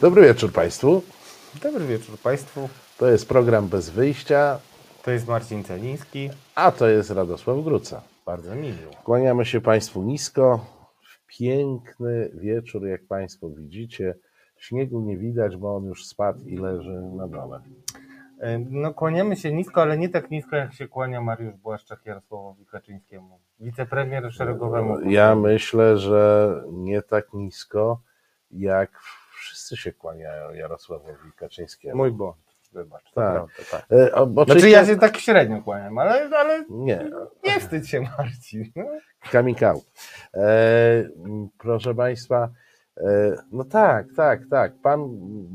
Dobry wieczór Państwu. Dobry wieczór Państwu. To jest program Bez Wyjścia, To jest Marcin Celiński. a to jest Radosław Gruca. Bardzo mi miło. Kłaniamy się Państwu nisko. W piękny wieczór, jak Państwo widzicie. Śniegu nie widać, bo on już spadł i leży na dole. No kłaniamy się nisko, ale nie tak nisko, jak się kłania Mariusz Błaszczak Jarosławowi Kaczyńskiemu, wicepremier szeregowemu. Ja myślę, że nie tak nisko, jak wszyscy się kłaniają Jarosławowi Kaczyńskiemu. Mój błąd, wybacz. Tak. prawda, tak. E, o- Znaczy oczywiście- ja się tak średnio kłaniam, ale, ale Nie, nie wstydź się Marcin. No. Kamikał. E, proszę Państwa, e, no tak, tak, tak. Pan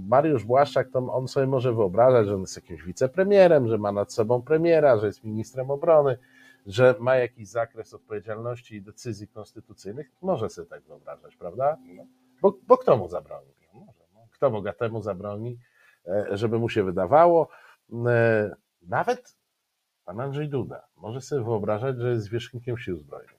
Mariusz Błaszczak, to on sobie może wyobrażać, że on jest jakimś wicepremierem, że ma nad sobą premiera, że jest ministrem obrony, że ma jakiś zakres odpowiedzialności i decyzji konstytucyjnych. Może sobie tak wyobrażać, prawda? Bo, bo kto mu zabroni? Kto bogatemu zabroni, e, żeby mu się wydawało? E, Nawet pan Andrzej Duda może sobie wyobrażać, że jest zwierzchnikiem sił zbrojnych.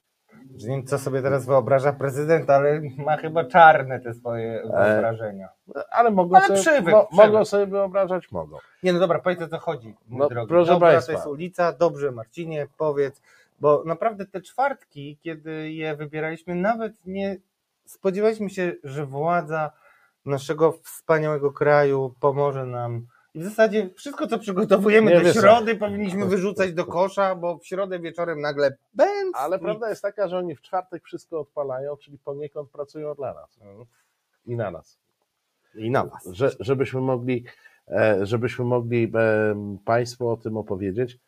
Nie wiem, co sobie teraz wyobraża prezydent, ale ma chyba czarne te swoje wyobrażenia. Ale mogą, Ale sobie, przywyk, mo, przywyk. mogą sobie wyobrażać, mogą. Nie, no dobra, powiedz o co chodzi, No, drogi. proszę dobra, państwa. to jest ulica, dobrze Marcinie, powiedz, bo naprawdę te czwartki, kiedy je wybieraliśmy, nawet nie spodziewaliśmy się, że władza naszego wspaniałego kraju pomoże nam. I w zasadzie wszystko, co przygotowujemy Nie, do wiesz środy, powinniśmy wyrzucać do kosza, bo w środę wieczorem nagle bęc. Ale prawda jest taka, że oni w czwartek wszystko odpalają, czyli poniekąd pracują dla nas i na nas. I na was. Że, żebyśmy mogli, e, żebyśmy mogli e, Państwu o tym opowiedzieć.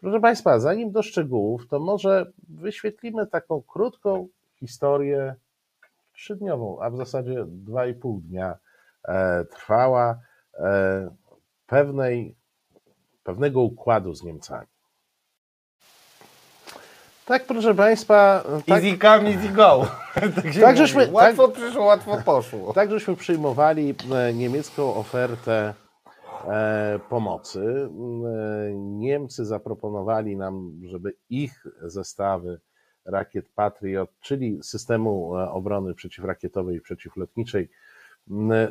Proszę Państwa, zanim do szczegółów, to może wyświetlimy taką krótką historię trzydniową, a w zasadzie dwa i pół dnia e, trwała e, pewnej, pewnego układu z Niemcami. Tak, proszę Państwa, tak, Easy come, easy go. tak Tak, żeśmy- łatwo przyszło, łatwo poszło. tak żeśmy przyjmowali e, niemiecką ofertę e, pomocy. Niemcy zaproponowali nam, żeby ich zestawy rakiet Patriot, czyli systemu e, obrony przeciwrakietowej i przeciwlotniczej,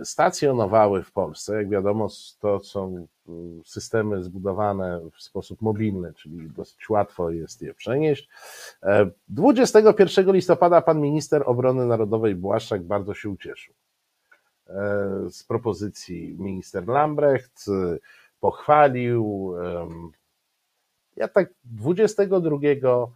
stacjonowały w Polsce. Jak wiadomo, to są systemy zbudowane w sposób mobilny, czyli dosyć łatwo jest je przenieść. E, 21 listopada pan minister obrony narodowej Błaszczak bardzo się ucieszył e, z propozycji minister Lambrecht, e, pochwalił. Ja tak 22 e,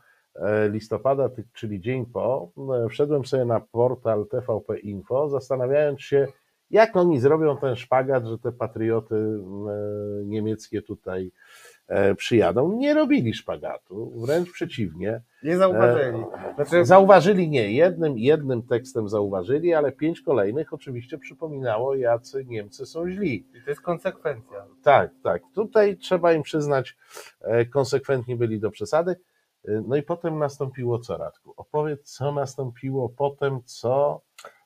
listopada, ty- czyli dzień po, e, wszedłem sobie na portal TVP Info, zastanawiając się, jak oni zrobią ten szpagat, że te patrioty e, niemieckie tutaj e, przyjadą. Nie robili szpagatu, wręcz przeciwnie. Nie zauważyli. Znaczy, Zauważyli nie, jednym, jednym tekstem zauważyli, ale pięć kolejnych oczywiście przypominało, jacy Niemcy są źli. I to jest konsekwencja. Tak, tak. Tutaj trzeba im przyznać, e, konsekwentni byli do przesady. E, No i potem nastąpiło co, Radku? Opowiedz, co nastąpiło potem, co.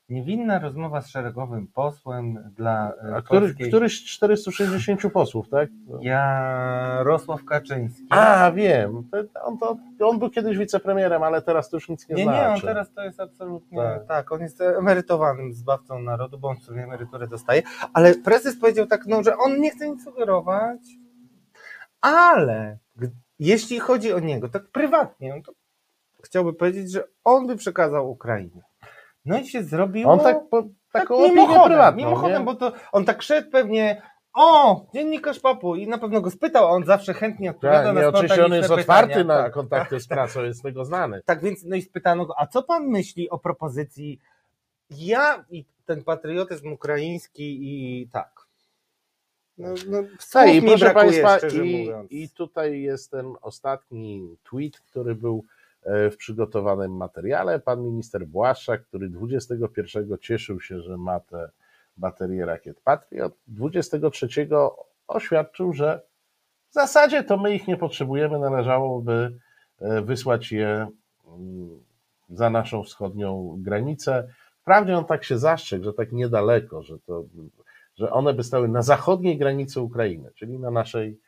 Niewinna rozmowa z szeregowym posłem dla e, A który, polskiej... któryś z 460 posłów, tak? Jarosław Kaczyński. A, wiem. On, to, on był kiedyś wicepremierem, ale teraz to już nic nie, nie, znaczy. nie, on teraz to jest absolutnie Tak. tak. on jest emerytowanym zbawcą narodu, bo on sobie emeryturę dostaje, ale prezes powiedział tak, no, że on nie chce nic sugerować, ale jeśli chodzi o niego, tak prywatnie, on to chciałby powiedzieć, że on by przekazał Ukrainie. No i się zrobiło... On tak, po, taką opinię mimochodem, prywatną. Mimochodem, nie? bo to on tak szedł pewnie, o, dziennikarz papu i na pewno go spytał, a on zawsze chętnie odpowiada Tak, na nie, oczywiście on jest otwarty pytania. na Tak, kontakty z pracą, jest tego znany. tak więc, no i spytano go, a co pan myśli o propozycji ja i ten patriotyzm ukraiński i tak. No, no, Tak, mi proszę brakuje, Państwa, i, i tutaj jest ten ostatni tweet, który był e, w przygotowanym materiale. Pan minister Błaszczak, który 21 cieszył się, że ma te baterie rakiet Patriot, 23 oświadczył, że w zasadzie to my ich nie potrzebujemy, należałoby e, wysłać je mm, za naszą wschodnią granicę. Wprawdzie on tak się zastrzegł, że tak niedaleko, że to że one by stały na zachodniej granicy Ukrainy, czyli na naszej,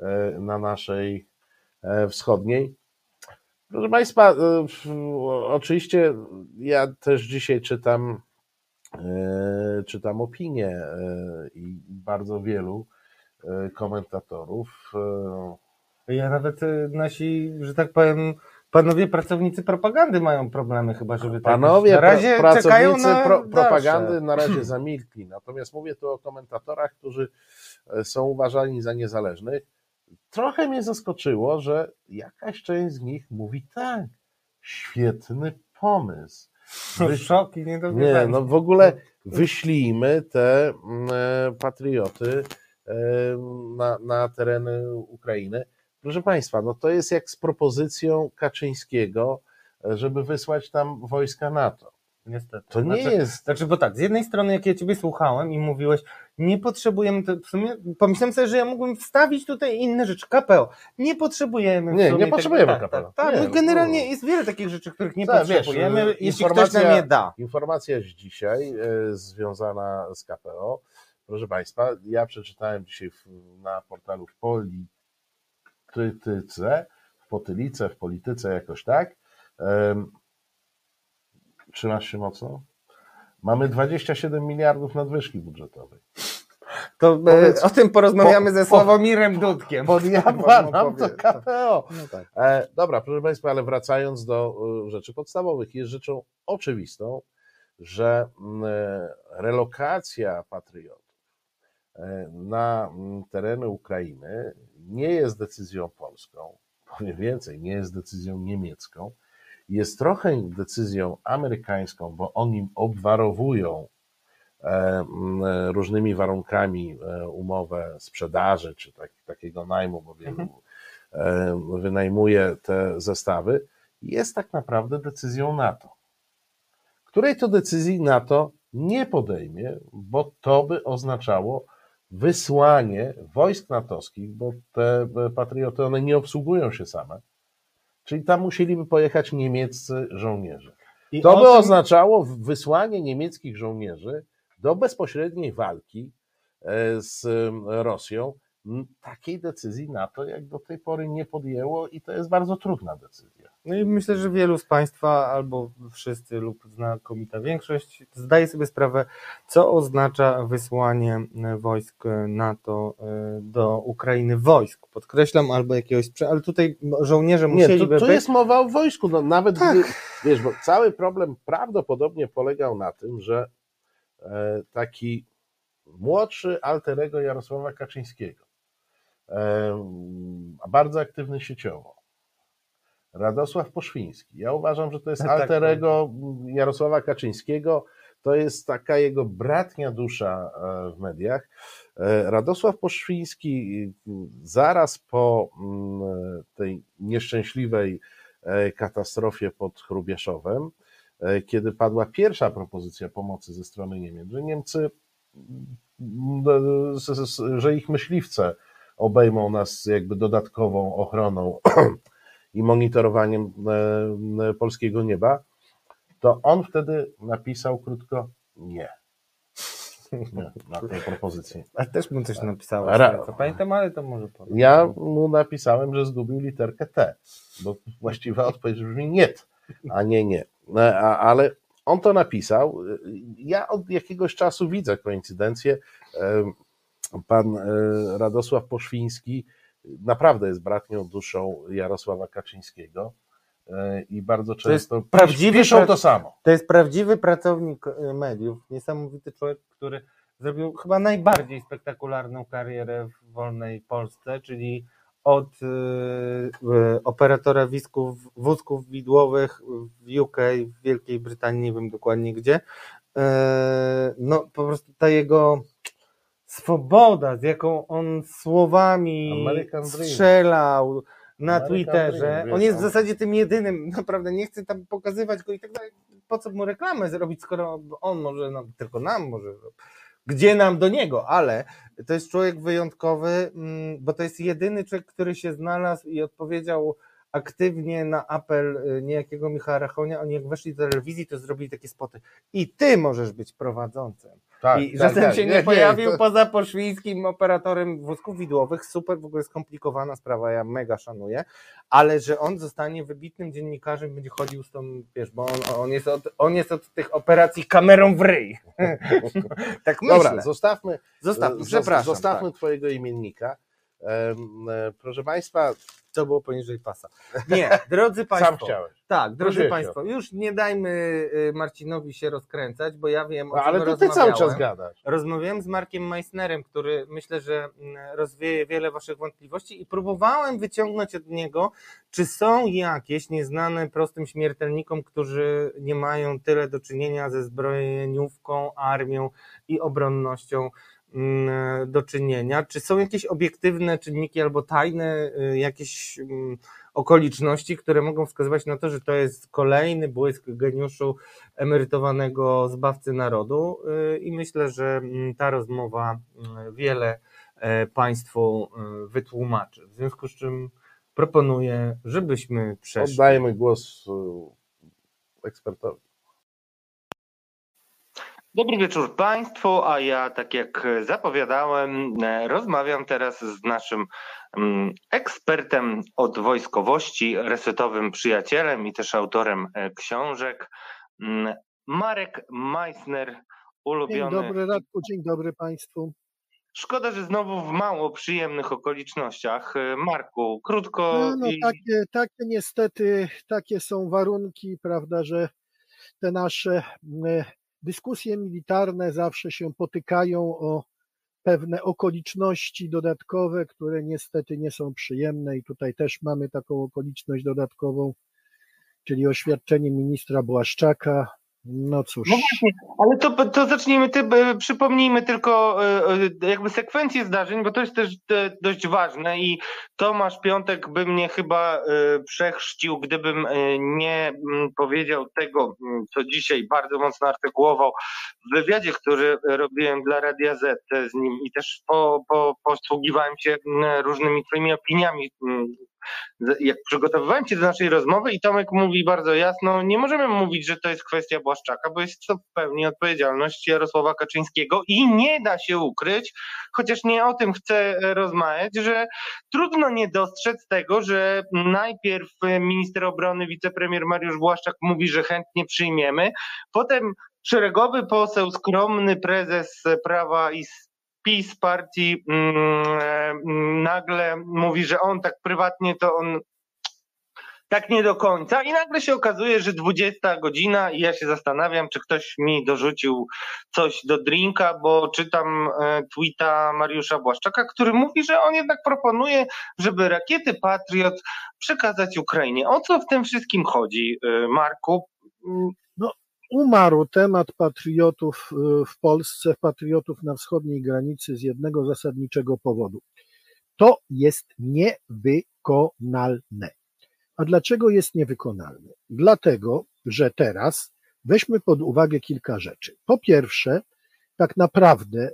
e, na naszej e, wschodniej. Proszę Państwa, e, oczywiście ja też dzisiaj czytam czytam opinie i bardzo wielu komentatorów. Ja nawet nasi, że tak powiem, panowie pracownicy propagandy mają problemy chyba, żeby tak- Panowie na razie pra- pracownicy na pro, dalsze. propagandy na razie zamilkli. Natomiast mówię tu o komentatorach, którzy e, są uważani za niezależnych. Trochę mnie zaskoczyło, że jakaś część z nich mówi tak, świetny pomysł. Wyś- Szok i nie no w ogóle wyślijmy te mm, e, patrioty e, na, na tereny Ukrainy. Proszę Państwa, no to jest jak z propozycją Kaczyńskiego, żeby wysłać tam wojska NATO. Niestety. To nie Znaczy- jest. Znaczy, bo tak, z jednej strony, jak ja Ciebie słuchałem i mówiłeś, nie potrzebujemy, w sumie pomyślałem sobie, że ja mógłbym wstawić tutaj inne rzeczy. KPO. Nie potrzebujemy. Nie, nie potrzebujemy tak, KPO. Tak, tak, no generalnie no. jest wiele takich rzeczy, których nie wiesz, potrzebujemy, y, jeśli ktoś nam je da. Informacja z dzisiaj e, związana z KPO. Proszę Państwa, ja przeczytałem dzisiaj w, na portalu w Polityce, w Potylice, w Polityce jakoś tak. Trzymasz się mocno? Mamy 27 miliardów nadwyżki budżetowej. To Powiedz- e, o tym porozmawiamy po- ze po- Sławomirem Dudkiem. Podjadła nam to. KPO. No tak. E, dobra, proszę Państwa, ale wracając do e, rzeczy podstawowych, jest rzeczą oczywistą, że e, relokacja patriotów na tereny Ukrainy nie jest decyzją polską, powiem więcej, nie jest decyzją niemiecką, jest trochę decyzją amerykańską, bo oni obwarowują e, e, różnymi warunkami e, umowę sprzedaży czy tak, takiego najmu, bo wielu Mhm. wynajmuje te zestawy, jest tak naprawdę decyzją NATO, której to decyzji NATO nie podejmie, bo to by oznaczało wysłanie wojsk natowskich, bo te e, patrioty, one nie obsługują się same, czyli tam musieliby pojechać niemieccy żołnierze. I To by tym- oznaczało wysłanie niemieckich żołnierzy do bezpośredniej walki e, z Rosją. Takiej decyzji NATO jak do tej pory nie podjęło i to jest bardzo trudna decyzja. No i myślę, że wielu z Państwa, albo wszyscy, lub znakomita większość, zdaje sobie sprawę, co oznacza wysłanie e, wojsk NATO e, do Ukrainy, wojsk, podkreślam, albo jakiegoś, ale tutaj żołnierze Nie, musieliby tu, tu być. jest mowa o wojsku. No, nawet Tak. gdy, wiesz, bo cały problem prawdopodobnie polegał na tym, że e, taki młodszy alterego Jarosława Kaczyńskiego, e, a bardzo aktywny sieciowo, Radosław Poszwiński. Ja uważam, że to jest Tak, alterego Jarosława Kaczyńskiego. To jest taka jego bratnia dusza e, w mediach. E, Radosław Poszwiński e, zaraz po mm, tej nieszczęśliwej katastrofie pod Hrubieszowem, e, kiedy padła pierwsza propozycja pomocy ze strony Niemiec, że Niemcy, mm, że ich myśliwce obejmą nas jakby dodatkową ochroną i monitorowaniem e, polskiego nieba, to on wtedy napisał krótko nie. Na tę propozycję. A też mu coś napisałem, Ra- to pamiętam, ale to może powiem. Ja mu napisałem, że zgubił literkę T, bo właściwa odpowiedź brzmi nie, a nie nie. E, Ale on to napisał. Ja od jakiegoś czasu widzę koincydencję. Pan e, Radosław Poszwiński naprawdę jest bratnią duszą Jarosława Kaczyńskiego e, i bardzo często prawdziwy piszą to samo. To jest prawdziwy pracownik e, mediów, niesamowity człowiek, który zrobił chyba najbardziej spektakularną karierę w wolnej Polsce, czyli od e, operatora wózków, wózków widłowych w UK, w Wielkiej Brytanii, nie wiem dokładnie gdzie. E, no po prostu ta jego swoboda, z jaką on słowami strzelał na American Twitterze. Dream, On jest w on- zasadzie tym jedynym, naprawdę nie chcę tam pokazywać go i tak dalej. Po co mu reklamę zrobić, skoro on może, no, tylko nam może. Gdzie nam do niego, ale to jest człowiek wyjątkowy, mm, bo to jest jedyny człowiek, który się znalazł i odpowiedział aktywnie na apel y, niejakiego Michała Rachonia, oni jak weszli do telewizji, to zrobili takie spoty. I ty możesz być prowadzącym. Tak, I tak, tak. się nie, pojawił to- poza poszwińskim operatorem wózków widłowych. Super, w ogóle skomplikowana sprawa, ja mega szanuję. Ale że on zostanie wybitnym dziennikarzem, będzie chodził z tą, wiesz, bo on, on, jest, od, on jest od tych operacji kamerą w ryj. tak myślę. Dobra, zostawmy, Zostawmy, zostawmy tak. twojego imiennika. E, Proszę Państwa, To było poniżej pasa. Nie, drodzy sam Państwo. chciałeś. Tak, drodzy Państwo, już nie dajmy y, Marcinowi się rozkręcać, bo ja wiem, o No, czym ale to ty cały czas gadasz. Rozmawiałem z Markiem Meissnerem, który myślę, że mm, rozwieje wiele Waszych wątpliwości i próbowałem wyciągnąć od niego, czy są jakieś nieznane prostym śmiertelnikom, którzy nie mają tyle do czynienia ze zbrojeniówką, armią i obronnością do czynienia. Czy są jakieś obiektywne czynniki albo tajne y, jakieś mm, okoliczności, które mogą wskazywać na to, że to jest kolejny błysk geniuszu emerytowanego zbawcy narodu y, i myślę, że mm, ta rozmowa wiele e, Państwu y, wytłumaczy. W związku z czym proponuję, żebyśmy przeszli. Oddajemy głos e, ekspertowi. Dobry wieczór Państwu, a ja, tak jak zapowiadałem, e, rozmawiam teraz z naszym mm, ekspertem od wojskowości, resetowym przyjacielem i też autorem e, książek, mm, Marek Meissner, Dzień ulubiony. dobry Radku, dzień dobry Państwu. Szkoda, że znowu w mało przyjemnych okolicznościach. E, Marku, krótko No, no i takie, takie niestety, takie są warunki, prawda, że te nasze dyskusje militarne zawsze się potykają o pewne okoliczności dodatkowe, które niestety nie są przyjemne i tutaj też mamy taką okoliczność dodatkową, czyli oświadczenie ministra Błaszczaka. No cóż. No właśnie, ale to, to zacznijmy, ty, e, przypomnijmy tylko e, e, jakby sekwencję zdarzeń, bo to jest też dość ważne i Tomasz Piątek by mnie chyba przechrzcił, gdybym nie mm, powiedział tego, mm, co dzisiaj bardzo mocno artykułował w wywiadzie, który robiłem dla Radia Z z nim i też po, po, posługiwałem się mm, różnymi twoimi opiniami jak przygotowywałem się do naszej rozmowy i Tomek mówi bardzo jasno, nie możemy mówić, że to jest kwestia Błaszczaka, bo jest to w pełni odpowiedzialność Jarosława Kaczyńskiego i nie da się ukryć, chociaż nie o tym chcę e, rozmawiać, że trudno nie dostrzec tego, że najpierw e, minister obrony, wicepremier Mariusz Błaszczak mówi, że chętnie przyjmiemy, potem szeregowy poseł, skromny prezes Prawa i PiS partii mm, mm, nagle mówi, że on tak prywatnie to on tak nie do końca i nagle się okazuje, że 20 godzina i ja się zastanawiam, czy ktoś mi dorzucił coś do drinka, bo czytam e, tweeta Mariusza Błaszczaka, który mówi, że on jednak proponuje, żeby rakiety Patriot przekazać Ukrainie. O co w tym wszystkim chodzi, e, Marku? Umarł temat patriotów y, w Polsce, patriotów na wschodniej granicy z jednego zasadniczego powodu. To jest niewykonalne. A dlaczego jest niewykonalne? Dlatego, że teraz weźmy pod uwagę kilka rzeczy. Po pierwsze, tak naprawdę,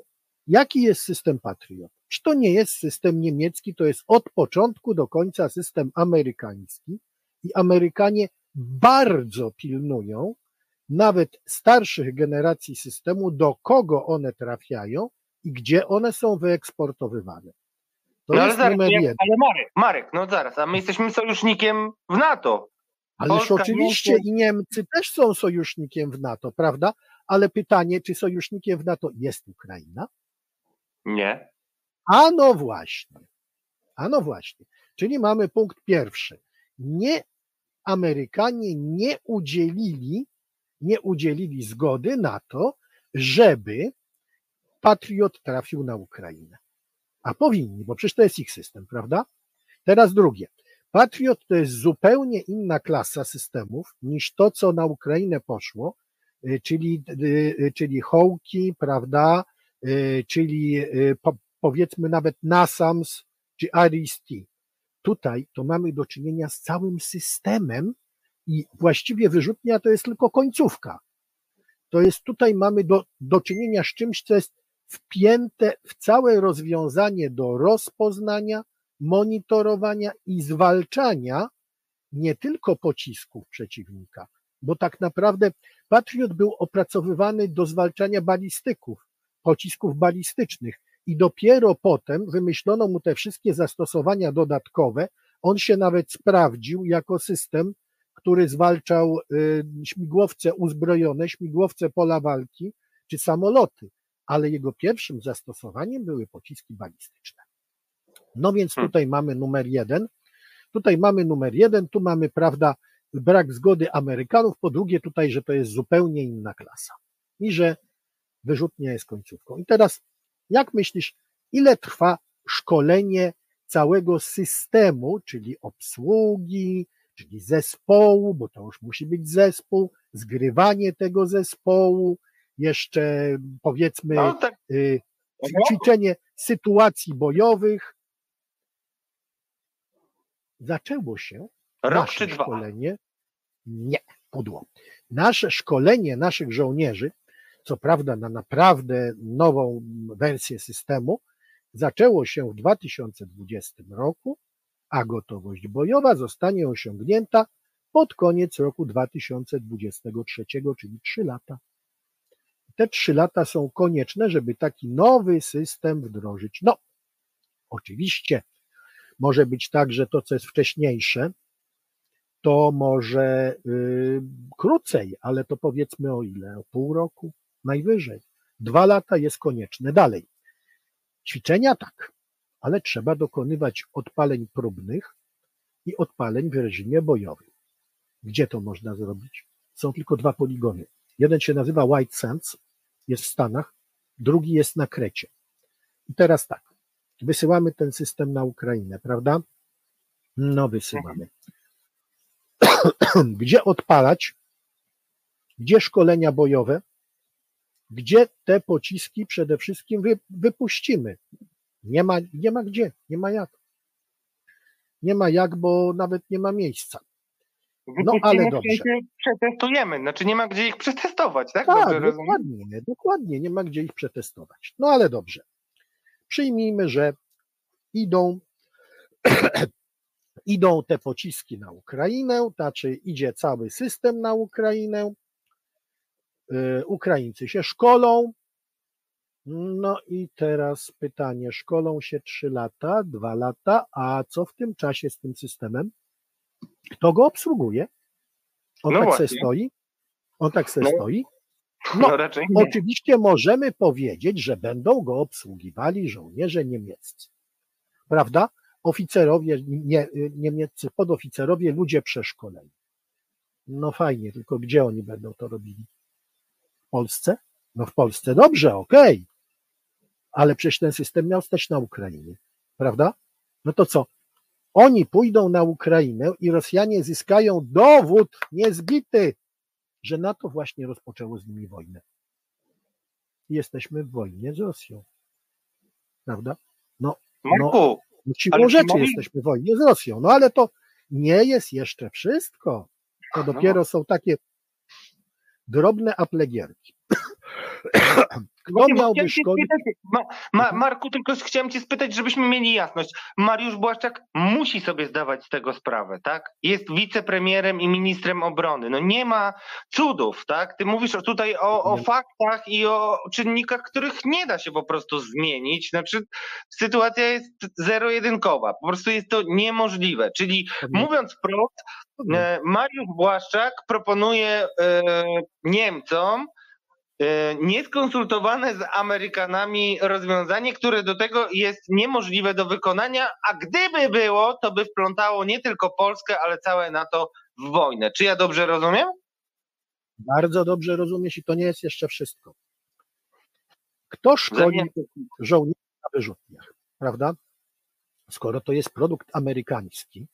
jaki jest system Patriot? Czy to nie jest system niemiecki, to jest od początku do końca system amerykański i Amerykanie bardzo pilnują, nawet starszych generacji systemu, do kogo one trafiają i gdzie one są wyeksportowywane. To no ale jest zaraz, numer jeden. ale Marek, Marek, no zaraz, a my jesteśmy sojusznikiem w NATO. Ależ Polska, oczywiście Niemcy- i Niemcy też są sojusznikiem w NATO, prawda? Ale pytanie, czy sojusznikiem w NATO jest Ukraina? Nie. A no właśnie. A no właśnie. Czyli mamy punkt pierwszy. Nie Amerykanie nie udzielili, nie udzielili zgody na to, żeby Patriot trafił na Ukrainę. A powinni, bo przecież to jest ich system, prawda? Teraz drugie. Patriot to jest zupełnie inna klasa systemów niż to, co na Ukrainę poszło, y, czyli, y, y, czyli hołki, prawda, czyli po, powiedzmy nawet NASAMS czy RIS-T. Tutaj to mamy do czynienia z całym systemem i właściwie wyrzutnia to jest tylko końcówka. To jest tutaj mamy do, do czynienia z czymś, co jest wpięte w całe rozwiązanie do rozpoznania, monitorowania i zwalczania nie tylko pocisków przeciwnika, bo tak naprawdę Patriot był opracowywany do zwalczania balistyków, pocisków balistycznych i dopiero potem wymyślono mu te wszystkie zastosowania dodatkowe. On się nawet sprawdził jako system, który zwalczał y, śmigłowce uzbrojone, śmigłowce pola walki czy samoloty, ale jego pierwszym zastosowaniem były pociski balistyczne. No więc Hmm. tutaj mamy numer jeden. Tutaj mamy numer jeden, tu mamy, prawda, brak zgody Amerykanów, po drugie tutaj, że to jest zupełnie inna klasa i że wyrzutnia jest końcówką. I teraz, jak myślisz, ile trwa szkolenie całego systemu, czyli obsługi, czyli zespołu, bo to już musi być zespół, zgrywanie tego zespołu, jeszcze powiedzmy No tak. y, ćwiczenie sytuacji bojowych. Zaczęło się Rok nasze szkolenie. Nie, pudło. Nasze szkolenie naszych żołnierzy, co prawda na naprawdę nową wersję systemu, zaczęło się w 2020 roku, a gotowość bojowa zostanie osiągnięta pod koniec roku 2023, czyli 3 lata. Te 3 lata są konieczne, żeby taki nowy system wdrożyć. No, oczywiście może być tak, że to, co jest wcześniejsze, to może y, krócej, ale to powiedzmy o ile? O pół roku? Najwyżej. Dwa lata jest konieczne. Dalej. Ćwiczenia tak, ale trzeba dokonywać odpaleń próbnych i odpaleń w reżimie bojowym. Gdzie to można zrobić? Są tylko dwa poligony. Jeden się nazywa White Sands, jest w Stanach, drugi jest na Krecie. I teraz tak, wysyłamy ten system na Ukrainę, prawda? No, wysyłamy. Gdzie odpalać? Gdzie szkolenia bojowe? Gdzie te pociski przede wszystkim wy, wypuścimy? Nie ma, nie ma gdzie, nie ma jak. Nie ma jak, bo nawet nie ma miejsca. No, ale dobrze. Przetestujemy, znaczy nie ma gdzie ich przetestować, tak? Tak, Dobrze rozumiem? dokładnie, dokładnie, nie ma gdzie ich przetestować. No ale dobrze. Przyjmijmy, że idą, idą te pociski na Ukrainę, znaczy idzie cały system na Ukrainę. Y, Ukraińcy się szkolą. No i teraz pytanie, szkolą się 3 lata, 2 lata, a co w tym czasie z tym systemem? Kto go obsługuje? On No tak właśnie. se stoi? On tak se No. stoi? No, No, raczej nie. Oczywiście możemy powiedzieć, że będą go obsługiwali żołnierze niemieccy. Prawda? Oficerowie nie, niemieccy, podoficerowie, ludzie przeszkoleni. No fajnie, tylko gdzie oni będą to robili? W Polsce? No w Polsce dobrze, okej. Ale przecież ten system miał stać na Ukrainie. Prawda? No to co? Oni pójdą na Ukrainę i Rosjanie zyskają dowód niezbity, że NATO właśnie rozpoczęło z nimi wojnę. Jesteśmy w wojnie z Rosją. Prawda? Marku, Siłą Ale rzeczy Simowi- jesteśmy w wojnie z Rosją. No ale to nie jest jeszcze wszystko. To No. dopiero są takie drobne aplegierki. Kto miałby spytać, Ma, ma, Marku, tylko chciałem cię spytać, żebyśmy mieli jasność. Mariusz Błaszczak musi sobie zdawać z tego sprawę, tak? Jest wicepremierem i ministrem obrony. No nie ma cudów, tak? Ty mówisz tutaj o, o Nie. faktach i o czynnikach, których nie da się po prostu zmienić. Znaczy sytuacja jest zero-jedynkowa. Po prostu jest to niemożliwe. Czyli mówiąc wprost, E, Mariusz Błaszczak proponuje e, Niemcom nieskonsultowane z Amerykanami rozwiązanie, które do tego jest niemożliwe do wykonania, a gdyby było, to by wplątało nie tylko Polskę, ale całe NATO w wojnę. Czy ja dobrze rozumiem? Bardzo dobrze rozumiesz i to nie jest jeszcze wszystko. Kto szkoli żołnierzy na wyrzutniach, prawda? Skoro to jest produkt amerykański,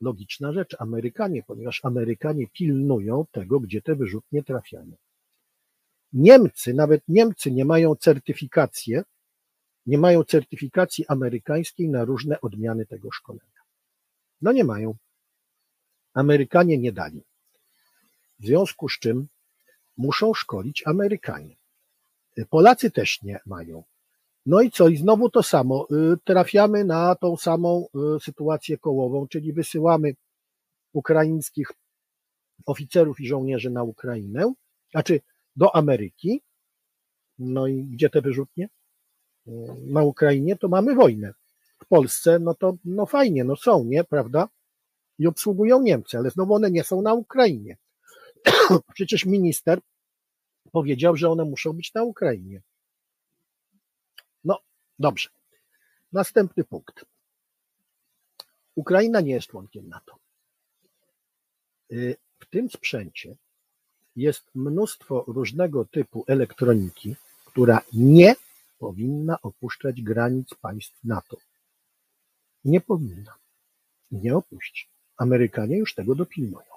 logiczna rzecz, Amerykanie, ponieważ Amerykanie pilnują tego, gdzie te wyrzutnie trafiają. Niemcy, nawet Niemcy nie mają certyfikacji, nie mają certyfikacji amerykańskiej na różne odmiany tego szkolenia. No nie mają. Amerykanie nie dali. W związku z czym muszą szkolić Amerykanie. Polacy też nie mają. No i co? I znowu to samo. Y, Trafiamy na tą samą y, sytuację kołową, czyli wysyłamy ukraińskich oficerów i żołnierzy na Ukrainę, znaczy do Ameryki. No i gdzie te wyrzutnie? Na Ukrainie to mamy wojnę. W Polsce, no to no fajnie, no są, nie, prawda? I obsługują Niemcy, ale znowu one nie są na Ukrainie. Przecież minister powiedział, że one muszą być na Ukrainie. No, dobrze. Następny punkt. Ukraina nie jest członkiem NATO. Y, W tym sprzęcie jest mnóstwo różnego typu elektroniki, która nie powinna opuszczać granic państw NATO. Nie powinna. Nie opuści. Amerykanie już tego dopilnują.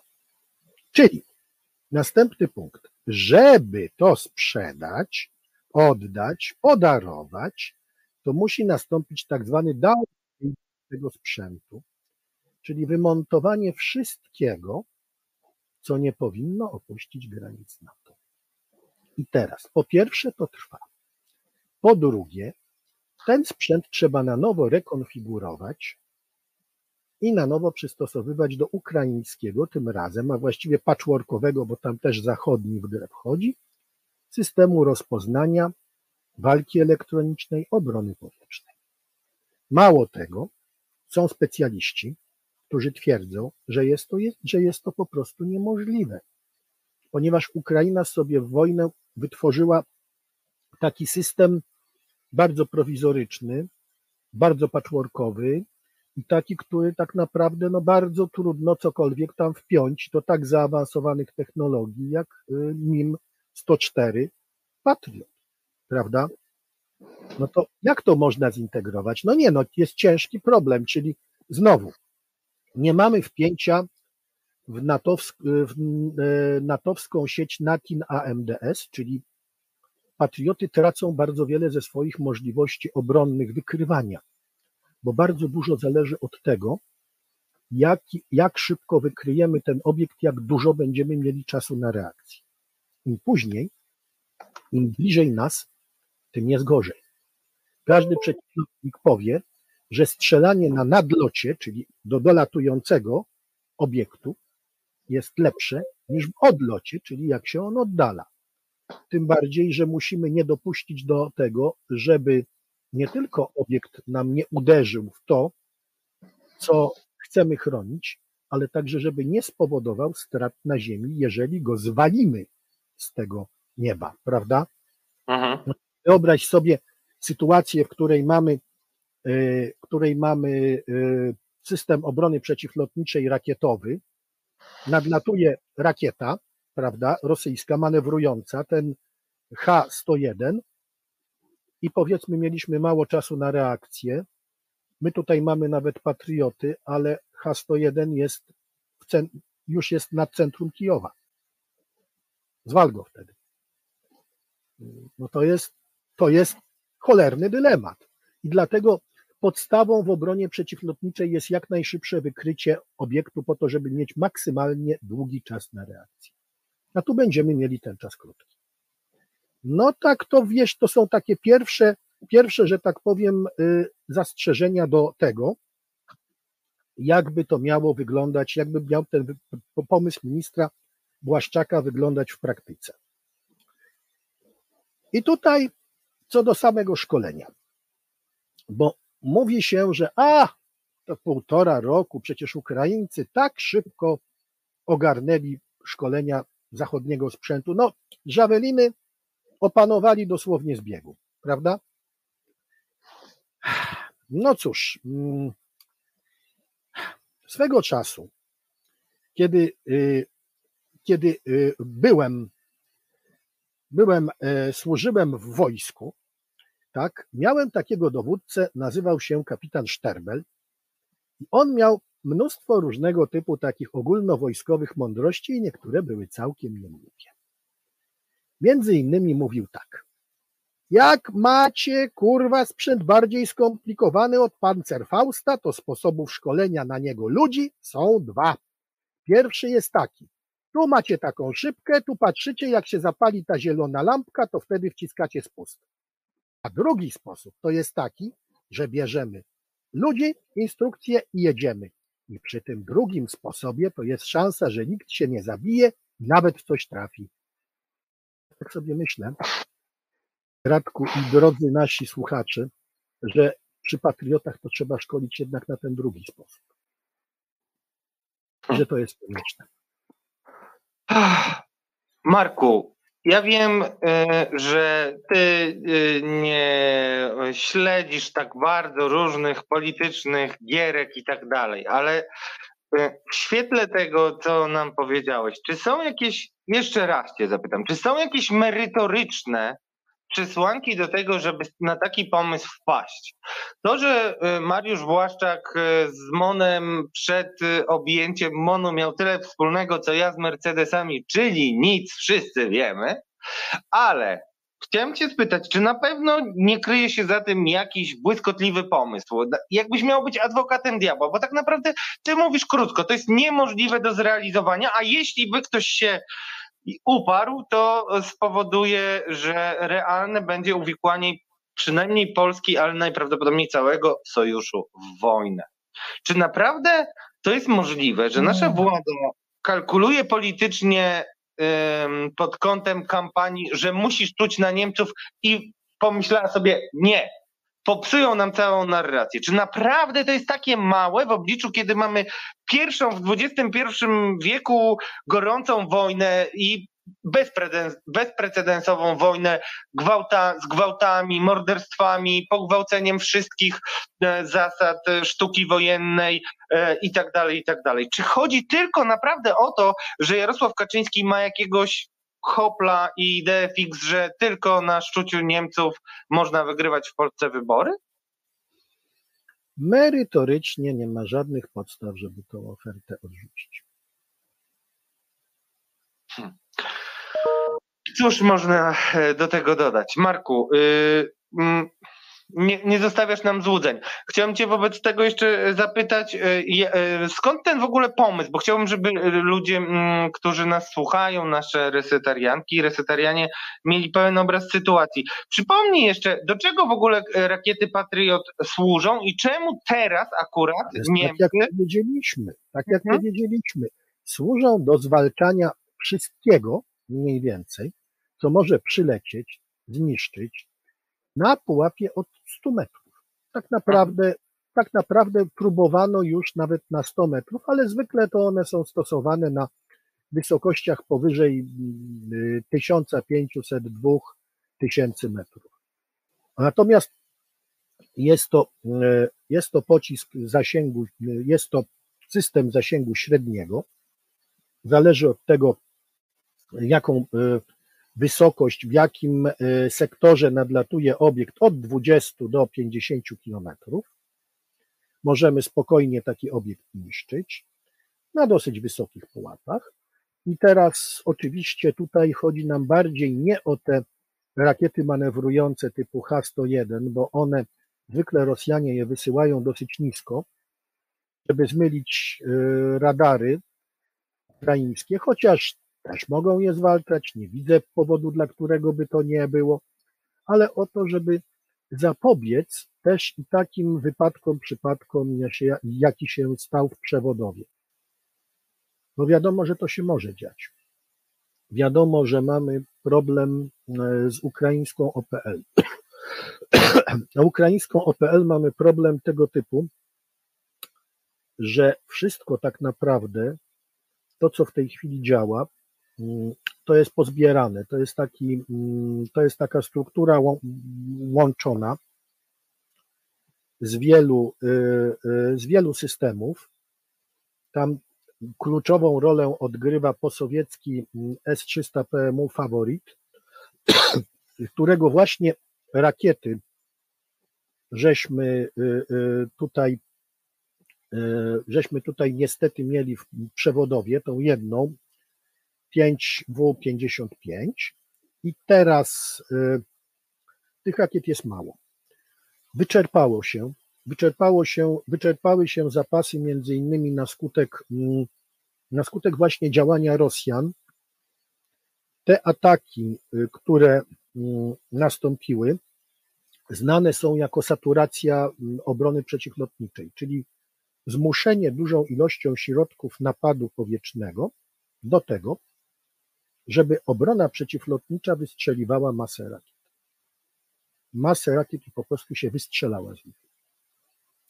Czyli następny punkt. Żeby to sprzedać, oddać, podarować, to musi nastąpić tak zwany downgrade tego sprzętu, czyli wymontowanie wszystkiego, co nie powinno opuścić granic NATO. I teraz, po pierwsze, to trwa. Po drugie, ten sprzęt trzeba na nowo rekonfigurować i na nowo przystosowywać do ukraińskiego, tym razem, a właściwie patchworkowego, bo tam też zachodni w grę wchodzi, systemu rozpoznania walki elektronicznej, obrony powietrznej. Mało tego, są specjaliści, którzy twierdzą, że jest to, że jest to po prostu niemożliwe, ponieważ Ukraina sobie w wojnę wytworzyła taki system bardzo prowizoryczny, bardzo patchworkowy i taki, który tak naprawdę no bardzo trudno cokolwiek tam wpiąć do tak zaawansowanych technologii jak y, MIM 104 Patriot, prawda? No to jak to można zintegrować? No nie, no jest ciężki problem, czyli znowu nie mamy wpięcia w, natowsk, w e, natowską sieć NATIN AMDS, czyli patrioty tracą bardzo wiele ze swoich możliwości obronnych wykrywania, bo bardzo dużo zależy od tego, jak, jak szybko wykryjemy ten obiekt, jak dużo będziemy mieli czasu na reakcję. Im później, im bliżej nas, tym jest gorzej. Każdy przeciwnik powie, że strzelanie na nadlocie, czyli do dolatującego obiektu, jest lepsze niż w odlocie, czyli jak się on oddala. Tym bardziej, że musimy nie dopuścić do tego, żeby nie tylko obiekt nam nie uderzył w to, co chcemy chronić, ale także, żeby nie spowodował strat na ziemi, jeżeli go zwalimy z tego nieba, prawda? Mhm. Wyobraź sobie sytuację, w której mamy, której mamy system obrony przeciwlotniczej rakietowy, nadlatuje rakieta, prawda, rosyjska, manewrująca, ten H-101 i powiedzmy mieliśmy mało czasu na reakcję. My tutaj mamy nawet patrioty, ale H-101 jest już jest nad centrum Kijowa. Zwal go wtedy. No to jest, to jest cholerny dylemat. I dlatego podstawą w obronie przeciwlotniczej jest jak najszybsze wykrycie obiektu po to, żeby mieć maksymalnie długi czas na reakcję. A tu będziemy mieli ten czas krótki. No tak, to wieś, to są takie pierwsze, pierwsze, że tak powiem, y, zastrzeżenia do tego, jakby to miało wyglądać, jakby miał ten pomysł ministra Błaszczaka wyglądać w praktyce. I tutaj co do samego szkolenia, bo mówi się, że a, to półtora roku, przecież Ukraińcy tak szybko ogarnęli szkolenia zachodniego sprzętu. No, żaweliny opanowali dosłownie z biegu, prawda? No cóż, mm, swego czasu, kiedy, y, kiedy y, byłem, byłem, e, służyłem w wojsku, tak, miałem takiego dowódcę, nazywał się kapitan Szterbel i on miał mnóstwo różnego typu takich ogólnowojskowych mądrości i niektóre były całkiem niegłupie. Między innymi mówił tak. Jak macie, kurwa, sprzęt bardziej skomplikowany od Panzerfausta, to sposobów szkolenia na niego ludzi są dwa. Pierwszy jest taki. Tu macie taką szybkę, tu patrzycie, jak się zapali ta zielona lampka, to wtedy wciskacie spust. A drugi sposób to jest taki, że bierzemy ludzi, instrukcje i jedziemy. I przy tym drugim sposobie to jest szansa, że nikt się nie zabije, nawet coś trafi. Tak sobie myślę, Radku i drodzy nasi słuchacze, że przy patriotach to trzeba szkolić jednak na ten drugi sposób. Że to jest konieczne. Marku, ja wiem, e, że ty e, nie śledzisz tak bardzo różnych politycznych gierek i tak dalej, ale e, w świetle tego, co nam powiedziałeś, czy są jakieś, jeszcze raz cię zapytam, czy są jakieś merytoryczne przesłanki do tego, żeby na taki pomysł wpaść. To, że e, Mariusz Błaszczak e, z Monem przed e, objęciem Monu miał tyle wspólnego, co ja z Mercedesami, czyli nic, wszyscy wiemy, ale Chciałem Cię spytać, czy na pewno nie kryje się za tym jakiś błyskotliwy pomysł? Jakbyś miał być adwokatem diabła, bo tak naprawdę Ty mówisz krótko, to jest niemożliwe do zrealizowania, a jeśli by ktoś się i uparł, to spowoduje, że realne będzie uwikłanie przynajmniej Polski, ale najprawdopodobniej całego sojuszu w wojnę. Czy naprawdę to jest możliwe, że nasza władza kalkuluje politycznie pod kątem kampanii, że musisz czuć na Niemców i pomyślała sobie, nie, popsują nam całą narrację. Czy naprawdę to jest takie małe w obliczu, kiedy mamy pierwszą w XXI wieku gorącą wojnę i bezprecedensową wojnę gwałta, z gwałtami, morderstwami, pogwałceniem wszystkich e, zasad e, sztuki wojennej e, i tak dalej, i tak dalej. Czy chodzi tylko naprawdę o to, że Jarosław Kaczyński ma jakiegoś hopla i fix, że tylko na szczuciu Niemców można wygrywać w Polsce wybory? Merytorycznie nie ma żadnych podstaw, żeby tą ofertę odrzucić. Hmm. Cóż można e, do tego dodać? Marku, yy, nie, nie zostawiasz nam złudzeń. Chciałem Cię wobec tego jeszcze zapytać, e, e, skąd ten w ogóle pomysł? Bo chciałbym, żeby ludzie, mm, którzy nas słuchają, nasze resetarianki, resetarianie, mieli pełen obraz sytuacji. Przypomnij jeszcze, do czego w ogóle rakiety Patriot służą i czemu teraz akurat Niemcy... Tak jak powiedzieliśmy, tak jak mhm. powiedzieliśmy, służą do zwalczania wszystkiego, mniej więcej, co może przylecieć, zniszczyć na pułapie od 100 metrów. Tak naprawdę, tak naprawdę próbowano już nawet na 100 metrów, ale zwykle to one są stosowane na wysokościach powyżej 1500-2000 mm, metrów. Natomiast jest to, e, jest to pocisk zasięgu, jest to system zasięgu średniego. Zależy od tego, jaką wysokość, w jakim e, sektorze nadlatuje obiekt od 20 do 50 kilometrów. Możemy spokojnie taki obiekt niszczyć na dosyć wysokich pułapach. I teraz oczywiście tutaj chodzi nam bardziej nie o te rakiety manewrujące typu H-101, bo one zwykle Rosjanie je wysyłają dosyć nisko, żeby zmylić e, radary ukraińskie, chociaż też mogą je zwalczać, nie widzę powodu, dla którego by to nie było, ale o to, żeby zapobiec też i takim wypadkom, przypadkom, jaki się stał w przewodowie. Bo wiadomo, że to się może dziać. Wiadomo, że mamy problem e, z ukraińską OPL. Na ukraińską OPL mamy problem tego typu, że wszystko tak naprawdę, to co w tej chwili działa, to jest pozbierane, to jest, taki, to jest taka struktura łączona z wielu, y, y, z wielu systemów. Tam kluczową rolę odgrywa posowiecki S-300 PMU Favorit, którego właśnie rakiety żeśmy y, tutaj żeśmy tutaj niestety mieli w przewodowie, tą jedną, 5W55 i teraz y, tych rakiet jest mało. Wyczerpało się, wyczerpało się, wyczerpały się zapasy między innymi na skutek, mm, na skutek właśnie działania Rosjan. Te ataki, y, które mm, nastąpiły, znane są jako saturacja mm, obrony przeciwlotniczej, czyli zmuszenie dużą ilością środków napadu powietrznego do tego, żeby obrona przeciwlotnicza wystrzeliwała masę rakiet. Masę rakiet i po prostu się wystrzelała z nich.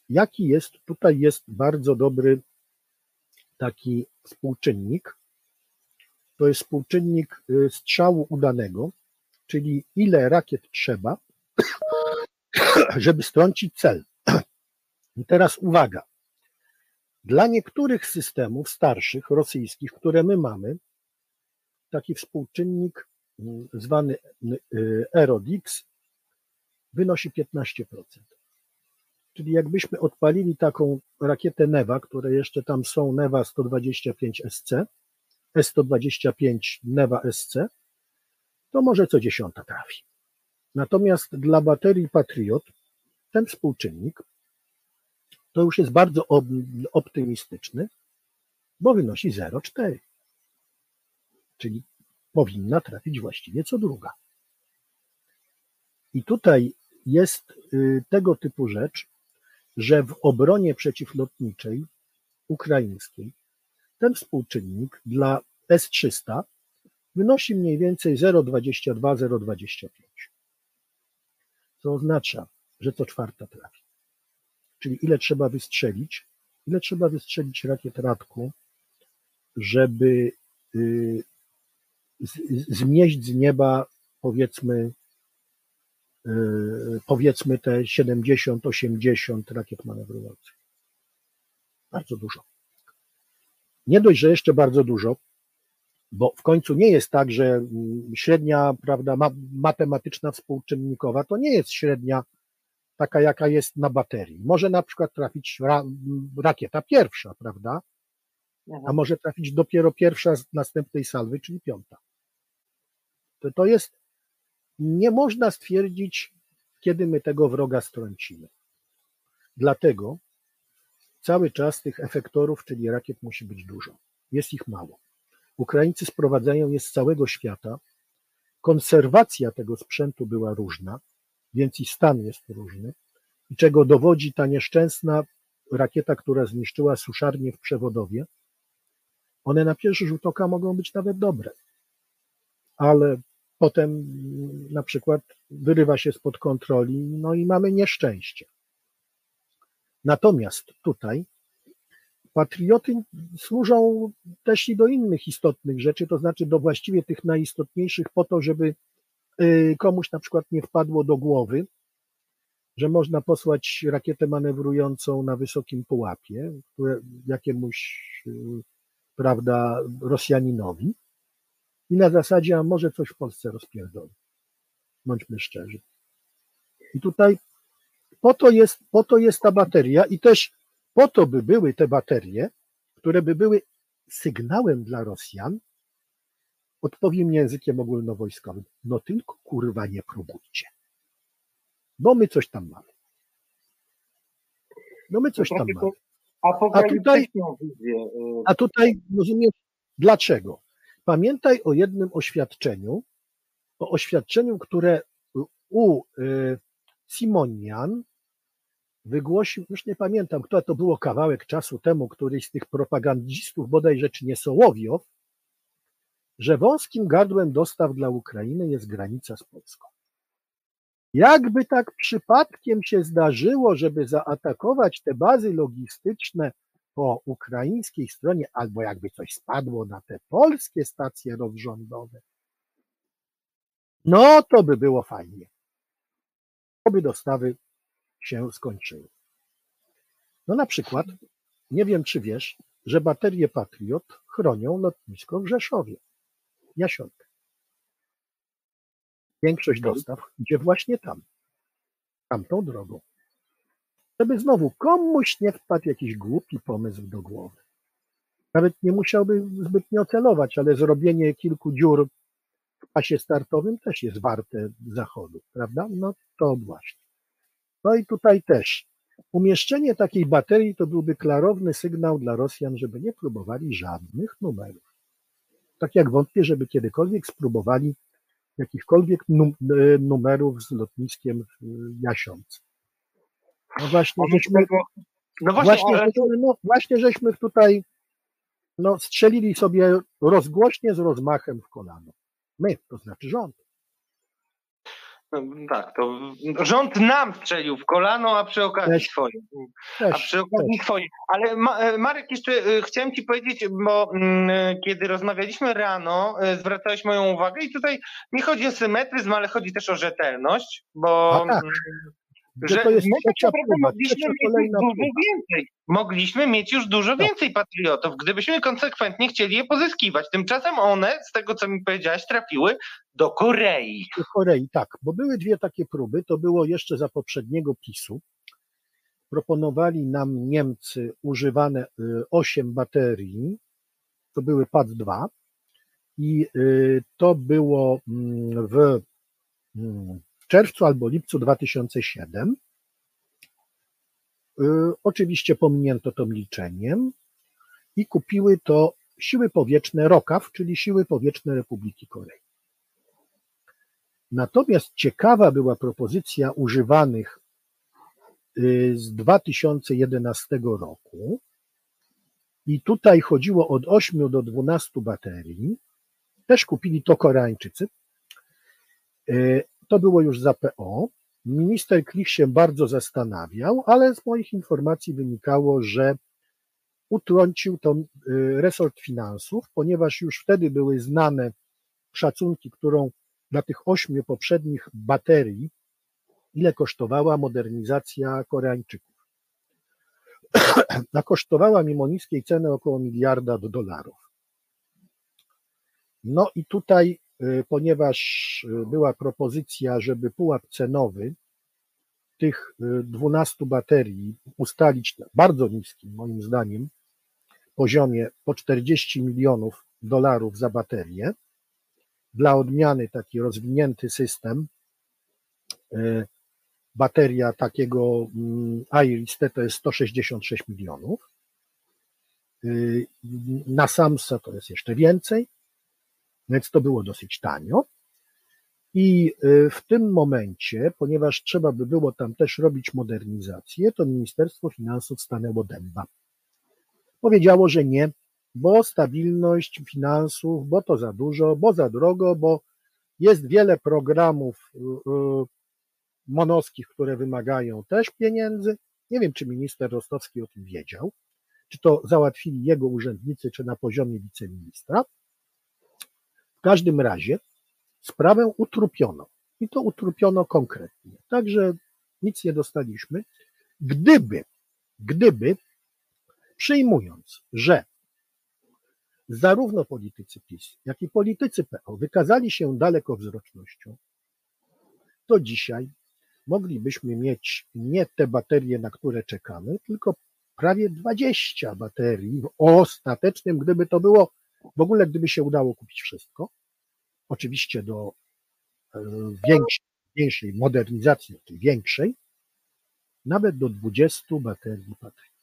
Jaki jest, tutaj jest bardzo dobry taki współczynnik, to jest współczynnik y, strzału udanego, czyli ile rakiet trzeba, żeby strącić cel. I teraz uwaga. Dla niektórych systemów starszych, rosyjskich, które my mamy, taki współczynnik mm, zwany y, Aerodix wynosi 15%. Czyli jakbyśmy odpalili taką rakietę NEWA, które jeszcze tam są NEWA 125 SC, S125 NEWA SC, to może co dziesiąta trafi. Natomiast dla baterii Patriot ten współczynnik to już jest bardzo optymistyczny, bo wynosi 0,4. Czyli powinna trafić właściwie co druga. I tutaj jest y, tego typu rzecz, że w obronie przeciwlotniczej ukraińskiej ten współczynnik dla S-300 wynosi mniej więcej 0,22-0,25, co oznacza, że co czwarta trafi. Czyli ile trzeba wystrzelić, ile trzeba wystrzelić rakiet Radku, żeby zmieść z nieba powiedzmy y, powiedzmy te 70-80 rakiet manewrujących. Bardzo dużo. Nie dość, że jeszcze bardzo dużo, bo w końcu nie jest tak, że mm, średnia prawda, matematyczna współczynnikowa to nie jest średnia taka, jaka jest na baterii. Może na przykład trafić ra, rakieta pierwsza, prawda? A może trafić dopiero pierwsza z następnej salwy, czyli piąta. To, to jest, nie można stwierdzić, kiedy my tego wroga strącimy. Dlatego cały czas tych efektorów, czyli rakiet musi być dużo. Jest ich mało. Ukraińcy sprowadzają je z całego świata. Konserwacja tego sprzętu była różna, więc i stan jest różny. I czego dowodzi ta nieszczęsna rakieta, która zniszczyła suszarnię w Przewodowie. One na pierwszy rzut oka mogą być nawet dobre, ale potem na przykład wyrywa się spod kontroli, no i mamy nieszczęście. Natomiast tutaj patrioty służą też i do innych istotnych rzeczy, to znaczy do właściwie tych najistotniejszych po to, żeby y, komuś na przykład nie wpadło do głowy, że można posłać rakietę manewrującą na wysokim pułapie, które jakiemuś, y, prawda, Rosjaninowi i na zasadzie, a może coś w Polsce rozpierdoli. Bądźmy szczerzy. I tutaj po to jest, po to jest ta bateria i też po to by były te baterie, które by były sygnałem dla Rosjan, odpowiem językiem ogólnowojskowym, no tylko kurwa nie próbujcie. Bo my coś tam mamy. No my coś tam mamy. Apokaliptyczną wizję. y, A tutaj rozumiesz dlaczego? Pamiętaj o jednym oświadczeniu, o oświadczeniu, które u y, Simonian wygłosił, już nie pamiętam, kto to było kawałek czasu temu, któryś z tych propagandzistów, bodajże czy nie Sołowiow, że wąskim gardłem dostaw dla Ukrainy jest granica z Polską. Jakby tak przypadkiem się zdarzyło, żeby zaatakować te bazy logistyczne po ukraińskiej stronie, albo jakby coś spadło na te polskie stacje rozrządowe, no to by było fajnie. To by dostawy się skończyły. No na przykład, nie wiem czy wiesz, że baterie Patriot chronią lotnisko w Rzeszowie, Jasionkę. Większość dostaw idzie właśnie tam, tamtą drogą. Żeby znowu komuś nie wpadł jakiś głupi pomysł do głowy. Nawet nie musiałby zbytnio celować, ale zrobienie kilku dziur w pasie startowym też jest warte zachodu, prawda? No to właśnie. No i tutaj też umieszczenie takiej baterii to byłby klarowny sygnał dla Rosjan, żeby nie próbowali żadnych numerów. Tak jak wątpię, żeby kiedykolwiek spróbowali jakichkolwiek num- e, numerów z lotniskiem w Jasiąc. No właśnie, żeśmy, No właśnie, Właśnie, ale żeśmy, no, właśnie żeśmy tutaj no, strzelili sobie rozgłośnie z rozmachem w kolano. My, to znaczy rząd. No, tak, to rząd nam strzelił w kolano, a przy okazji Też- swoje. A Też, przy okazji swoje. Ale e, Marek, jeszcze e, chciałem ci powiedzieć, bo mm, e, kiedy rozmawialiśmy rano, zwracałeś moją uwagę i tutaj nie chodzi o symetryzm, ale chodzi też o rzetelność, bo A tak. Mm, że to jest my tak trzecia próba, mogliśmy mieć już kolejna dużo próba. więcej. Mogliśmy mieć już dużo Tak. więcej patriotów, gdybyśmy konsekwentnie chcieli je pozyskiwać. Tymczasem one, z tego co mi powiedziałaś, trafiły do Korei. w Korei, tak, bo były dwie takie próby, to było jeszcze za poprzedniego PiSu. Proponowali nam Niemcy używane y, 8 baterii, to były PAD-2 i y, to było mm, w mm, czerwcu albo lipcu 2007. Y, Oczywiście pominięto to milczeniem i kupiły to siły powietrzne ROKAW, czyli siły powietrzne Republiki Korei. Natomiast ciekawa była propozycja używanych y, z 2011 roku. I tutaj chodziło od 8 do 12 baterii. Też kupili to Koreańczycy. To było już za PO. Minister Klich się bardzo zastanawiał, ale z moich informacji wynikało, że utrącił to y, resort finansów, ponieważ już wtedy były znane szacunki, którą dla tych ośmiu poprzednich baterii, ile kosztowała modernizacja Koreańczyków. A kosztowała mimo niskiej ceny około miliarda do dolarów. No i tutaj, ponieważ y, była propozycja, żeby pułap cenowy tych y, 12 baterii ustalić na bardzo niskim, moim zdaniem, poziomie po 40 milionów dolarów za baterię, dla odmiany taki rozwinięty system, y, bateria takiego mm, Iris T to jest 166 milionów, Y, na Samsa to jest jeszcze więcej, więc to było dosyć tanio. I y, w tym momencie, ponieważ trzeba by było tam też robić modernizację, to Ministerstwo Finansów stanęło dęba. Powiedziało, że nie, bo stabilność finansów, bo to za dużo, bo za drogo, bo jest wiele programów y, y, monowskich, które wymagają też pieniędzy. Nie wiem, czy minister Rostowski o tym wiedział, czy to załatwili jego urzędnicy, czy na poziomie wiceministra. Każdym razie sprawę utrupiono i to utrupiono konkretnie. Także nic nie dostaliśmy. Gdyby, gdyby przyjmując, że zarówno politycy PiS, jak i politycy PO wykazali się dalekowzrocznością, to dzisiaj moglibyśmy mieć nie te baterie, na które czekamy, tylko prawie 20 baterii w ostatecznym, gdyby to było, w ogóle gdyby się udało kupić wszystko, oczywiście do e, większej, większej modernizacji, czyli większej, nawet do 20 baterii Patriot.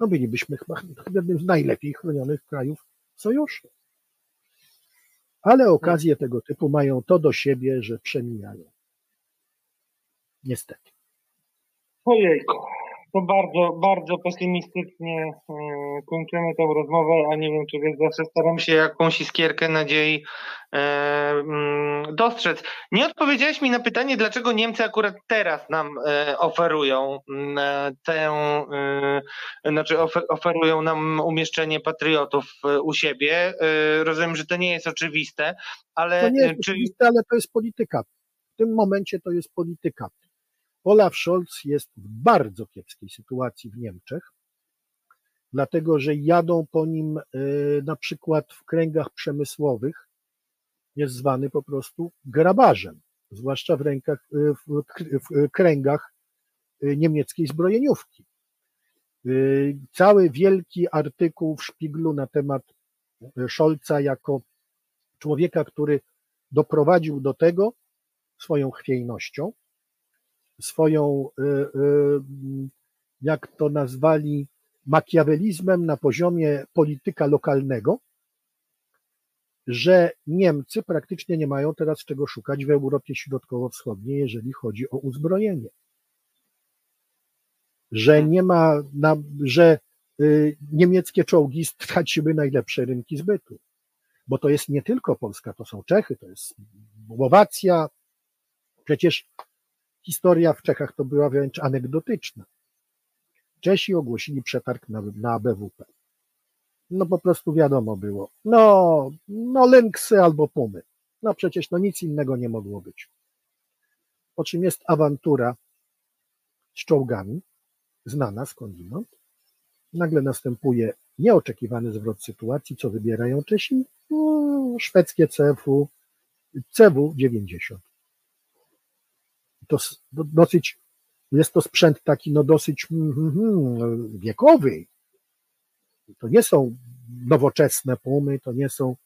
No bylibyśmy chyba jednym z najlepiej chronionych krajów sojuszu. Ale okazje tego typu mają to do siebie, że przemijają. Niestety. Ojejku, to bardzo, bardzo pesymistycznie e, kończymy tę rozmowę, a nie wiem, czy wiesz, zawsze staram się jakąś iskierkę nadziei e, mm, dostrzec. Nie odpowiedziałeś mi na pytanie, dlaczego Niemcy akurat teraz nam e, oferują mm, tę, e, znaczy ofer, oferują nam umieszczenie patriotów u siebie. Rozumiem, że to nie jest oczywiste, ale To nie jest czy oczywiste, ale to jest polityka. W tym momencie to jest polityka. Olaf Scholz jest w bardzo kiepskiej sytuacji w Niemczech, dlatego że jadą po nim y, na przykład w kręgach przemysłowych, jest zwany po prostu grabarzem, zwłaszcza w rękach, y, w, w kręgach y, niemieckiej zbrojeniówki. Cały wielki artykuł w Szpiglu na temat Scholza jako człowieka, który doprowadził do tego swoją chwiejnością, swoją, y, y, jak to nazwali, makiawelizmem na poziomie polityka lokalnego, że Niemcy praktycznie nie mają teraz czego szukać w Europie Środkowo-Wschodniej, jeżeli chodzi o uzbrojenie. że nie ma, na, że y, niemieckie czołgi straciły najlepsze rynki zbytu. Bo to jest nie tylko Polska, to są Czechy, to jest Słowacja. Przecież historia w Czechach to była wręcz anegdotyczna. Czesi ogłosili przetarg na, na BWP. No po prostu wiadomo było. No, no Lynxy albo Pumy. No przecież no nic innego nie mogło być. Po czym jest awantura z czołgami, znana skądinąd. Nagle następuje nieoczekiwany zwrot sytuacji, co wybierają Czesi? No, szwedzkie CFU, CW 90. To dosyć, jest to sprzęt taki no dosyć mm, mm, wiekowy. To nie są nowoczesne pumy, to nie są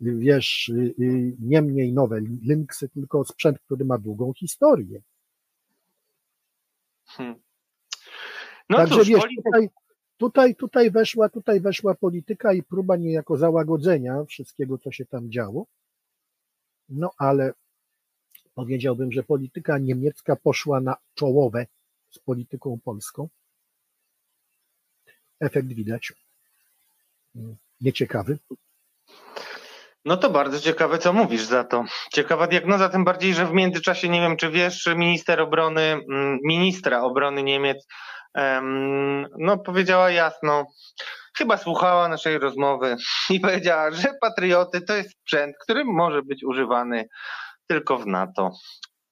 wiesz, y, y, nie mniej nowe Lynxy, tylko sprzęt, który ma długą historię. Hmm. No Także cóż, wiesz, tutaj, tutaj, tutaj, weszła, tutaj weszła polityka i próba niejako załagodzenia wszystkiego, co się tam działo. No ale powiedziałbym, że polityka niemiecka poszła na czołowe z polityką polską. Efekt widać. Nieciekawy. No to bardzo ciekawe, co mówisz za to. Ciekawa diagnoza, tym bardziej, że w międzyczasie, nie wiem czy wiesz, minister obrony, mm, ministra obrony Niemiec, no powiedziała jasno, chyba słuchała naszej rozmowy i powiedziała, że patrioty to jest sprzęt, który może być używany tylko w NATO.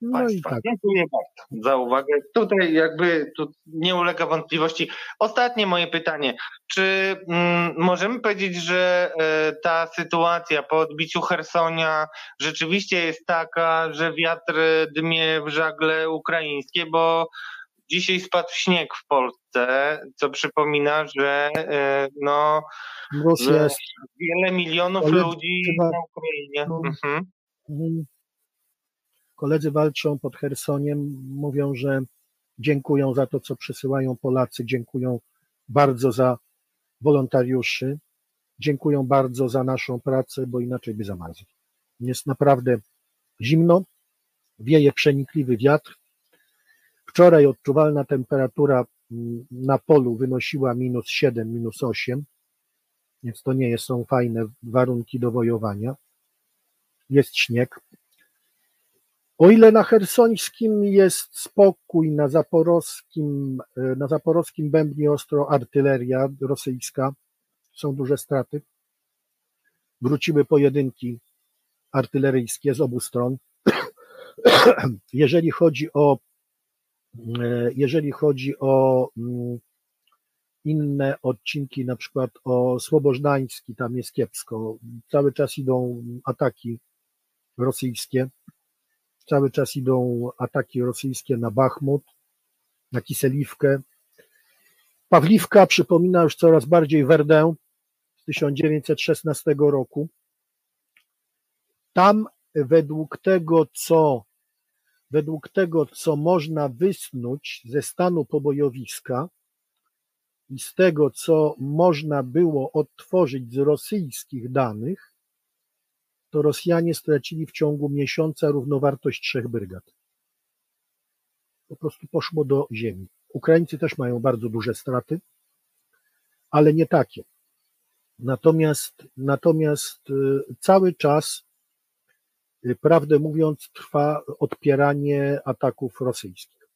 No Państwa. i tak. Dziękuję bardzo za uwagę. Tutaj jakby tu nie ulega wątpliwości. Ostatnie moje pytanie. Czy mm, możemy powiedzieć, że e, ta sytuacja po odbiciu Hersonia rzeczywiście jest taka, że wiatr dmie w żagle ukraińskie, bo dzisiaj spadł śnieg w Polsce, co przypomina, że e, no, że wiele milionów Ale ludzi chyba- na Ukrainie. no. Mhm. Koledzy walczą pod Chersoniem, mówią, że dziękują za to, co przysyłają Polacy, dziękują bardzo za wolontariuszy, dziękują bardzo za naszą pracę, bo inaczej by zamarzli. Jest naprawdę zimno, wieje przenikliwy wiatr. Wczoraj odczuwalna temperatura mm, na polu wynosiła minus 7, minus 8, więc to nie są fajne warunki do wojowania. Jest śnieg, o ile na chersońskim jest spokój, na zaporowskim, e, na zaporowskim bębnie ostro artyleria rosyjska, są duże straty. Wróciły pojedynki artyleryjskie z obu stron. Jeżeli chodzi o, e, jeżeli chodzi o mm, inne odcinki, na przykład o Słobożnański, tam jest kiepsko. Cały czas idą ataki rosyjskie cały czas idą ataki rosyjskie na Bachmut, na Kiseliwkę. Pawliwka przypomina już coraz bardziej Werdę z 1916 roku. Tam według tego, co według tego, co można wysnuć ze stanu pobojowiska i z tego, co można było odtworzyć z rosyjskich danych, to Rosjanie stracili w ciągu miesiąca równowartość trzech brygad. Po prostu poszło do ziemi. Ukraińcy też mają bardzo duże straty, ale nie takie. Natomiast, natomiast y, cały czas, y, prawdę mówiąc, trwa odpieranie ataków rosyjskich.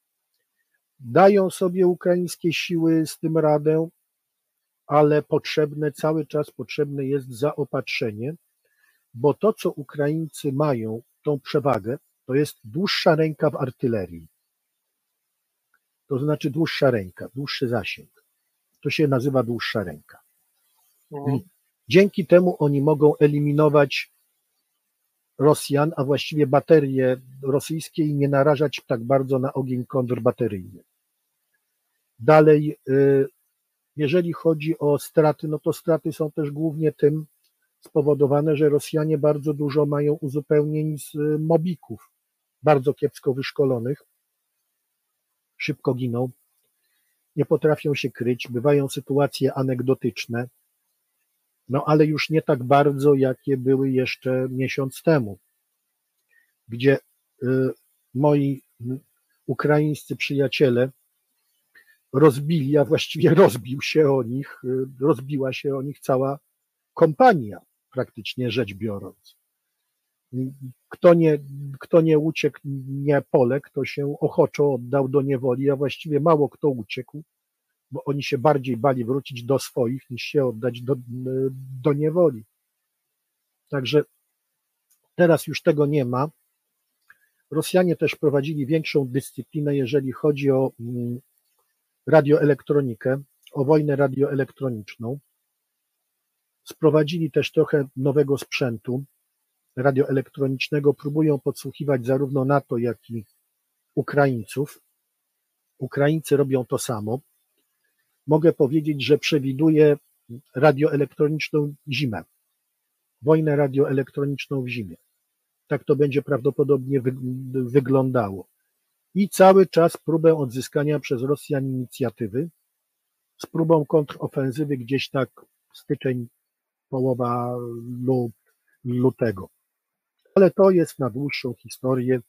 Dają sobie ukraińskie siły z tym radę, ale potrzebne, cały czas potrzebne jest zaopatrzenie, bo to, co Ukraińcy mają, tą przewagę, to jest dłuższa ręka w artylerii. To znaczy dłuższa ręka, dłuższy zasięg. To się nazywa dłuższa ręka. Mhm. Dzięki temu oni mogą eliminować Rosjan, a właściwie baterie rosyjskie i nie narażać tak bardzo na ogień kontrbateryjny. Dalej, y, jeżeli chodzi o straty, no to straty są też głównie tym, spowodowane, że Rosjanie bardzo dużo mają uzupełnień z y, mobików, bardzo kiepsko wyszkolonych, szybko giną, nie potrafią się kryć, bywają sytuacje anegdotyczne, no ale już nie tak bardzo, jakie były jeszcze miesiąc temu, gdzie y, moi ukraińscy przyjaciele rozbili, a właściwie rozbił się o nich, y, rozbiła się o nich cała kompania, praktycznie rzecz biorąc. Kto nie, kto nie uciekł, nie poległ, to się ochoczo oddał do niewoli, a właściwie mało kto uciekł, bo oni się bardziej bali wrócić do swoich, niż się oddać do, do niewoli. Także teraz już tego nie ma. Rosjanie też prowadzili większą dyscyplinę, jeżeli chodzi o mm, radioelektronikę, o wojnę radioelektroniczną. Sprowadzili też trochę nowego sprzętu radioelektronicznego, próbują podsłuchiwać zarówno NATO, jak i Ukraińców. Ukraińcy robią to samo. Mogę powiedzieć, że przewiduję radioelektroniczną zimę, wojnę radioelektroniczną w zimie. Tak to będzie prawdopodobnie wyglądało. I cały czas próbę odzyskania przez Rosjan inicjatywy z próbą kontrofensywy gdzieś tak styczeń, połowa lub lutego. Ale to jest na dłuższą historię,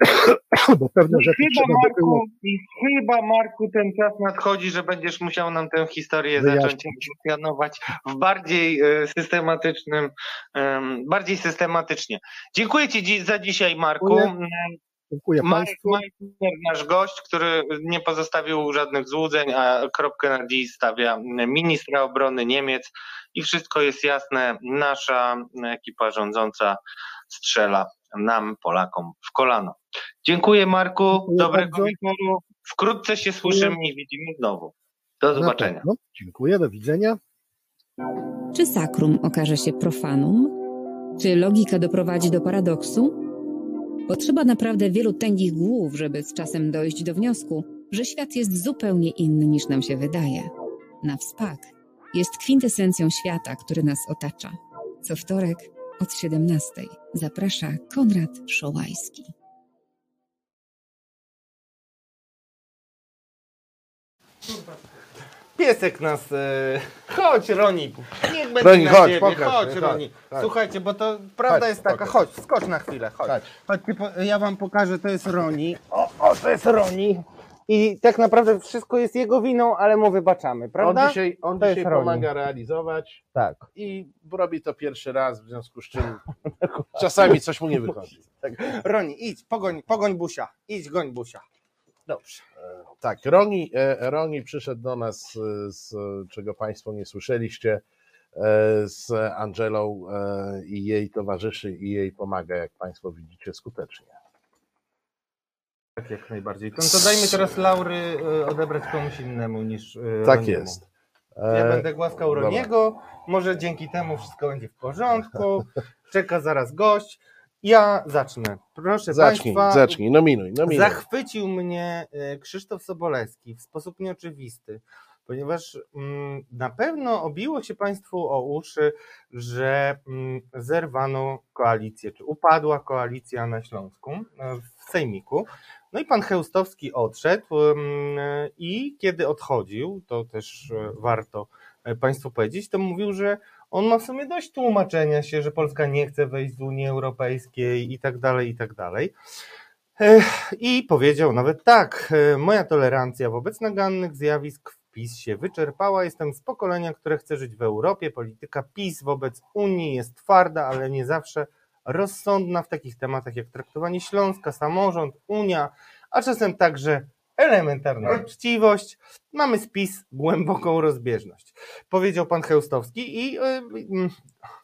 bo pewne I rzeczy chyba, trzeba by było Marku, I chyba, Marku, ten czas nadchodzi, że będziesz musiał nam tę historię zacząć relacjonować w bardziej e, systematycznym, em, bardziej systematycznie. Dziękuję Ci za dzisiaj, Marku. Dziękuję. Dziękuję Marek nasz gość, który nie pozostawił żadnych złudzeń, a kropkę na D stawia ministra obrony Niemiec i wszystko jest jasne. Nasza ekipa rządząca strzela nam, Polakom, w kolano. Dziękuję Marku, Dziękuję dobrego bardzo. wieczoru. Wkrótce się słyszymy i widzimy znowu. Do zobaczenia. Dziękuję, do widzenia. Czy sakrum okaże się profanum? Czy logika doprowadzi do paradoksu? Potrzeba naprawdę wielu tęgich głów, żeby z czasem dojść do wniosku, że świat jest zupełnie inny niż nam się wydaje. Na wspak jest kwintesencją świata, który nas otacza. Co wtorek od 17 zaprasza Konrad Szołajski. Piesek nas. E... Chodź, Roni. Niech będzie Roni, na chodź, ciebie. pokaż chodź, się, Roni. Słuchajcie, bo to prawda Chodź, jest taka. pokaż. Chodź, skocz na chwilę. Chodź. Chodź. Chodźcie, po- ja wam pokażę, to jest Roni. O, o, to jest Roni. I tak naprawdę wszystko jest jego winą, ale mu wybaczamy, prawda? On dzisiaj, on To jest dzisiaj Roni. pomaga realizować Tak. i robi to pierwszy raz, w związku z czym czasami coś mu nie wychodzi. Roni, idź, pogoń, pogoń busia. Idź, goń busia. Dobrze. Tak, Roni, e, Roni przyszedł do nas, e, z czego Państwo nie słyszeliście, e, z Angelą e, i jej towarzyszy i jej pomaga, jak Państwo widzicie, skutecznie. Tak, jak najbardziej. No to dajmy teraz Laury e, odebrać komuś innemu niż e, Tak Roniemu. jest. Ja E, będę głaskał dobra. Roniego, może dzięki temu wszystko będzie w porządku. Czeka zaraz gość. Ja zacznę. Proszę Zacznij, Państwa. zacznij, nominuj, nominuj. Zachwycił mnie e, Krzysztof Sobolewski w sposób nieoczywisty, ponieważ mm, na pewno obiło się Państwu o uszy, że mm, zerwano koalicję, czy upadła koalicja na Śląsku e, w Sejmiku. No i pan Chełstowski odszedł mm, i kiedy odchodził, to też e, warto Państwu powiedzieć, to mówił, że on ma w sumie dość tłumaczenia się, że Polska nie chce wejść z Unii Europejskiej i tak dalej, i tak dalej. I powiedział nawet tak, e, moja tolerancja wobec nagannych zjawisk w PiS się wyczerpała. Jestem z pokolenia, które chce żyć w Europie. Polityka PiS wobec Unii jest twarda, ale nie zawsze rozsądna w takich tematach jak traktowanie Śląska, samorząd, Unia, a czasem także elementarna uczciwość. Mamy z PiS głęboką rozbieżność. Powiedział pan Chełstowski i mm,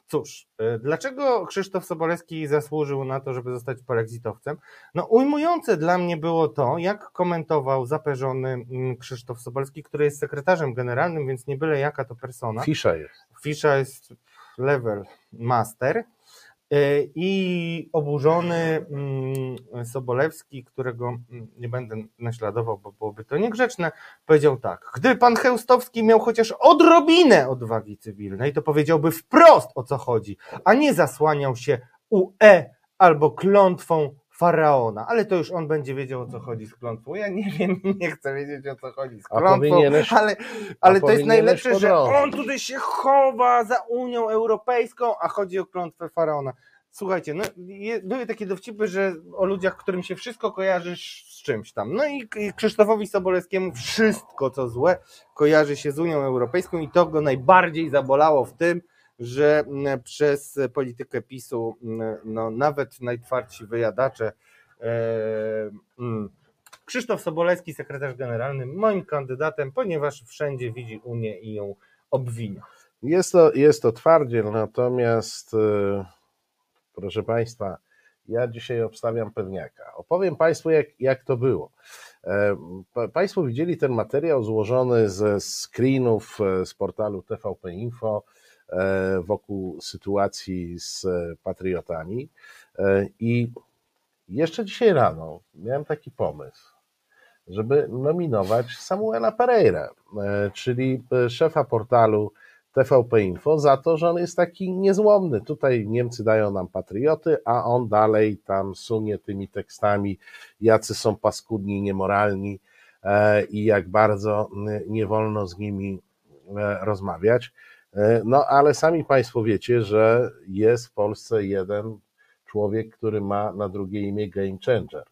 cóż, e, dlaczego Krzysztof Sobolewski zasłużył na to, żeby zostać polexitowcem? No ujmujące dla mnie było to, jak komentował zaperzony mm, Krzysztof Sobolewski, który jest sekretarzem generalnym, więc nie byle jaka to persona. Fisza jest. Fisza jest level master. E, I oburzony mm, Sobolewski, którego mm, nie będę naśladował, bo byłoby to niegrzeczne, powiedział tak: Gdyby pan Chełstowski miał chociaż odrobinę odwagi cywilnej, to powiedziałby wprost o co chodzi, a nie zasłaniał się UE albo klątwą faraona. Ale to już on będzie wiedział o co chodzi z klątwą. Ja nie wiem, nie chcę wiedzieć o co chodzi z klątwą, ale, ale to jest najlepsze, że on tutaj się chowa za Unią Europejską, a chodzi o klątwę faraona. Słuchajcie, no, je, były takie dowcipy, że o ludziach, którym się wszystko kojarzy z czymś tam. No i, i Krzysztofowi Sobolewskiemu wszystko, co złe, kojarzy się z Unią Europejską i to go najbardziej zabolało w tym, że mm, przez politykę PiSu mm, no, nawet najtwardsi wyjadacze e, mm, Krzysztof Sobolewski, sekretarz generalny, moim kandydatem, ponieważ wszędzie widzi Unię i ją obwinia. Jest to, jest to twardziel, natomiast e, proszę Państwa, ja dzisiaj obstawiam pewniaka. Opowiem Państwu, jak, jak to było. E, pa- Państwo widzieli ten materiał złożony ze screenów z portalu TVP Info wokół sytuacji z e, patriotami. E, I jeszcze dzisiaj rano miałem taki pomysł, żeby nominować Samuela Pereira, e, czyli e, szefa portalu TVP Info za to, że on jest taki niezłomny. Tutaj Niemcy dają nam patrioty, a on dalej tam sunie tymi tekstami, jacy są paskudni, niemoralni e, i jak bardzo nie wolno z nimi e, rozmawiać. E, No ale sami Państwo wiecie, że jest w Polsce jeden człowiek, który ma na drugie imię Game Changer.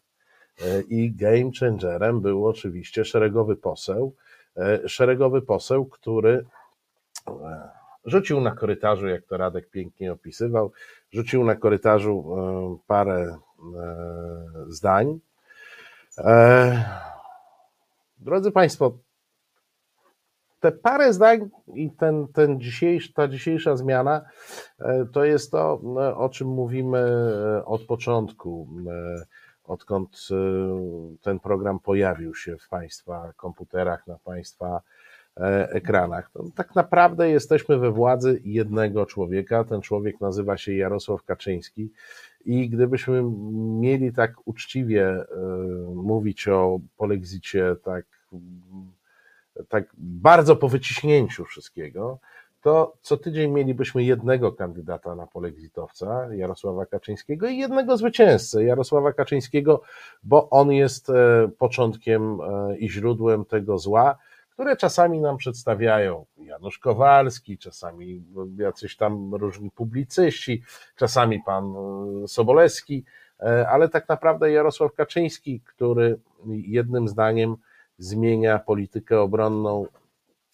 E, I game changerem był oczywiście szeregowy poseł, e, szeregowy poseł, który rzucił na korytarzu, jak to Radek pięknie opisywał, rzucił na korytarzu parę zdań. Drodzy Państwo, te parę zdań i ten, ten dzisiejszy, ta dzisiejsza zmiana e, to jest to, e, o czym mówimy e, od początku, odkąd ten program pojawił się w Państwa komputerach, na Państwa ekranach. Tak naprawdę jesteśmy we władzy jednego człowieka. Ten człowiek nazywa się Jarosław Kaczyński. I gdybyśmy mieli tak uczciwie mówić o polexicie, tak, tak bardzo po wyciśnięciu wszystkiego, to co tydzień mielibyśmy jednego kandydata na polexitowca, Jarosława Kaczyńskiego, i jednego zwycięzcę, Jarosława Kaczyńskiego, bo on jest e, początkiem e, i źródłem tego zła, które czasami nam przedstawiają Janusz Kowalski, czasami jacyś tam różni publicyści, czasami pan e, Sobolewski, ale tak naprawdę Jarosław Kaczyński, który jednym zdaniem zmienia politykę obronną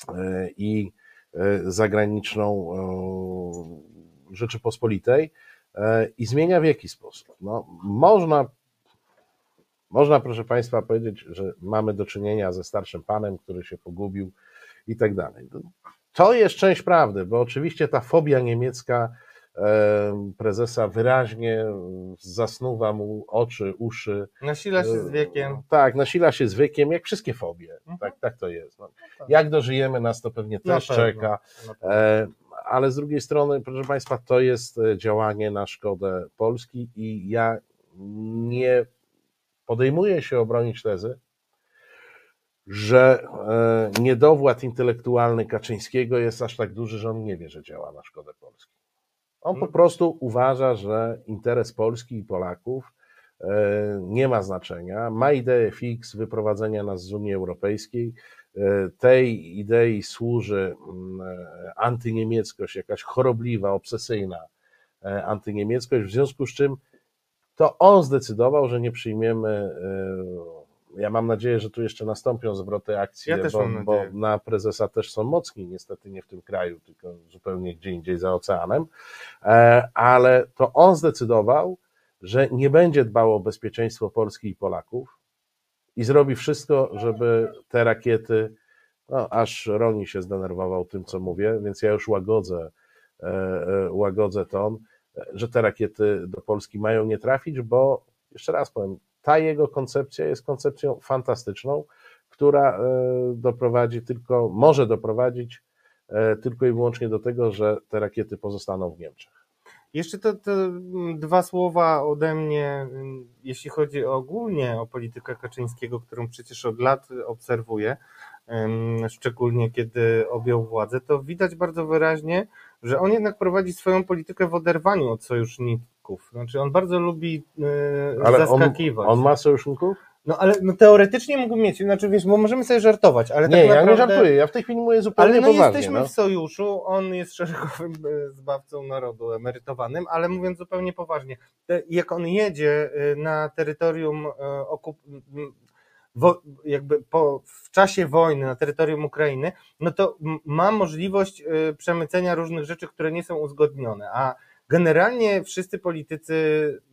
e, i e, zagraniczną e, Rzeczypospolitej i zmienia w jaki sposób? No, można, można, proszę Państwa, powiedzieć, że mamy do czynienia ze starszym panem, który się pogubił i tak dalej. To jest część prawdy, bo oczywiście ta fobia niemiecka prezesa wyraźnie zasnuwa mu oczy, uszy. Nasila się z wiekiem. Tak, nasila się z wiekiem, jak wszystkie fobie. Mhm. Tak, tak to jest. No. tak. Jak dożyjemy, nas to pewnie też pewno, czeka. E, ale z drugiej strony, proszę Państwa, to jest e, działanie na szkodę Polski i ja nie podejmuję się obronić tezy, że e, niedowład intelektualny Kaczyńskiego jest aż tak duży, że on nie wie, że działa na szkodę Polski. On po Mm. prostu uważa, że interes Polski i Polaków e, nie ma znaczenia. Ma ideę fix wyprowadzenia nas z Unii Europejskiej. E, Tej idei służy mm, e, antyniemieckość, jakaś chorobliwa, obsesyjna antyniemieckość, w związku z czym to on zdecydował, że nie przyjmiemy. Ja mam nadzieję, że tu jeszcze nastąpią zwroty akcji, Ja bo, bo na prezesa też są mocni, niestety nie w tym kraju, tylko zupełnie gdzie indziej za oceanem. E, Ale to on zdecydował, że nie będzie dbał o bezpieczeństwo Polski i Polaków i zrobi wszystko, żeby te rakiety, no aż Roni się zdenerwował tym, co mówię, więc ja już łagodzę, e, e, łagodzę ton, że te rakiety do Polski mają nie trafić, bo jeszcze raz powiem, ta jego koncepcja jest koncepcją fantastyczną, która e, doprowadzi tylko, może doprowadzić e, tylko i wyłącznie do tego, że te rakiety pozostaną w Niemczech. Jeszcze to, to mm, dwa słowa ode mnie, mm, jeśli chodzi ogólnie o politykę Kaczyńskiego, którą przecież od lat obserwuję, szczególnie kiedy objął władzę, to widać bardzo wyraźnie, że on jednak prowadzi swoją politykę w oderwaniu od sojuszników. Znaczy on bardzo lubi e, Ale on, zaskakiwać. on ma sojuszników? No ale no, teoretycznie mógłbym mieć, znaczy wiesz, bo możemy sobie żartować, ale Nie, tak ja naprawdę... nie żartuję, ja w tej chwili mówię zupełnie Ale no poważnie. jesteśmy no. w sojuszu, on jest szeregowym e, zbawcą narodu emerytowanym, ale mówiąc zupełnie poważnie, jak on jedzie e, na terytorium okup... wo, jakby po, w czasie wojny na terytorium Ukrainy, no to ma możliwość przemycenia różnych rzeczy, które nie są uzgodnione, a generalnie wszyscy politycy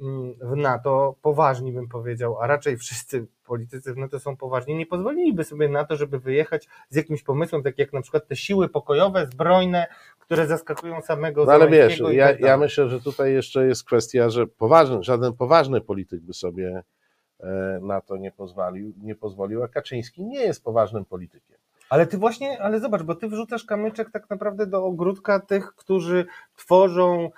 mm, w NATO, poważni bym powiedział, a raczej wszyscy politycy w NATO są poważni, nie pozwoliliby sobie na to, żeby wyjechać z jakimś pomysłem, tak jak na przykład te siły pokojowe, zbrojne, które zaskakują samego No ale wiesz, ja, tak ja myślę, że tutaj jeszcze jest kwestia, że poważny, żaden poważny polityk by sobie e, na to nie pozwolił, nie pozwolił, a Kaczyński nie jest poważnym politykiem. Ale ty właśnie, ale zobacz, bo ty wrzucasz kamyczek tak naprawdę do ogródka tych, którzy tworzą,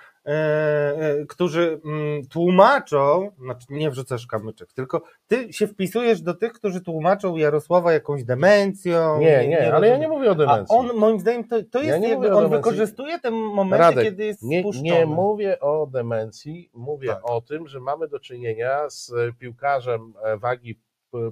którzy mm, tłumaczą, znaczy nie wrzucasz kamyczek, tylko ty się wpisujesz do tych, którzy tłumaczą Jarosława jakąś demencją. Nie, nie, ale ja nie mówię o A demencji. on moim zdaniem to, to Ja jest nie jakby, on wykorzystuje te momenty, Radek, kiedy jest nie, spuszczony. nie mówię o demencji, mówię Tak. o tym, że mamy do czynienia z piłkarzem e, wagi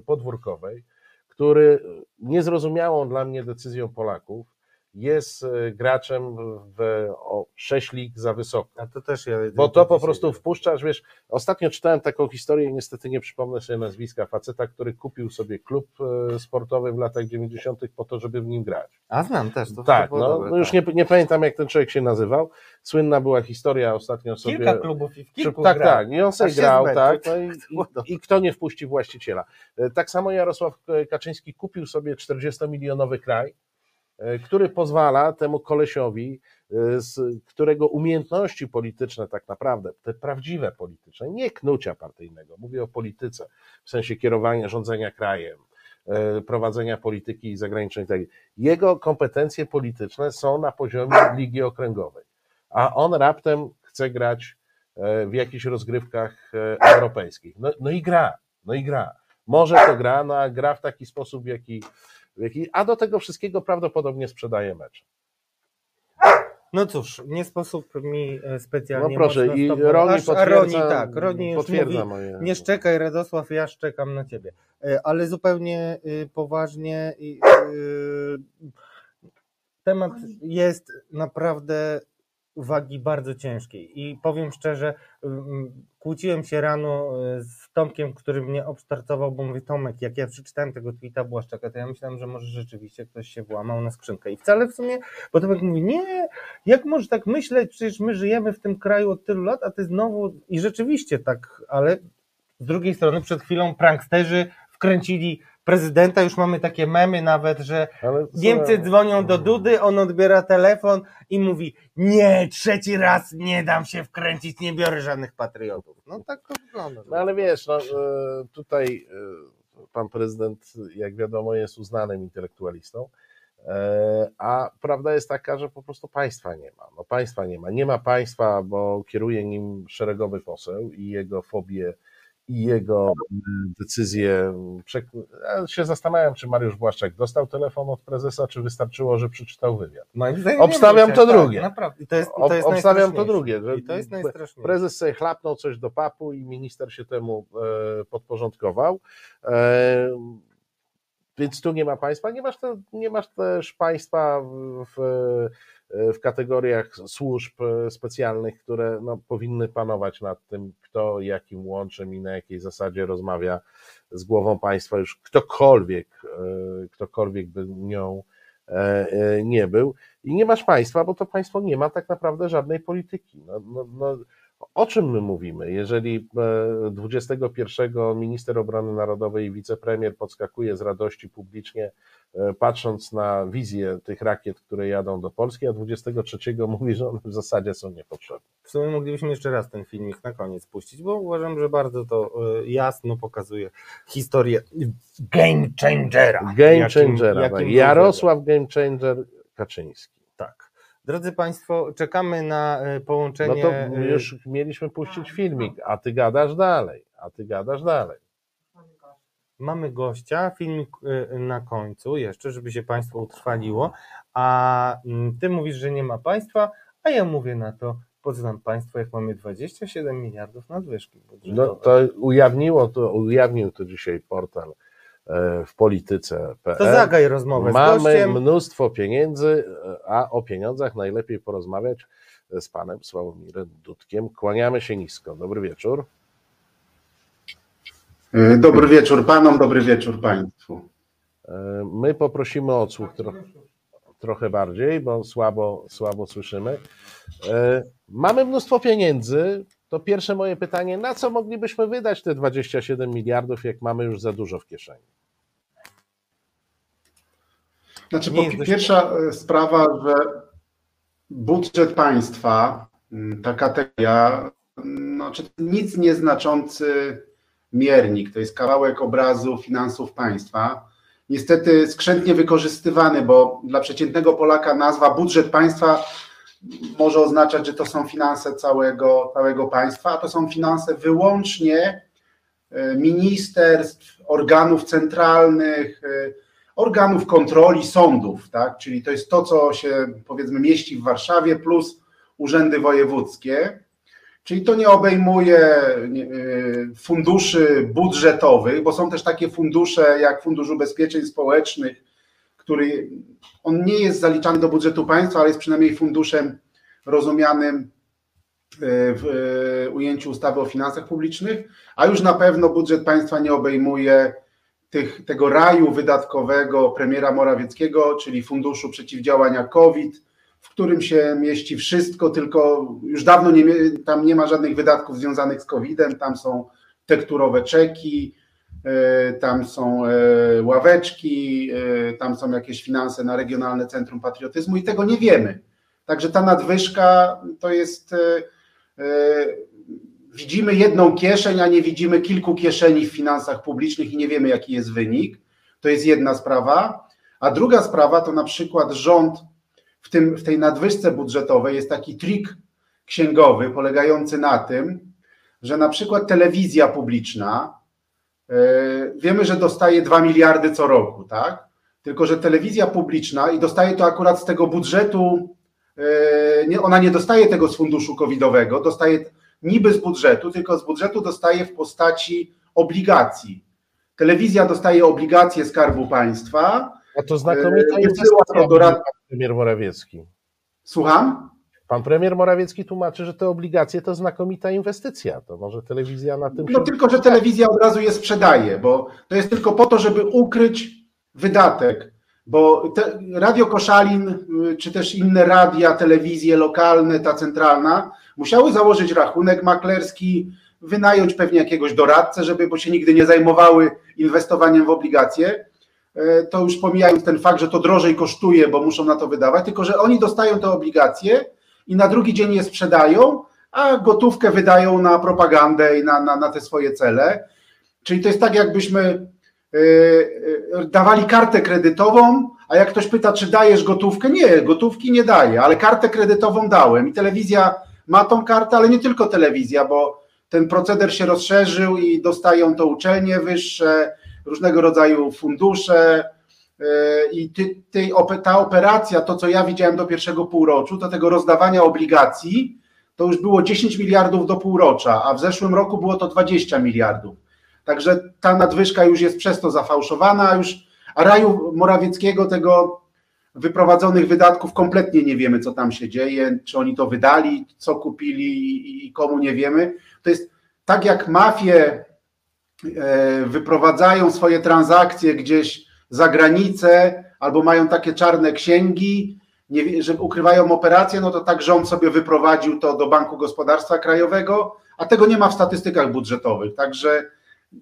podwórkowej, który niezrozumiałą dla mnie decyzją Polaków jest e, graczem w o 6 lig za wysoko. A to też ja Bo to po prostu wpuszczasz, wiesz, ostatnio czytałem taką historię, niestety nie przypomnę sobie nazwiska faceta, który kupił sobie klub e, sportowy w latach 90. po to, żeby w nim grać. A znam też. To tak, to no, dobre, no już tak. nie, nie pamiętam jak ten człowiek się nazywał. Słynna była historia ostatnio sobie. Kilka klubów i w kilku tak, grał. tak, i on sobie grał, tak, no i, i, i kto nie wpuści właściciela. E, Tak samo Jarosław Kaczyński kupił sobie 40-milionowy kraj, który pozwala temu kolesiowi, e, z którego umiejętności polityczne tak naprawdę, te prawdziwe polityczne, nie knucia partyjnego, mówię o polityce, w sensie kierowania, rządzenia krajem, e, prowadzenia polityki zagranicznej. tak. Jego kompetencje polityczne są na poziomie ligi okręgowej, a on raptem chce grać e, w jakichś rozgrywkach e, europejskich. No, no i gra, no i gra. Może to gra, no a gra w taki sposób, w jaki a do tego wszystkiego prawdopodobnie sprzedaje mecz. No cóż, nie sposób mi e, specjalnie No proszę, i Roni Aż- potwierdza, Roni, tak, Roni już potwierdza mówi, moje... nie szczekaj Radosław, ja szczekam na ciebie. E, Ale zupełnie y, poważnie temat jest naprawdę wagi bardzo ciężkiej. I powiem szczerze, ym, kłóciłem się rano y, z Tomkiem, który mnie obstartował, bo mówię Tomek, jak ja przeczytałem tego tweeta Błaszczaka, to ja myślałem, że może rzeczywiście ktoś się włamał na skrzynkę. I wcale w sumie, bo Tomek mówi, nie, jak możesz tak myśleć, przecież my żyjemy w tym kraju od tylu lat, a ty znowu i rzeczywiście tak, ale z drugiej strony przed chwilą pranksterzy wkręcili prezydenta, już mamy takie memy nawet, że Niemcy słuchaj, dzwonią do Dudy, on odbiera telefon i mówi: Nie, trzeci raz nie dam się wkręcić, nie biorę żadnych patriotów. No tak to wygląda. No ale wiesz, no, e, tutaj e, pan prezydent, jak wiadomo, jest uznanym intelektualistą, e, a prawda jest taka, że po prostu państwa nie ma. No państwa nie ma. Nie ma państwa, bo kieruje nim szeregowy poseł i jego fobie i jego decyzje. Ja się zastanawiam, czy Mariusz Błaszczak dostał telefon od prezesa, czy wystarczyło, że przeczytał wywiad. Zdaniem Obstawiam to drugie. Naprawdę. I to jest, i Ob- to jest obstawiam to drugie, że I to jest najstraszniejsze. Prezes sobie chlapnął coś do papu i minister się temu e, podporządkował. E, więc tu nie ma państwa. Nie masz, te, nie masz też państwa w, w, w kategoriach służb specjalnych, które no, powinny panować nad tym, kto jakim łączem i na jakiej zasadzie rozmawia z głową państwa. Już ktokolwiek, e, ktokolwiek by nią e, e, nie był. I nie masz państwa, bo to państwo nie ma tak naprawdę żadnej polityki. No, no, no, o czym my mówimy? Jeżeli e, 21 minister obrony narodowej i wicepremier podskakuje z radości publicznie, e, patrząc na wizję tych rakiet, które jadą do Polski, a 23 mówi, że one w zasadzie są niepotrzebne. W sumie moglibyśmy jeszcze raz ten filmik na koniec puścić, bo uważam, że bardzo to e, jasno pokazuje historię game changera. Game Jakim- changera. jakim był Jarosław Game Changer Kaczyński. Tak. Drodzy Państwo, czekamy na e, No połączenie. to e, już mieliśmy puścić filmik, a ty gadasz dalej, a ty gadasz dalej. Mamy gościa, filmik e, na końcu jeszcze, żeby się Państwu utrwaliło, a mm, Ty mówisz, że nie ma państwa, a ja mówię na to, Po co nam państwo, jak mamy 27 miliardów nadwyżki No, budżetowej? to ujawniło to, ujawnił to dzisiaj portal e, w polityce.pl. To zagaj rozmowę z Mamy gościem. mnóstwo pieniędzy, a o pieniądzach najlepiej porozmawiać z panem Sławomirem Dudkiem. Kłaniamy się nisko. Dobry wieczór. E, Dobry wieczór panom, dobry wieczór państwu. E, My poprosimy o odsłuch tro, trochę bardziej, bo słabo, słabo słyszymy. E, Mamy mnóstwo pieniędzy. To pierwsze moje pytanie, na co moglibyśmy wydać te 27 miliardów, jak mamy już za dużo w kieszeni? Znaczy, po, pierwsza e, sprawa, że budżet państwa, ta kategoria, no, czy nic nieznaczący miernik, to jest kawałek obrazu finansów państwa. Niestety skrzętnie wykorzystywany, bo dla przeciętnego Polaka nazwa budżet państwa może oznaczać, że to są finanse całego, całego państwa, a to są finanse wyłącznie e, ministerstw, organów centralnych, e, organów kontroli sądów, tak? Czyli to jest to, co się powiedzmy mieści w Warszawie, plus urzędy wojewódzkie. Czyli to nie obejmuje y, funduszy budżetowych, bo są też takie fundusze jak Fundusz Ubezpieczeń Społecznych, który on nie jest zaliczany do budżetu państwa, ale jest przynajmniej funduszem rozumianym y, w y, ujęciu ustawy o finansach publicznych, a już na pewno budżet państwa nie obejmuje tych, tego raju wydatkowego premiera Morawieckiego, czyli Funduszu Przeciwdziałania COVID, w którym się mieści wszystko, tylko już dawno nie, tam nie ma żadnych wydatków związanych z COVID-em, tam są tekturowe czeki, e, tam są e, ławeczki, e, tam są jakieś finanse na Regionalne Centrum Patriotyzmu i tego nie wiemy. Także ta nadwyżka to jest. e, e, Widzimy jedną kieszeń, a nie widzimy kilku kieszeni w finansach publicznych i nie wiemy, jaki jest wynik. To jest jedna sprawa. A druga sprawa to na przykład rząd w, tym, w tej nadwyżce budżetowej jest taki trik księgowy polegający na tym, że na przykład telewizja publiczna, e, wiemy, że dostaje 2 miliardy co roku, tak? Tylko, że telewizja publiczna i dostaje to akurat z tego budżetu, e, ona nie dostaje tego z funduszu covidowego, dostaje niby z budżetu, tylko z budżetu dostaje w postaci obligacji. Telewizja dostaje obligacje Skarbu Państwa. A to znakomita E, inwestycja, wysyła to do rad- pan premier Morawiecki. Słucham? Pan premier Morawiecki tłumaczy, że te obligacje to znakomita inwestycja. To może telewizja na tym No się... tylko, że telewizja od razu je sprzedaje, bo to jest tylko po to, żeby ukryć wydatek. Bo te, Radio Koszalin, y, czy też inne radia, telewizje lokalne, ta centralna, musiały założyć rachunek maklerski, wynająć pewnie jakiegoś doradcę, żeby, bo się nigdy nie zajmowały inwestowaniem w obligacje. E, To już pomijając ten fakt, że to drożej kosztuje, bo muszą na to wydawać, tylko że oni dostają te obligacje i na drugi dzień je sprzedają, a gotówkę wydają na propagandę i na, na, na te swoje cele. Czyli to jest tak, jakbyśmy y, y, dawali kartę kredytową, a jak ktoś pyta, czy dajesz gotówkę, nie, gotówki nie daję, ale kartę kredytową dałem. I telewizja ma tą kartę, ale nie tylko telewizja, bo ten proceder się rozszerzył i dostają to uczelnie wyższe, różnego rodzaju fundusze. Y, I ty, ty, ta operacja, to co ja widziałem do pierwszego półroczu, to tego rozdawania obligacji, to już było 10 miliardów do półrocza, a w zeszłym roku było to 20 miliardów. Także ta nadwyżka już jest przez to zafałszowana, już a raju Morawieckiego tego wyprowadzonych wydatków kompletnie nie wiemy, co tam się dzieje, czy oni to wydali, co kupili i- i komu nie wiemy. To jest tak jak mafie e, wyprowadzają swoje transakcje gdzieś za granicę albo mają takie czarne księgi, nie, że ukrywają operacje, no to tak rząd sobie wyprowadził to do Banku Gospodarstwa Krajowego, a tego nie ma w statystykach budżetowych. Także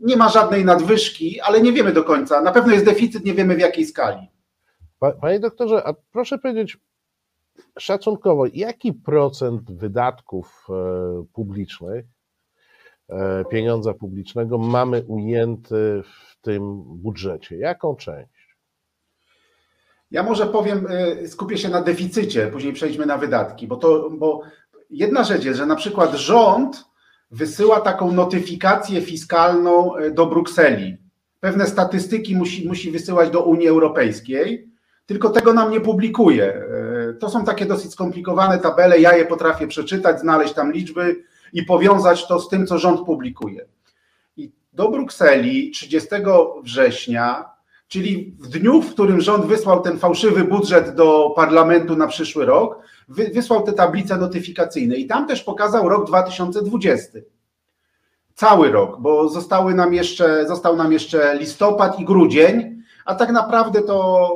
nie ma żadnej nadwyżki, ale nie wiemy do końca. Na pewno jest deficyt, nie wiemy w jakiej skali. Pa- Panie doktorze, a proszę powiedzieć szacunkowo, jaki procent wydatków e, publicznych, e, pieniądza publicznego mamy ujęty w tym budżecie? Jaką część? Ja może powiem, y, skupię się na deficycie, później przejdźmy na wydatki, bo to, bo jedna rzecz jest, że na przykład rząd wysyła taką notyfikację fiskalną y, do Brukseli. Pewne statystyki musi, musi wysyłać do Unii Europejskiej. tylko tego nam nie publikuje. E, to są takie dosyć skomplikowane tabele, ja je potrafię przeczytać, znaleźć tam liczby i powiązać to z tym, co rząd publikuje. Do Brukseli 30 września, czyli w dniu, w którym rząd wysłał ten fałszywy budżet do parlamentu na przyszły rok, wysłał te tablice notyfikacyjne i tam też pokazał rok 2020. Cały rok, bo zostały nam jeszcze, został nam jeszcze listopad i grudzień, a tak naprawdę to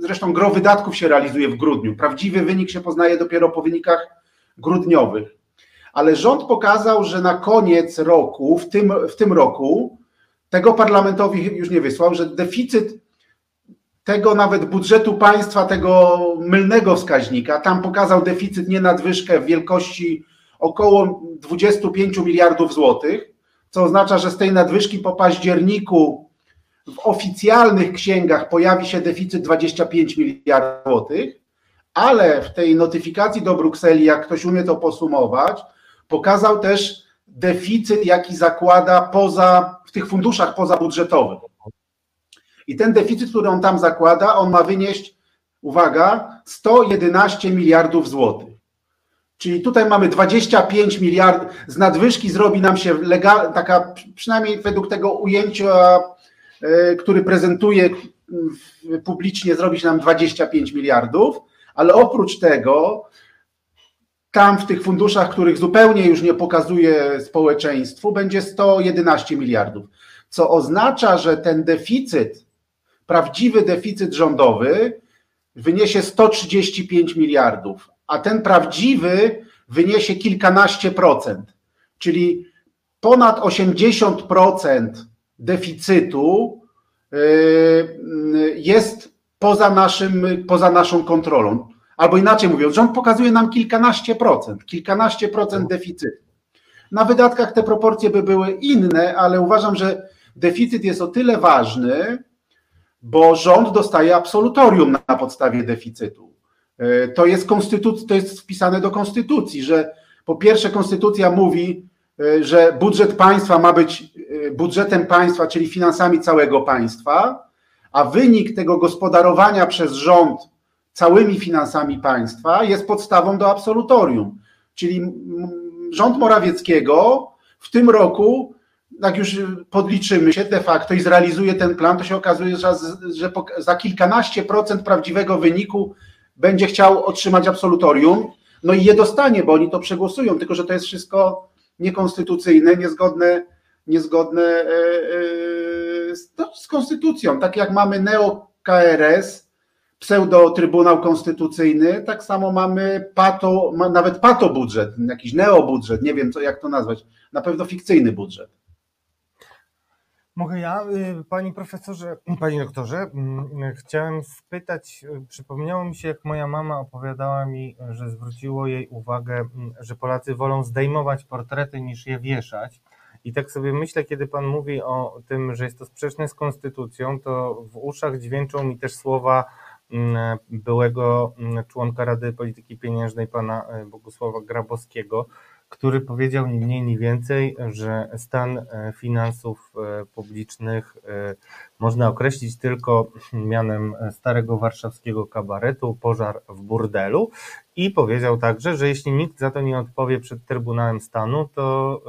zresztą gro wydatków się realizuje w grudniu. Prawdziwy wynik się poznaje dopiero po wynikach grudniowych. Ale rząd pokazał, że na koniec roku, w tym, w tym roku, tego parlamentowi już nie wysłał, że deficyt tego nawet budżetu państwa, tego mylnego wskaźnika, tam pokazał deficyt nie nadwyżkę w wielkości około 25 miliardów złotych, co oznacza, że z tej nadwyżki po październiku w oficjalnych księgach pojawi się deficyt 25 miliardów złotych, ale w tej notyfikacji do Brukseli, jak ktoś umie to posumować, pokazał też deficyt, jaki zakłada poza, w tych funduszach pozabudżetowych. I ten deficyt, który on tam zakłada, on ma wynieść, uwaga, 111 miliardów złotych. Czyli tutaj mamy 25 miliardów, z nadwyżki zrobi nam się legal, taka, przynajmniej według tego ujęcia, e, który prezentuje publicznie, zrobi się nam 25 miliardów, ale oprócz tego tam w tych funduszach, których zupełnie już nie pokazuje społeczeństwu, będzie 111 miliardów, co oznacza, że ten deficyt prawdziwy deficyt rządowy wyniesie 135 miliardów, a ten prawdziwy wyniesie kilkanaście procent, czyli ponad 80% deficytu yy, jest poza, naszym, poza naszą kontrolą. Albo inaczej mówiąc, rząd pokazuje nam kilkanaście procent, kilkanaście procent deficytu. Na wydatkach te proporcje by były inne, ale uważam, że deficyt jest o tyle ważny, bo rząd dostaje absolutorium na podstawie deficytu. E, to jest, konstytuc- to jest wpisane do konstytucji, że po pierwsze konstytucja mówi, e, że budżet państwa ma być e, budżetem państwa, czyli finansami całego państwa, a wynik tego gospodarowania przez rząd całymi finansami państwa jest podstawą do absolutorium. Czyli rząd Morawieckiego w tym roku jak już podliczymy się de facto i zrealizuje ten plan, to się okazuje, że, za kilkanaście procent prawdziwego wyniku będzie chciał otrzymać absolutorium, no i je dostanie, bo oni to przegłosują, tylko że to jest wszystko niekonstytucyjne, niezgodne, niezgodne e, e, no, z konstytucją. Tak jak mamy neo-KRS, pseudo-trybunał konstytucyjny, tak samo mamy pato, nawet pato budżet, jakiś neobudżet, nie wiem co, jak to nazwać, na pewno fikcyjny budżet. Mogę ja, y, panie profesorze, panie doktorze, mm, chciałem spytać, y, przypomniało mi się, jak moja mama opowiadała mi, że zwróciło jej uwagę, mm, że Polacy wolą zdejmować portrety niż je wieszać. I tak sobie myślę, kiedy pan mówi o tym, że jest to sprzeczne z konstytucją, to w uszach dźwięczą mi też słowa byłego członka Rady Polityki Pieniężnej, pana y, Bogusława Grabowskiego, który powiedział ni mniej, ni więcej, że stan e, finansów e, publicznych e, można określić tylko mianem starego warszawskiego kabaretu, pożar w burdelu i powiedział także, że jeśli nikt za to nie odpowie przed Trybunałem Stanu, to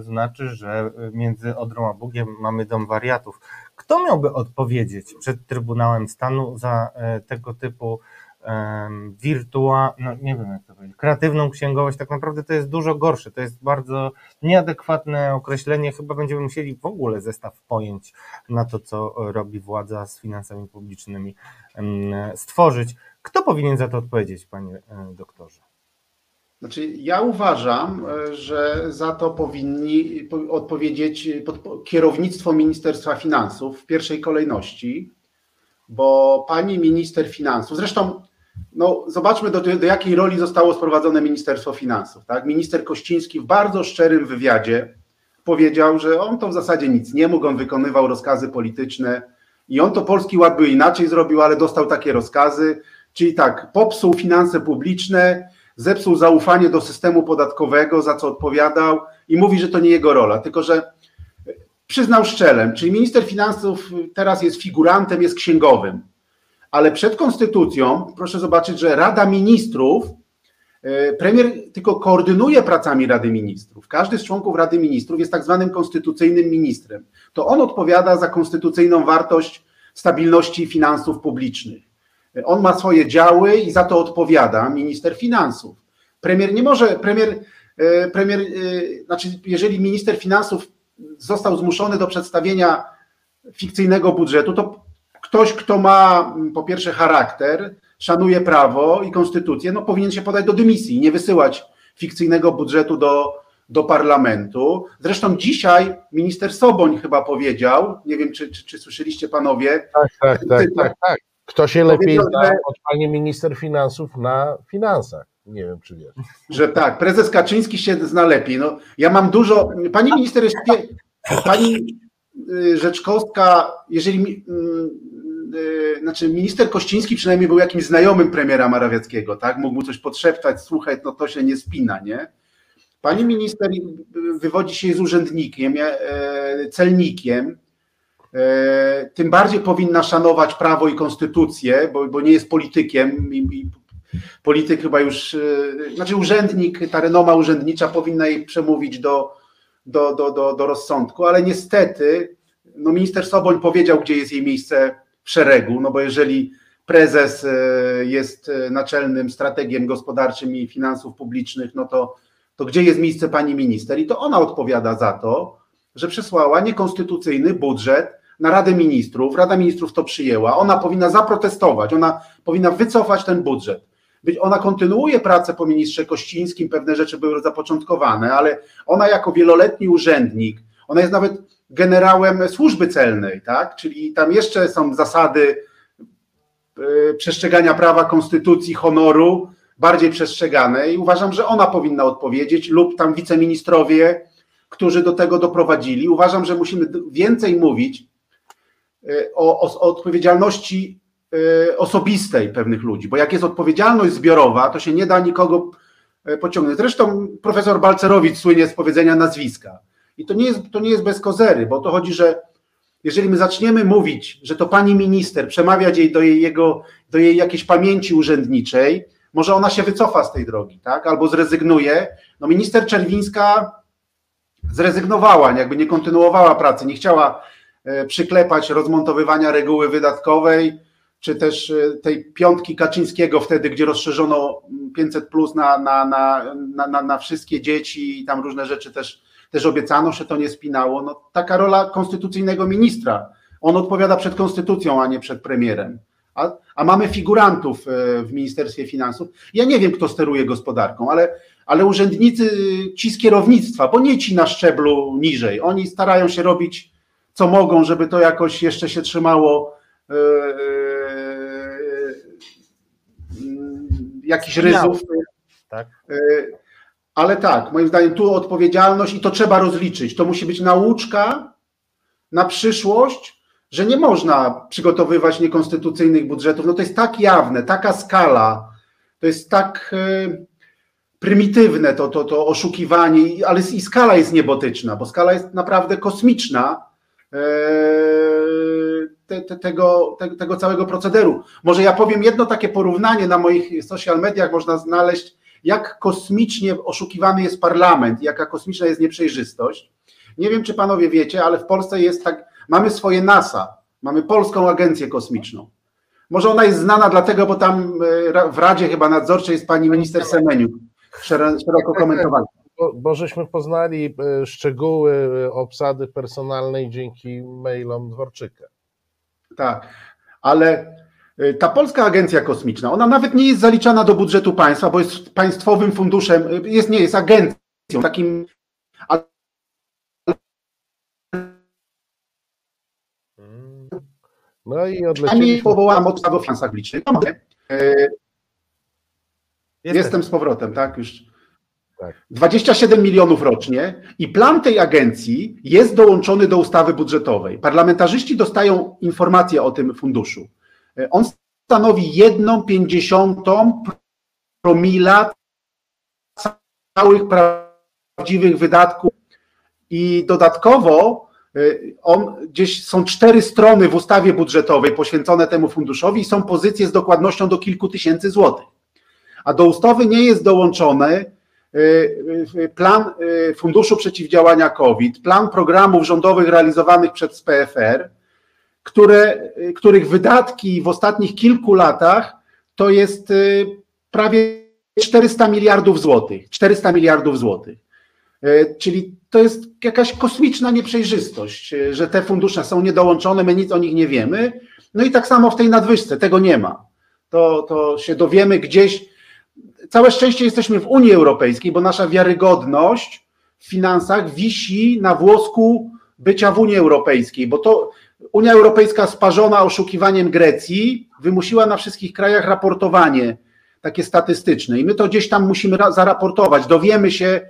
znaczy, że między Odrą a Bugiem mamy dom wariatów. Kto miałby odpowiedzieć przed Trybunałem Stanu za tego typu wirtua, no nie wiem jak to powiedzieć, kreatywną księgowość, tak naprawdę to jest dużo gorsze, to jest bardzo nieadekwatne określenie, chyba będziemy musieli w ogóle zestaw pojęć na to, co robi władza z finansami publicznymi stworzyć. Kto powinien za to odpowiedzieć, panie e, doktorze? Znaczy, ja uważam, e, że za to powinni odpowiedzieć kierownictwo Ministerstwa Finansów w pierwszej kolejności, bo pani minister finansów, zresztą no, zobaczmy, do, do jakiej roli zostało sprowadzone Ministerstwo Finansów. Tak? Minister Kościński w bardzo szczerym wywiadzie powiedział, że on to w zasadzie nic nie mógł, on wykonywał rozkazy polityczne i on to Polski Ład by inaczej zrobił, ale dostał takie rozkazy, czyli tak, popsuł finanse publiczne, zepsuł zaufanie do systemu podatkowego, za co odpowiadał i mówi, że to nie jego rola, tylko że przyznał szczelem, czyli minister finansów teraz jest figurantem, jest księgowym, ale przed konstytucją proszę zobaczyć, że Rada Ministrów, e, premier tylko koordynuje pracami Rady Ministrów. Każdy z członków Rady Ministrów jest tak zwanym konstytucyjnym ministrem. To on odpowiada za konstytucyjną wartość stabilności finansów publicznych. On ma swoje działy i za to odpowiada minister finansów. Premier nie może, premier, e, premier, e, znaczy, jeżeli minister finansów został zmuszony do przedstawienia fikcyjnego budżetu, to ktoś, kto ma po pierwsze charakter, szanuje prawo i konstytucję, no powinien się podać do dymisji, nie wysyłać fikcyjnego budżetu do, do parlamentu. Zresztą dzisiaj minister Soboń chyba powiedział, nie wiem czy, czy, czy słyszeliście panowie. Tak, tak, tak, tak, tak. Kto się lepiej zna że- od pani minister finansów na finansach? Nie wiem, czy wiesz. Że tak, prezes Kaczyński się zna lepiej. No, ja mam dużo. Pani minister jest. Pani y, Rzeczkowska, jeżeli. mm, y, Znaczy, minister Kościński przynajmniej był jakimś znajomym premiera Morawieckiego, tak? Mógł mu coś podszeptać, słuchaj, no to się nie spina, nie? Pani minister y, wywodzi się z urzędnikiem, celnikiem. E, Tym bardziej powinna szanować prawo i konstytucję, bo, bo nie jest politykiem polityk chyba już, yy, znaczy urzędnik, ta renoma urzędnicza powinna jej przemówić do, do, do, do, do rozsądku, ale niestety no minister Soboń powiedział, gdzie jest jej miejsce w szeregu, no bo jeżeli prezes yy, jest naczelnym strategiem gospodarczym i finansów publicznych, no to, to gdzie jest miejsce pani minister? I to ona odpowiada za to, że przesłała niekonstytucyjny budżet na Radę Ministrów. Rada Ministrów to przyjęła. Ona powinna zaprotestować, ona powinna wycofać ten budżet. Ona kontynuuje pracę po ministrze Kościńskim, pewne rzeczy były zapoczątkowane, ale ona jako wieloletni urzędnik, ona jest nawet generałem służby celnej, tak? Czyli tam jeszcze są zasady y, przestrzegania prawa, konstytucji, honoru bardziej przestrzegane i uważam, że ona powinna odpowiedzieć lub tam wiceministrowie, którzy do tego doprowadzili. Uważam, że musimy więcej mówić o, o, o odpowiedzialności y, osobistej pewnych ludzi, bo jak jest odpowiedzialność zbiorowa, to się nie da nikogo y, pociągnąć. Zresztą profesor Balcerowicz słynie z powiedzenia nazwiska. I to nie jest, to nie jest bez kozery, bo to chodzi, że jeżeli my zaczniemy mówić, że to pani minister przemawia jej do jej, jego, do jej jakiejś pamięci urzędniczej, może ona się wycofa z tej drogi, tak? Albo zrezygnuje. No minister Czerwińska zrezygnowała, jakby nie kontynuowała pracy, nie chciała e, przyklepać rozmontowywania reguły wydatkowej, czy też e, tej piątki Kaczyńskiego wtedy, gdzie rozszerzono 500 plus na, na, na, na, na, na wszystkie dzieci i tam różne rzeczy też, też obiecano, że to nie spinało. No, taka rola konstytucyjnego ministra. On odpowiada przed konstytucją, a nie przed premierem. A, a mamy figurantów e, w Ministerstwie Finansów. Ja nie wiem, kto steruje gospodarką, ale, ale urzędnicy, ci z kierownictwa, bo nie ci na szczeblu niżej, oni starają się robić co mogą, żeby to jakoś jeszcze się trzymało e, e, jakichś ryzów. Tak. E, Ale tak, moim zdaniem tu odpowiedzialność i to trzeba rozliczyć. To musi być nauczka na przyszłość, że nie można przygotowywać niekonstytucyjnych budżetów. No to jest tak jawne, taka skala, to jest tak prymitywne to, to, to oszukiwanie, ale i skala jest niebotyczna, bo skala jest naprawdę kosmiczna te, te, tego, te, tego całego procederu. Może ja powiem jedno takie porównanie na moich social mediach można znaleźć, jak kosmicznie oszukiwany jest parlament, jaka kosmiczna jest nieprzejrzystość. Nie wiem, czy panowie wiecie, ale w Polsce jest tak, mamy swoje NASA, mamy Polską Agencję Kosmiczną. Może ona jest znana dlatego, bo tam e, w Radzie chyba nadzorczej jest pani minister Semeniuk, szero- szeroko komentowana. Bo, bo żeśmy poznali e, szczegóły e, obsady personalnej dzięki mailom Dworczyka. Tak, ale y, ta Polska Agencja Kosmiczna, ona nawet nie jest zaliczana do budżetu państwa, bo jest państwowym funduszem, jest nie jest agencją, takim ale No i odleciliśmy. powołałam od o finansach publicznych. Y, Jestem z powrotem, tak już. Tak. 27 milionów rocznie i plan tej agencji jest dołączony do ustawy budżetowej. Parlamentarzyści dostają informacje o tym funduszu. E, On stanowi jedną pięćdziesiątą promila całych prawdziwych wydatków i dodatkowo y, on gdzieś są cztery strony w ustawie budżetowej poświęcone temu funduszowi i są pozycje z dokładnością do kilku tysięcy złotych. A do ustawy nie jest dołączony plan Funduszu Przeciwdziałania COVID, plan programów rządowych realizowanych przez PFR, które, których wydatki w ostatnich kilku latach to jest prawie 400 miliardów złotych. 400 miliardów złotych. Czyli to jest jakaś kosmiczna nieprzejrzystość, że te fundusze są niedołączone, my nic o nich nie wiemy. No i tak samo w tej nadwyżce, tego nie ma. To, to się dowiemy gdzieś. Całe szczęście jesteśmy w Unii Europejskiej, bo nasza wiarygodność w finansach wisi na włosku bycia w Unii Europejskiej, bo to Unia Europejska sparzona oszukiwaniem Grecji wymusiła na wszystkich krajach raportowanie takie statystyczne i my to gdzieś tam musimy zaraportować. Dowiemy się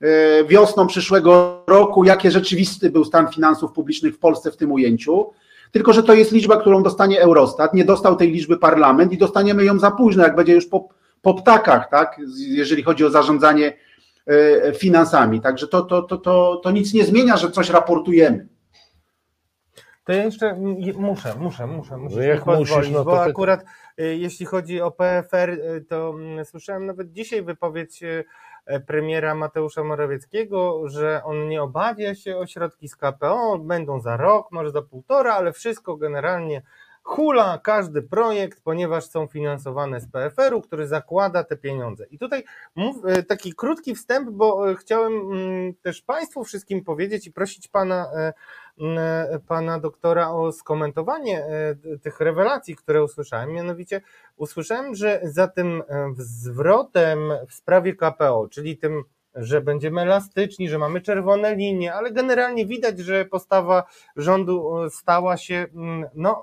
e, wiosną przyszłego roku, jaki rzeczywisty był stan finansów publicznych w Polsce w tym ujęciu. Tylko, że to jest liczba, którą dostanie Eurostat. Nie dostał tej liczby parlament i dostaniemy ją za późno, jak będzie już po, po ptakach, tak? jeżeli chodzi o zarządzanie e, finansami. Także to, to, to, to, to nic nie zmienia, że coś raportujemy. To ja jeszcze muszę, muszę, muszę, muszę no jak musisz, no bo akurat y, jeśli chodzi o PFR, y, to mm, słyszałem nawet dzisiaj wypowiedź premiera Mateusza Morawieckiego, że on nie obawia się o środki z KPO, będą za rok, może za półtora, ale wszystko generalnie hula każdy projekt, ponieważ są finansowane z PFR-u, który zakłada te pieniądze. I tutaj mów, taki krótki wstęp, bo chciałem mm, też Państwu wszystkim powiedzieć i prosić Pana E, pana doktora o skomentowanie e, tych rewelacji, które usłyszałem. Mianowicie usłyszałem, że za tym e, zwrotem w sprawie KPO, czyli tym że będziemy elastyczni, że mamy czerwone linie, ale generalnie widać, że postawa rządu stała się mm, no,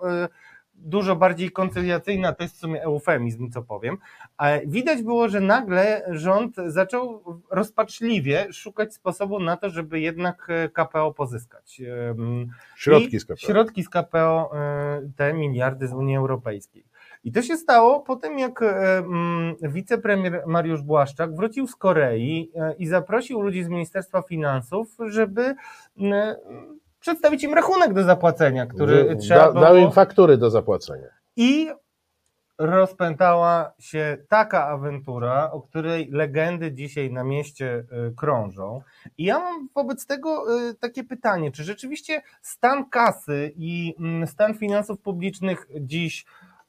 dużo bardziej koncyliacyjna, to jest w sumie eufemizm, co powiem. Widać było, że nagle rząd zaczął rozpaczliwie szukać sposobu na to, żeby jednak e, KPO pozyskać. Środki z KPO. Środki z KPO, e, te miliardy z Unii Europejskiej. I to się stało po tym, jak e, wicepremier Mariusz Błaszczak wrócił z Korei i zaprosił ludzi z Ministerstwa Finansów, żeby przedstawić im rachunek do zapłacenia, który da, trzeba było... Dał im faktury do zapłacenia. I rozpętała się taka awantura, o której legendy dzisiaj na mieście y, krążą. I ja mam wobec tego y, takie pytanie, czy rzeczywiście stan kasy i mm, stan finansów publicznych dziś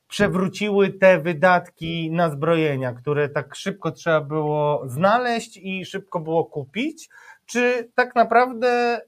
przewróciły te wydatki na zbrojenia, które tak szybko trzeba było znaleźć i szybko było kupić, czy tak naprawdę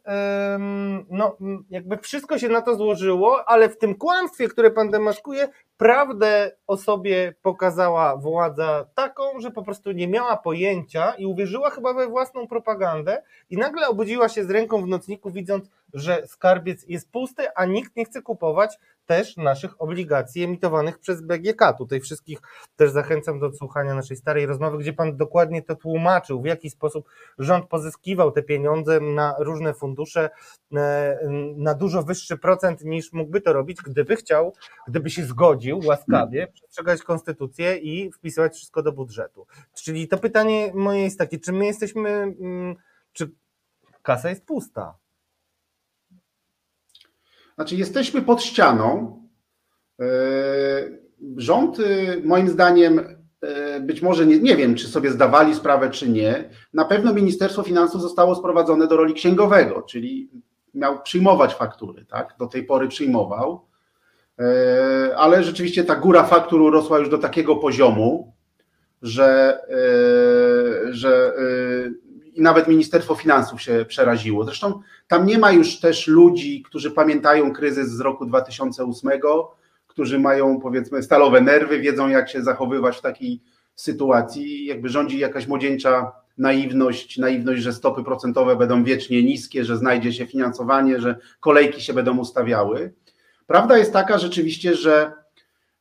no, jakby wszystko się na to złożyło, ale w tym kłamstwie, które pan demaskuje, prawdę o sobie pokazała władza taką, że po prostu nie miała pojęcia i uwierzyła chyba we własną propagandę i nagle obudziła się z ręką w nocniku, widząc, że skarbiec jest pusty, a nikt nie chce kupować też naszych obligacji emitowanych przez BGK. Tutaj wszystkich też zachęcam do odsłuchania naszej starej rozmowy, gdzie pan dokładnie to tłumaczył, w jaki sposób rząd pozyskiwał te pieniądze na różne fundusze e, na dużo wyższy procent niż mógłby to robić, gdyby chciał, gdyby się zgodził łaskawie przestrzegać konstytucję i wpisywać wszystko do budżetu. Czyli to pytanie moje jest takie, czy my jesteśmy, mm, czy kasa jest pusta? Znaczy, jesteśmy pod ścianą. E, rząd, y, moim zdaniem, e, być może nie, nie wiem, czy sobie zdawali sprawę, czy nie. Na pewno Ministerstwo Finansów zostało sprowadzone do roli księgowego, czyli miał przyjmować faktury, tak? Do tej pory przyjmował. E, ale rzeczywiście ta góra faktur urosła już do takiego poziomu, że, że i nawet Ministerstwo Finansów się przeraziło. Zresztą tam nie ma już też ludzi, którzy pamiętają kryzys z roku 2008, którzy mają powiedzmy stalowe nerwy, wiedzą jak się zachowywać w takiej sytuacji. Jakby rządzi jakaś młodzieńcza naiwność, naiwność, że stopy procentowe będą wiecznie niskie, że znajdzie się finansowanie, że kolejki się będą ustawiały. Prawda jest taka rzeczywiście, że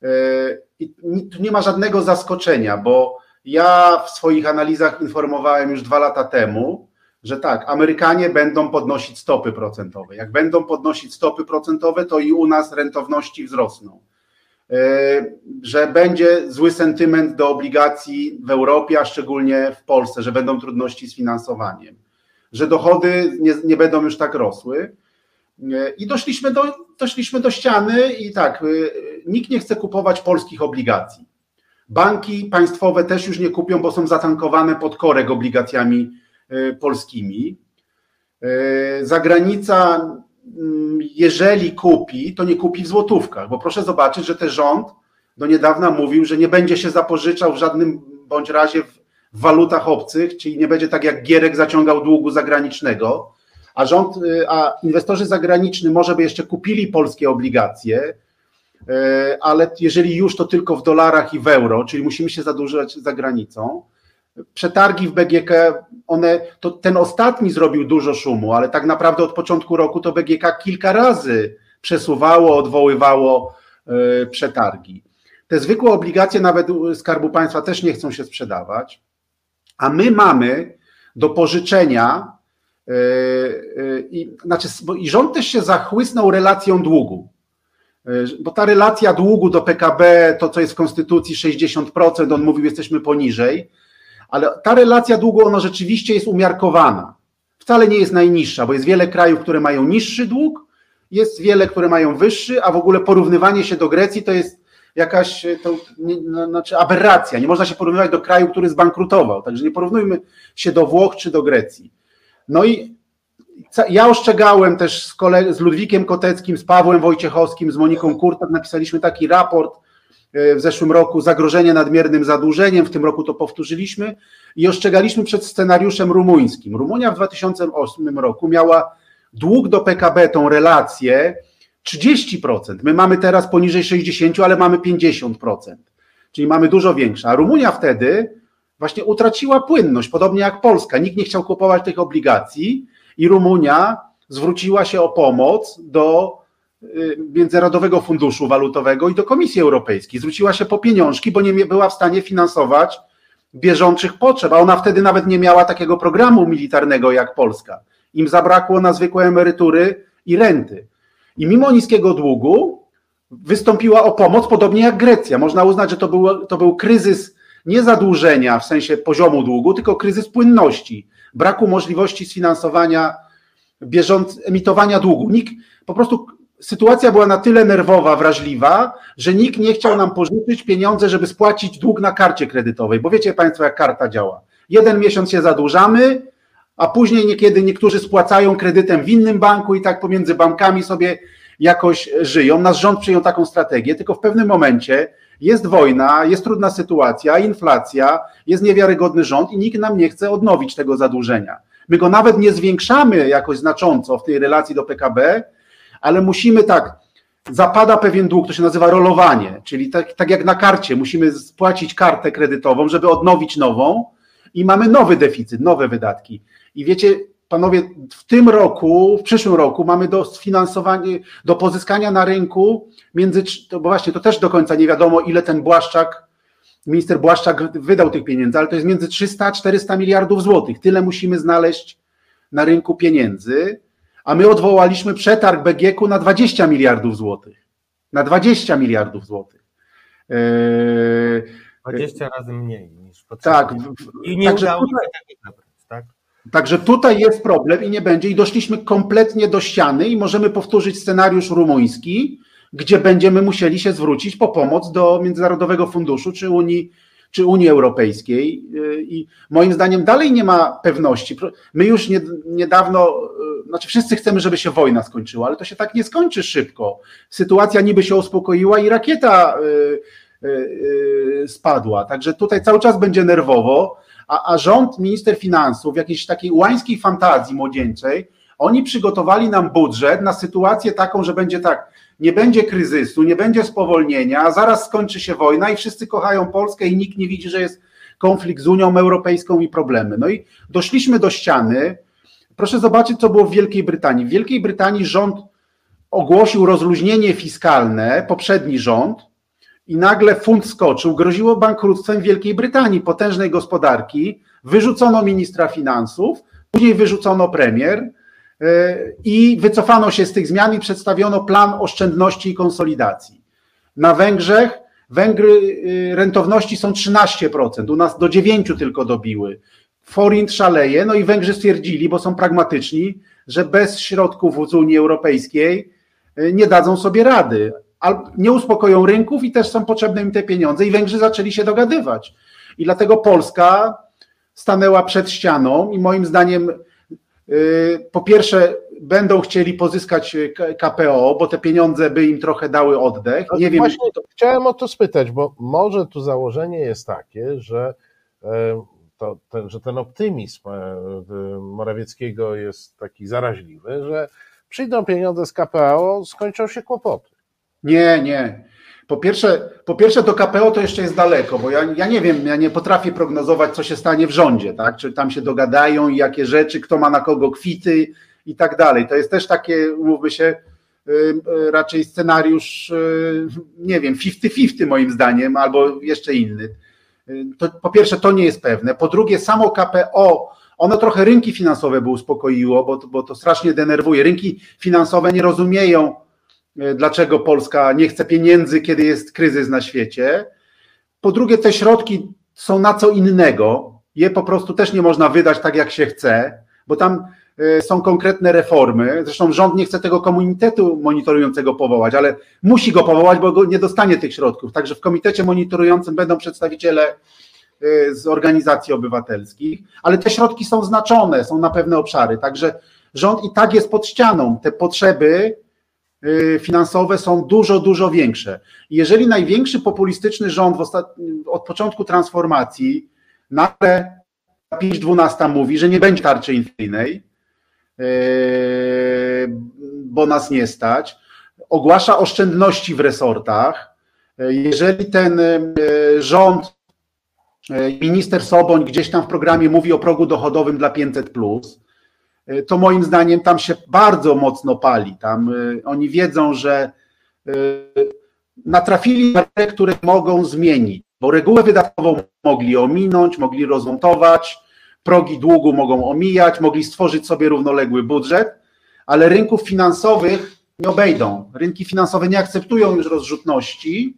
yy, tu nie ma żadnego zaskoczenia, bo ja w swoich analizach informowałem już dwa lata temu, że tak, Amerykanie będą podnosić stopy procentowe. Jak będą podnosić stopy procentowe, to i u nas rentowności wzrosną. E, że będzie zły sentyment do obligacji w Europie, a szczególnie w Polsce, że będą trudności z finansowaniem, że dochody nie, nie będą już tak rosły. I doszliśmy do, doszliśmy do ściany i tak, nikt nie chce kupować polskich obligacji. Banki państwowe też już nie kupią, bo są zatankowane pod korek obligacjami polskimi. Zagranica, mm, jeżeli kupi, to nie kupi w złotówkach, bo proszę zobaczyć, że ten rząd do niedawna mówił, że nie będzie się zapożyczał w żadnym bądź razie w walutach obcych, czyli nie będzie tak jak Gierek zaciągał długu zagranicznego, a rząd, y, a inwestorzy zagraniczni może by jeszcze kupili polskie obligacje, ale jeżeli już to tylko w dolarach i w euro, czyli musimy się zadłużać za granicą. Przetargi w BGK, one, to ten ostatni zrobił dużo szumu, ale tak naprawdę od początku roku to BGK kilka razy przesuwało, odwoływało y, przetargi. Te zwykłe obligacje nawet Skarbu Państwa też nie chcą się sprzedawać, a my mamy do pożyczenia yy, i, znaczy, i rząd też się zachłysnął relacją długu, bo ta relacja długu do PKB, to co jest w Konstytucji 60%, on mówił, jesteśmy poniżej, ale ta relacja długu, ona rzeczywiście jest umiarkowana. Wcale nie jest najniższa, bo jest wiele krajów, które mają niższy dług, jest wiele, które mają wyższy, a w ogóle porównywanie się do Grecji to jest jakaś e, to, no, znaczy aberracja. Nie można się porównywać do kraju, który zbankrutował. Także nie porównujmy się do Włoch czy do Grecji. No i ja ostrzegałem też z, koleg- z Ludwikiem Koteckim, z Pawłem Wojciechowskim, z Moniką Kurtak, napisaliśmy taki raport e, w zeszłym roku zagrożenie nadmiernym zadłużeniem, w tym roku to powtórzyliśmy i ostrzegaliśmy przed scenariuszem rumuńskim. Rumunia w 2008 roku miała dług do PKB, tą relację 30%. My mamy teraz poniżej 60%, ale mamy 50%. Czyli mamy dużo większe. A Rumunia wtedy właśnie utraciła płynność, podobnie jak Polska. Nikt nie chciał kupować tych obligacji i Rumunia zwróciła się o pomoc do y, Międzynarodowego Funduszu Walutowego i do Komisji Europejskiej. Zwróciła się po pieniążki, bo nie była w stanie finansować bieżących potrzeb, a ona wtedy nawet nie miała takiego programu militarnego jak Polska. Im zabrakło na zwykłe emerytury i renty. I mimo niskiego długu wystąpiła o pomoc, podobnie jak Grecja. Można uznać, że to był, to był kryzys nie zadłużenia w sensie poziomu długu, tylko kryzys płynności, braku możliwości sfinansowania bieżąc, emitowania długu. Nikt, po prostu sytuacja była na tyle nerwowa, wrażliwa, że nikt nie chciał nam pożyczyć pieniądze, żeby spłacić dług na karcie kredytowej, bo wiecie Państwo, jak karta działa. Jeden miesiąc się zadłużamy, a później niekiedy niektórzy spłacają kredytem w innym banku i tak pomiędzy bankami sobie jakoś żyją. Nasz rząd przyjął taką strategię, tylko w pewnym momencie jest wojna, jest trudna sytuacja, inflacja, jest niewiarygodny rząd i nikt nam nie chce odnowić tego zadłużenia. My go nawet nie zwiększamy jakoś znacząco w tej relacji do PKB, ale musimy tak, zapada pewien dług, to się nazywa rolowanie, czyli tak, tak jak na karcie, musimy spłacić kartę kredytową, żeby odnowić nową i mamy nowy deficyt, nowe wydatki. I wiecie, panowie, w tym roku, w przyszłym roku mamy do sfinansowania, do pozyskania na rynku między, bo właśnie to też do końca nie wiadomo, ile ten Błaszczak, minister Błaszczak wydał tych pieniędzy, ale to jest między 300 a 400 miliardów złotych. Tyle musimy znaleźć na rynku pieniędzy, a my odwołaliśmy przetarg BGK na 20 miliardów złotych. Na 20 miliardów złotych. 20 razy mniej niż potrzeba. Tak. I nie Także udało się tak? Także tutaj jest problem i nie będzie. I doszliśmy kompletnie do ściany i możemy powtórzyć scenariusz rumuński, gdzie będziemy musieli się zwrócić po pomoc do Międzynarodowego Funduszu czy Unii, czy Unii Europejskiej. I moim zdaniem dalej nie ma pewności. My już nie, niedawno, znaczy wszyscy chcemy, żeby się wojna skończyła, ale to się tak nie skończy szybko. Sytuacja niby się uspokoiła i rakieta y, y, y, spadła. Także tutaj cały czas będzie nerwowo a, a rząd, minister finansów, jakiejś takiej łańskiej fantazji młodzieńczej, oni przygotowali nam budżet na sytuację taką, że będzie tak, nie będzie kryzysu, nie będzie spowolnienia, a zaraz skończy się wojna i wszyscy kochają Polskę i nikt nie widzi, że jest konflikt z Unią Europejską i problemy. No i doszliśmy do ściany. Proszę zobaczyć, co było w Wielkiej Brytanii. W Wielkiej Brytanii rząd ogłosił rozluźnienie fiskalne, poprzedni rząd, i nagle funt skoczył, groziło bankructwem Wielkiej Brytanii, potężnej gospodarki, wyrzucono ministra finansów, później wyrzucono premier i wycofano się z tych zmian i przedstawiono plan oszczędności i konsolidacji. Na Węgrzech Węgry rentowności są 13%, u nas do 9 tylko dobiły. forint szaleje, no i Węgrzy stwierdzili, bo są pragmatyczni, że bez środków z Unii Europejskiej y, nie dadzą sobie rady. Nie uspokoją rynków i też są potrzebne im te pieniądze i Węgrzy zaczęli się dogadywać. I dlatego Polska stanęła przed ścianą i moim zdaniem y, po pierwsze będą chcieli pozyskać KPO, bo te pieniądze by im trochę dały oddech. Nie wiem. Właśnie chciałem o to spytać, bo może tu założenie jest takie, że e, to, ten, że ten optymizm e, Morawieckiego jest taki zaraźliwy, że przyjdą pieniądze z KPO, skończą się kłopoty. Nie, nie. Po pierwsze, po pierwsze do KPO to jeszcze jest daleko, bo ja, ja nie wiem, ja nie potrafię prognozować, co się stanie w rządzie, tak? Czy tam się dogadają i jakie rzeczy, kto ma na kogo kwity i tak dalej. To jest też takie, mówmy się, raczej scenariusz, nie wiem, 50-50 moim zdaniem, albo jeszcze inny. To, po pierwsze, to nie jest pewne. Po drugie, samo KPO, ono trochę rynki finansowe by uspokoiło, bo, bo to strasznie denerwuje. Rynki finansowe nie rozumieją, dlaczego Polska nie chce pieniędzy, kiedy jest kryzys na świecie. Po drugie, te środki są na co innego. Je po prostu też nie można wydać tak, jak się chce, bo tam e, są konkretne reformy. Zresztą rząd nie chce tego komunitetu monitorującego powołać, ale musi go powołać, bo nie dostanie tych środków. Także w komitecie monitorującym będą przedstawiciele Y, z organizacji obywatelskich, ale te środki są znaczone, są na pewne obszary. Także rząd i tak jest pod ścianą. Te potrzeby finansowe są dużo, dużo większe. Jeżeli największy populistyczny rząd od początku transformacji nagle 5.12 mówi, że nie będzie tarczy inflacyjnej, y, bo nas nie stać, ogłasza oszczędności w resortach, jeżeli ten rząd minister Soboń gdzieś tam w programie mówi o progu dochodowym dla 500, e, to moim zdaniem tam się bardzo mocno pali. Tam e, oni wiedzą, że natrafili na te, które mogą zmienić, bo regułę wydatkową mogli ominąć, mogli rozmontować, progi długu mogą omijać, mogli stworzyć sobie równoległy budżet, ale rynków finansowych nie obejdą. Rynki finansowe nie akceptują już rozrzutności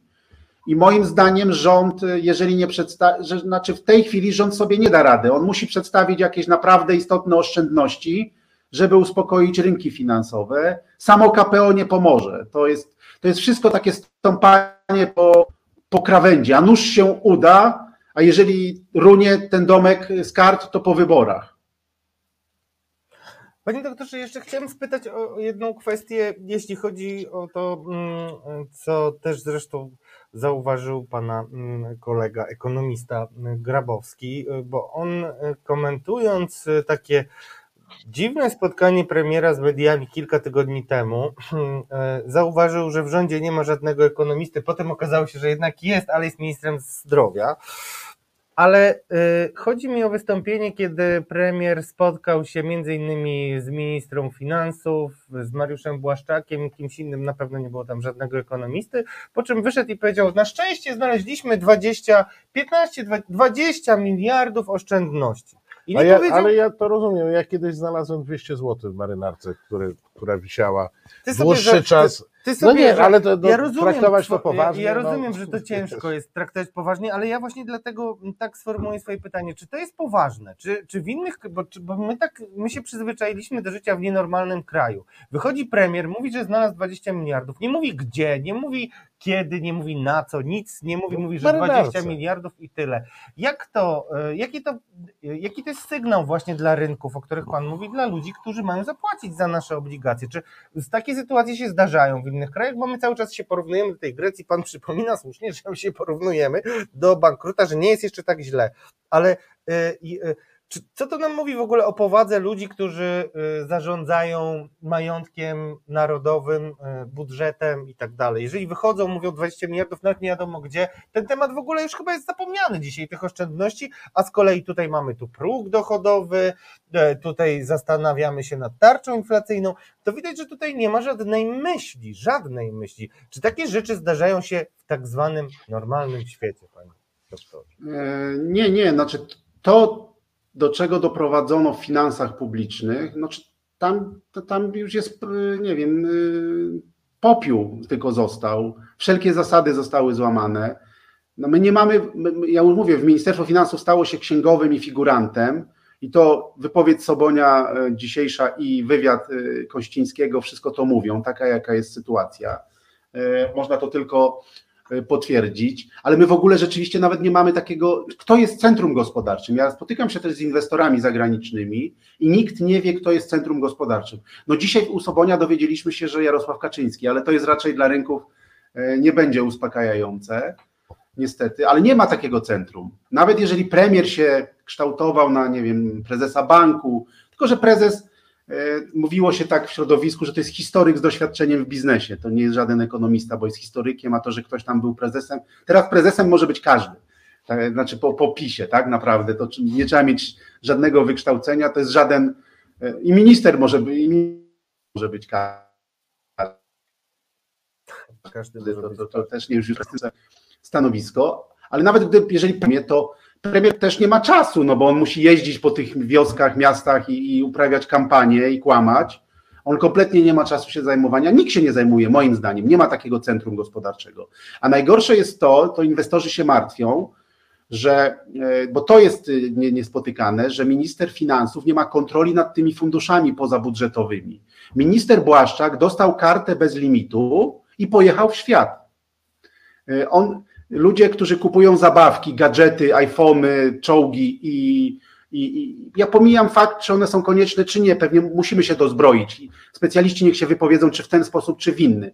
i moim zdaniem rząd, jeżeli nie przedstawi, znaczy w tej chwili rząd sobie nie da rady. On musi przedstawić jakieś naprawdę istotne oszczędności, żeby uspokoić rynki finansowe. Samo KPO nie pomoże. To jest, to jest wszystko takie stąpanie po, po krawędzi, a nuż się uda, a jeżeli runie ten domek z kart, to po wyborach. Panie doktorze, jeszcze chciałem spytać o jedną kwestię, jeśli chodzi o to, mm, co też zresztą zauważył pana mm, kolega ekonomista mm, Grabowski, y, bo on y, komentując y, takie dziwne spotkanie premiera z mediami kilka tygodni temu, zauważył, że w rządzie nie ma żadnego ekonomisty. Potem okazało się, że jednak jest, ale jest ministrem zdrowia. Ale y, chodzi mi o wystąpienie, kiedy premier spotkał się między innymi z ministrą finansów, z Mariuszem Błaszczakiem, kimś innym, na pewno nie było tam żadnego ekonomisty, po czym wyszedł i powiedział, na szczęście znaleźliśmy 20, 15, 20 miliardów oszczędności. Ja, powiedział... Ale ja to rozumiem, ja kiedyś znalazłem 200 zł w marynarce, który, która wisiała dłuższy czas. Ty no sobie, no nie, ale to, to ja rozumiem, traktować to poważnie. Ja, ja no. rozumiem, no, że to ciężko jest traktować poważnie, ale ja właśnie dlatego tak sformułuję swoje pytanie. Czy to jest poważne? Czy, czy w innych, bo, bo my tak, my się przyzwyczailiśmy do życia w nienormalnym kraju. Wychodzi premier, mówi, że znalazł 20 miliardów. Nie mówi gdzie, nie mówi kiedy, nie mówi na co, nic nie mówi, mówi, że 20 miliardów i tyle. Jak to, e, jaki to, jaki to jest sygnał właśnie dla rynków, o których Pan mówi, dla ludzi, którzy mają zapłacić za nasze obligacje? Czy takie sytuacje się zdarzają w innych krajach? Bo my cały czas się porównujemy do tej Grecji. Pan przypomina słusznie, że się porównujemy do bankruta, że nie jest jeszcze tak źle. Ale yy, czy, co to nam mówi w ogóle o powadze ludzi, którzy y, zarządzają majątkiem narodowym, y, budżetem i tak dalej? Jeżeli wychodzą, mówią 20 miliardów, nawet nie wiadomo gdzie, ten temat w ogóle już chyba jest zapomniany dzisiaj, tych oszczędności, a z kolei tutaj mamy tu próg dochodowy, y, tutaj zastanawiamy się nad tarczą inflacyjną, to widać, że tutaj nie ma żadnej myśli, żadnej myśli. Czy takie rzeczy zdarzają się w tak zwanym normalnym świecie, panie doktorze? E, nie, nie, znaczy to do czego doprowadzono w finansach publicznych, no tam, tam już jest, y, nie wiem, y, popiół tylko został, wszelkie zasady zostały złamane. No my nie mamy, ja już mówię, w Ministerstwo Finansów stało się księgowym i figurantem, i to wypowiedź Sobonia e, dzisiejsza i wywiad e, Kościńskiego wszystko to mówią, taka jaka jest sytuacja. E, można to tylko potwierdzić, ale my w ogóle rzeczywiście nawet nie mamy takiego, kto jest centrum gospodarczym. Ja spotykam się też z inwestorami zagranicznymi i nikt nie wie, kto jest centrum gospodarczym. No dzisiaj u Sobonia dowiedzieliśmy się, że Jarosław Kaczyński, ale to jest raczej dla rynków nie będzie uspokajające niestety, ale nie ma takiego centrum. Nawet jeżeli premier się kształtował na, nie wiem, prezesa banku, tylko że prezes, e, mówiło się tak w środowisku, że to jest historyk z doświadczeniem w biznesie. To nie jest żaden ekonomista, bo jest historykiem, a to, że ktoś tam był prezesem. Teraz prezesem może być każdy. Tak, znaczy po, po PiSie, tak naprawdę. To nie trzeba mieć żadnego wykształcenia, to jest żaden. E, I minister może, być, i może być każdy. Każdy to, to, to też nie już stanowisko, ale nawet gdy, jeżeli premier, to premier też nie ma czasu, no bo on musi jeździć po tych wioskach, miastach i, i uprawiać kampanię i kłamać. On kompletnie nie ma czasu się zajmowania. Nikt się nie zajmuje, moim zdaniem. Nie ma takiego centrum gospodarczego. A najgorsze jest to, to inwestorzy się martwią, że, e, bo to jest e, niespotykane, że minister finansów nie ma kontroli nad tymi funduszami pozabudżetowymi. Minister Błaszczak dostał kartę bez limitu i pojechał w świat. E, on, ludzie, którzy kupują zabawki, gadżety, iPhony, czołgi i, i, i, ja pomijam fakt, czy one są konieczne, czy nie, pewnie musimy się dozbroić. Specjaliści niech się wypowiedzą, czy w ten sposób, czy w inny.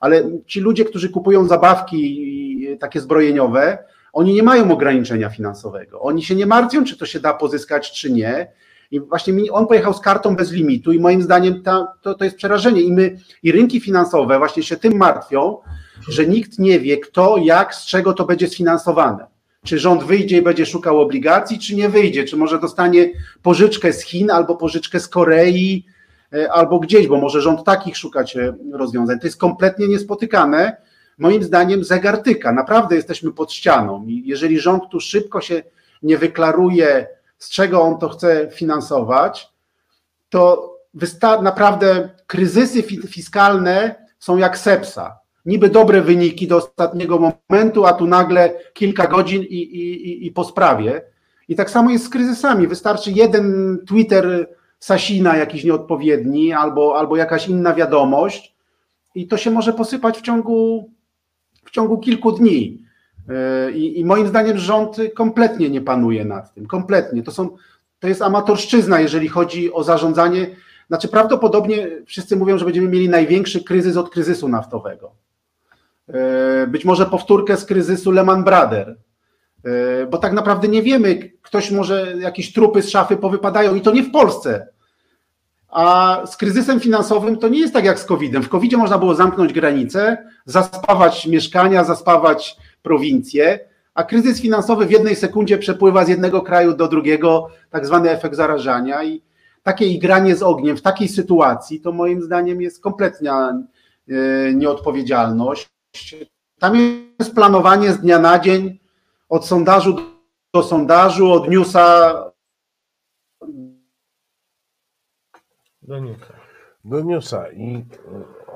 Ale ci ludzie, którzy kupują zabawki takie zbrojeniowe, oni nie mają ograniczenia finansowego. Oni się nie martwią, czy to się da pozyskać, czy nie. I właśnie on pojechał z kartą bez limitu, i moim zdaniem ta, to, to jest przerażenie. I my, i rynki finansowe właśnie się tym martwią, że nikt nie wie, kto, jak, z czego to będzie sfinansowane. Czy rząd wyjdzie i będzie szukał obligacji, czy nie wyjdzie, czy może dostanie pożyczkę z Chin albo pożyczkę z Korei, e, albo gdzieś, bo może rząd takich szukać e, rozwiązań. To jest kompletnie niespotykane. Moim zdaniem zegartyka. Naprawdę jesteśmy pod ścianą i jeżeli rząd tu szybko się nie wyklaruje, z czego on to chce finansować, to naprawdę kryzysy fiskalne są jak sepsa niby dobre wyniki do ostatniego momentu, a tu nagle kilka godzin i, i, i po sprawie. I tak samo jest z kryzysami. Wystarczy jeden Twitter Sasina jakiś nieodpowiedni albo, albo jakaś inna wiadomość i to się może posypać w ciągu, w ciągu kilku dni. I, I, moim zdaniem rząd kompletnie nie panuje nad tym. Kompletnie. To, są, to jest amatorszczyzna, jeżeli chodzi o zarządzanie. Znaczy, prawdopodobnie wszyscy mówią, że będziemy mieli największy kryzys od kryzysu naftowego. E, być może powtórkę z kryzysu Lehman Brothers, e, bo tak naprawdę nie wiemy, ktoś może jakieś trupy z szafy powypadają i to nie w Polsce. A z kryzysem finansowym to nie jest tak jak z COVID-em. W COVID-zie można było zamknąć granice, zaspawać mieszkania, zaspawać prowincje, a kryzys finansowy w jednej sekundzie przepływa z jednego kraju do drugiego, tak zwany efekt zarażania i takie igranie z ogniem w takiej sytuacji to moim zdaniem jest kompletna e, nieodpowiedzialność. Tam jest planowanie z dnia na dzień, od sondażu do sondażu, od newsa do newsa. Do newsa i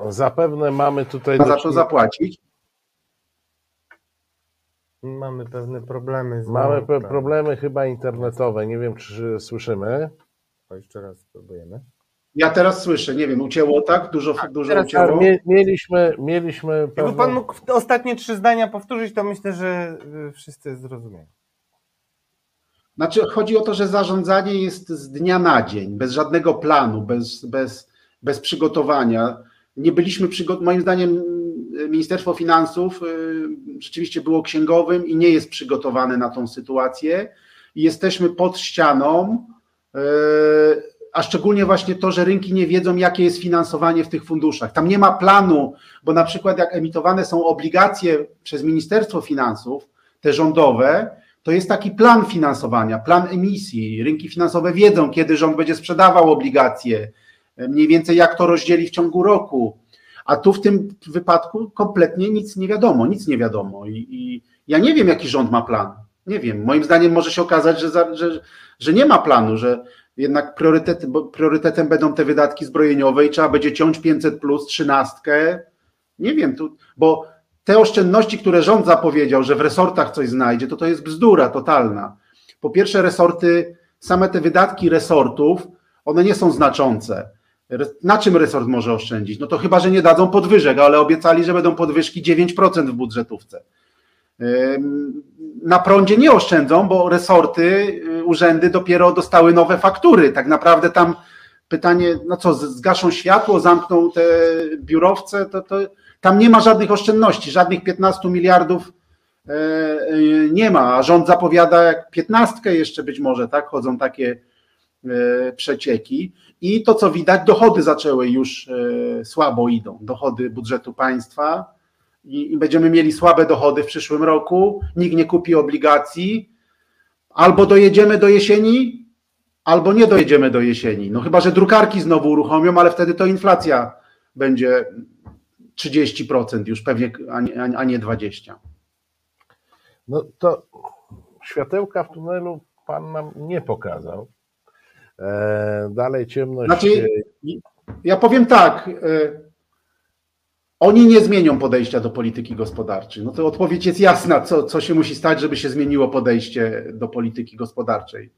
zapewne mamy tutaj... Za to zapłacić. Mamy pewne problemy. Z mamy pe problemy chyba internetowe. Nie wiem, czy słyszymy. O, jeszcze raz spróbujemy. Ja teraz słyszę, nie wiem, ucięło tak? Dużo, tak, dużo teraz ucięło? Tak, mieliśmy, mieliśmy pewną... Jakby pan mógł ostatnie trzy zdania powtórzyć, to myślę, że y, wszyscy zrozumieją. Znaczy, chodzi o to, że zarządzanie jest z dnia na dzień, bez żadnego planu, bez, bez, bez przygotowania. Nie byliśmy przygotowani, moim zdaniem Ministerstwo Finansów y, rzeczywiście było księgowym i nie jest przygotowane na tą sytuację. Jesteśmy pod ścianą y, a szczególnie właśnie to, że rynki nie wiedzą, jakie jest finansowanie w tych funduszach. Tam nie ma planu, bo na przykład jak emitowane są obligacje przez Ministerstwo Finansów, te rządowe, to jest taki plan finansowania, plan emisji. Rynki finansowe wiedzą, kiedy rząd będzie sprzedawał obligacje, mniej więcej jak to rozdzieli w ciągu roku. A tu w tym wypadku kompletnie nic nie wiadomo, nic nie wiadomo. I, i ja nie wiem, jaki rząd ma plan. Nie wiem. Moim zdaniem może się okazać, że, za, że, że nie ma planu, że, jednak priorytet, priorytetem będą te wydatki zbrojeniowe i trzeba będzie ciąć 500 plus, trzynastkę. Nie wiem, tu, bo te oszczędności, które rząd zapowiedział, że w resortach coś znajdzie, to to jest bzdura totalna. Po pierwsze, resorty same te wydatki resortów, one nie są znaczące. Na czym resort może oszczędzić? No to chyba, że nie dadzą podwyżek, ale obiecali, że będą podwyżki 9% w budżetówce. Na prądzie nie oszczędzą, bo resorty, y, urzędy dopiero dostały nowe faktury. Tak naprawdę tam pytanie, no co, zgaszą światło, zamkną te biurowce, to, to tam nie ma żadnych oszczędności, żadnych 15 miliardów e, e, nie ma, a rząd zapowiada jak 15 jeszcze być może, tak, chodzą takie e, przecieki. I to, co widać, dochody zaczęły już słabo idą, dochody budżetu państwa i, i będziemy mieli słabe dochody w przyszłym roku, nikt nie kupi obligacji, albo dojedziemy do jesieni, albo nie dojedziemy do jesieni. No chyba, że drukarki znowu uruchomią, ale wtedy to inflacja będzie 30% już pewnie, a nie, a nie 20%. No to światełka w tunelu pan nam nie pokazał. E, dalej ciemność. Znaczy, ja powiem tak, y, oni nie zmienią podejścia do polityki gospodarczej. No to odpowiedź jest jasna, co, co się musi stać, żeby się zmieniło podejście do polityki gospodarczej.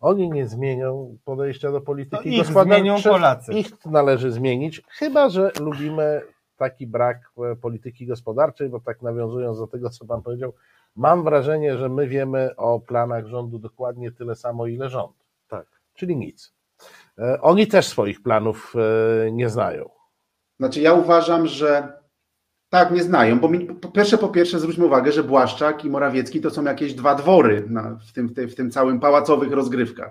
Oni nie zmienią podejścia do polityki To ich gospodarczej. zmienią Polacy. Ich należy zmienić, chyba że lubimy taki brak e, polityki gospodarczej, bo tak nawiązując do tego, co pan powiedział, mam wrażenie, że my wiemy o planach rządu dokładnie tyle samo, ile rząd. Tak. Czyli nic. E, Oni też swoich planów e, nie znają. Znaczy ja uważam, że tak, nie znają, bo mi, po pierwsze, po pierwsze zwróćmy uwagę, że Błaszczak i Morawiecki to są jakieś dwa dwory na, w, tym, w, tym całym pałacowych rozgrywkach.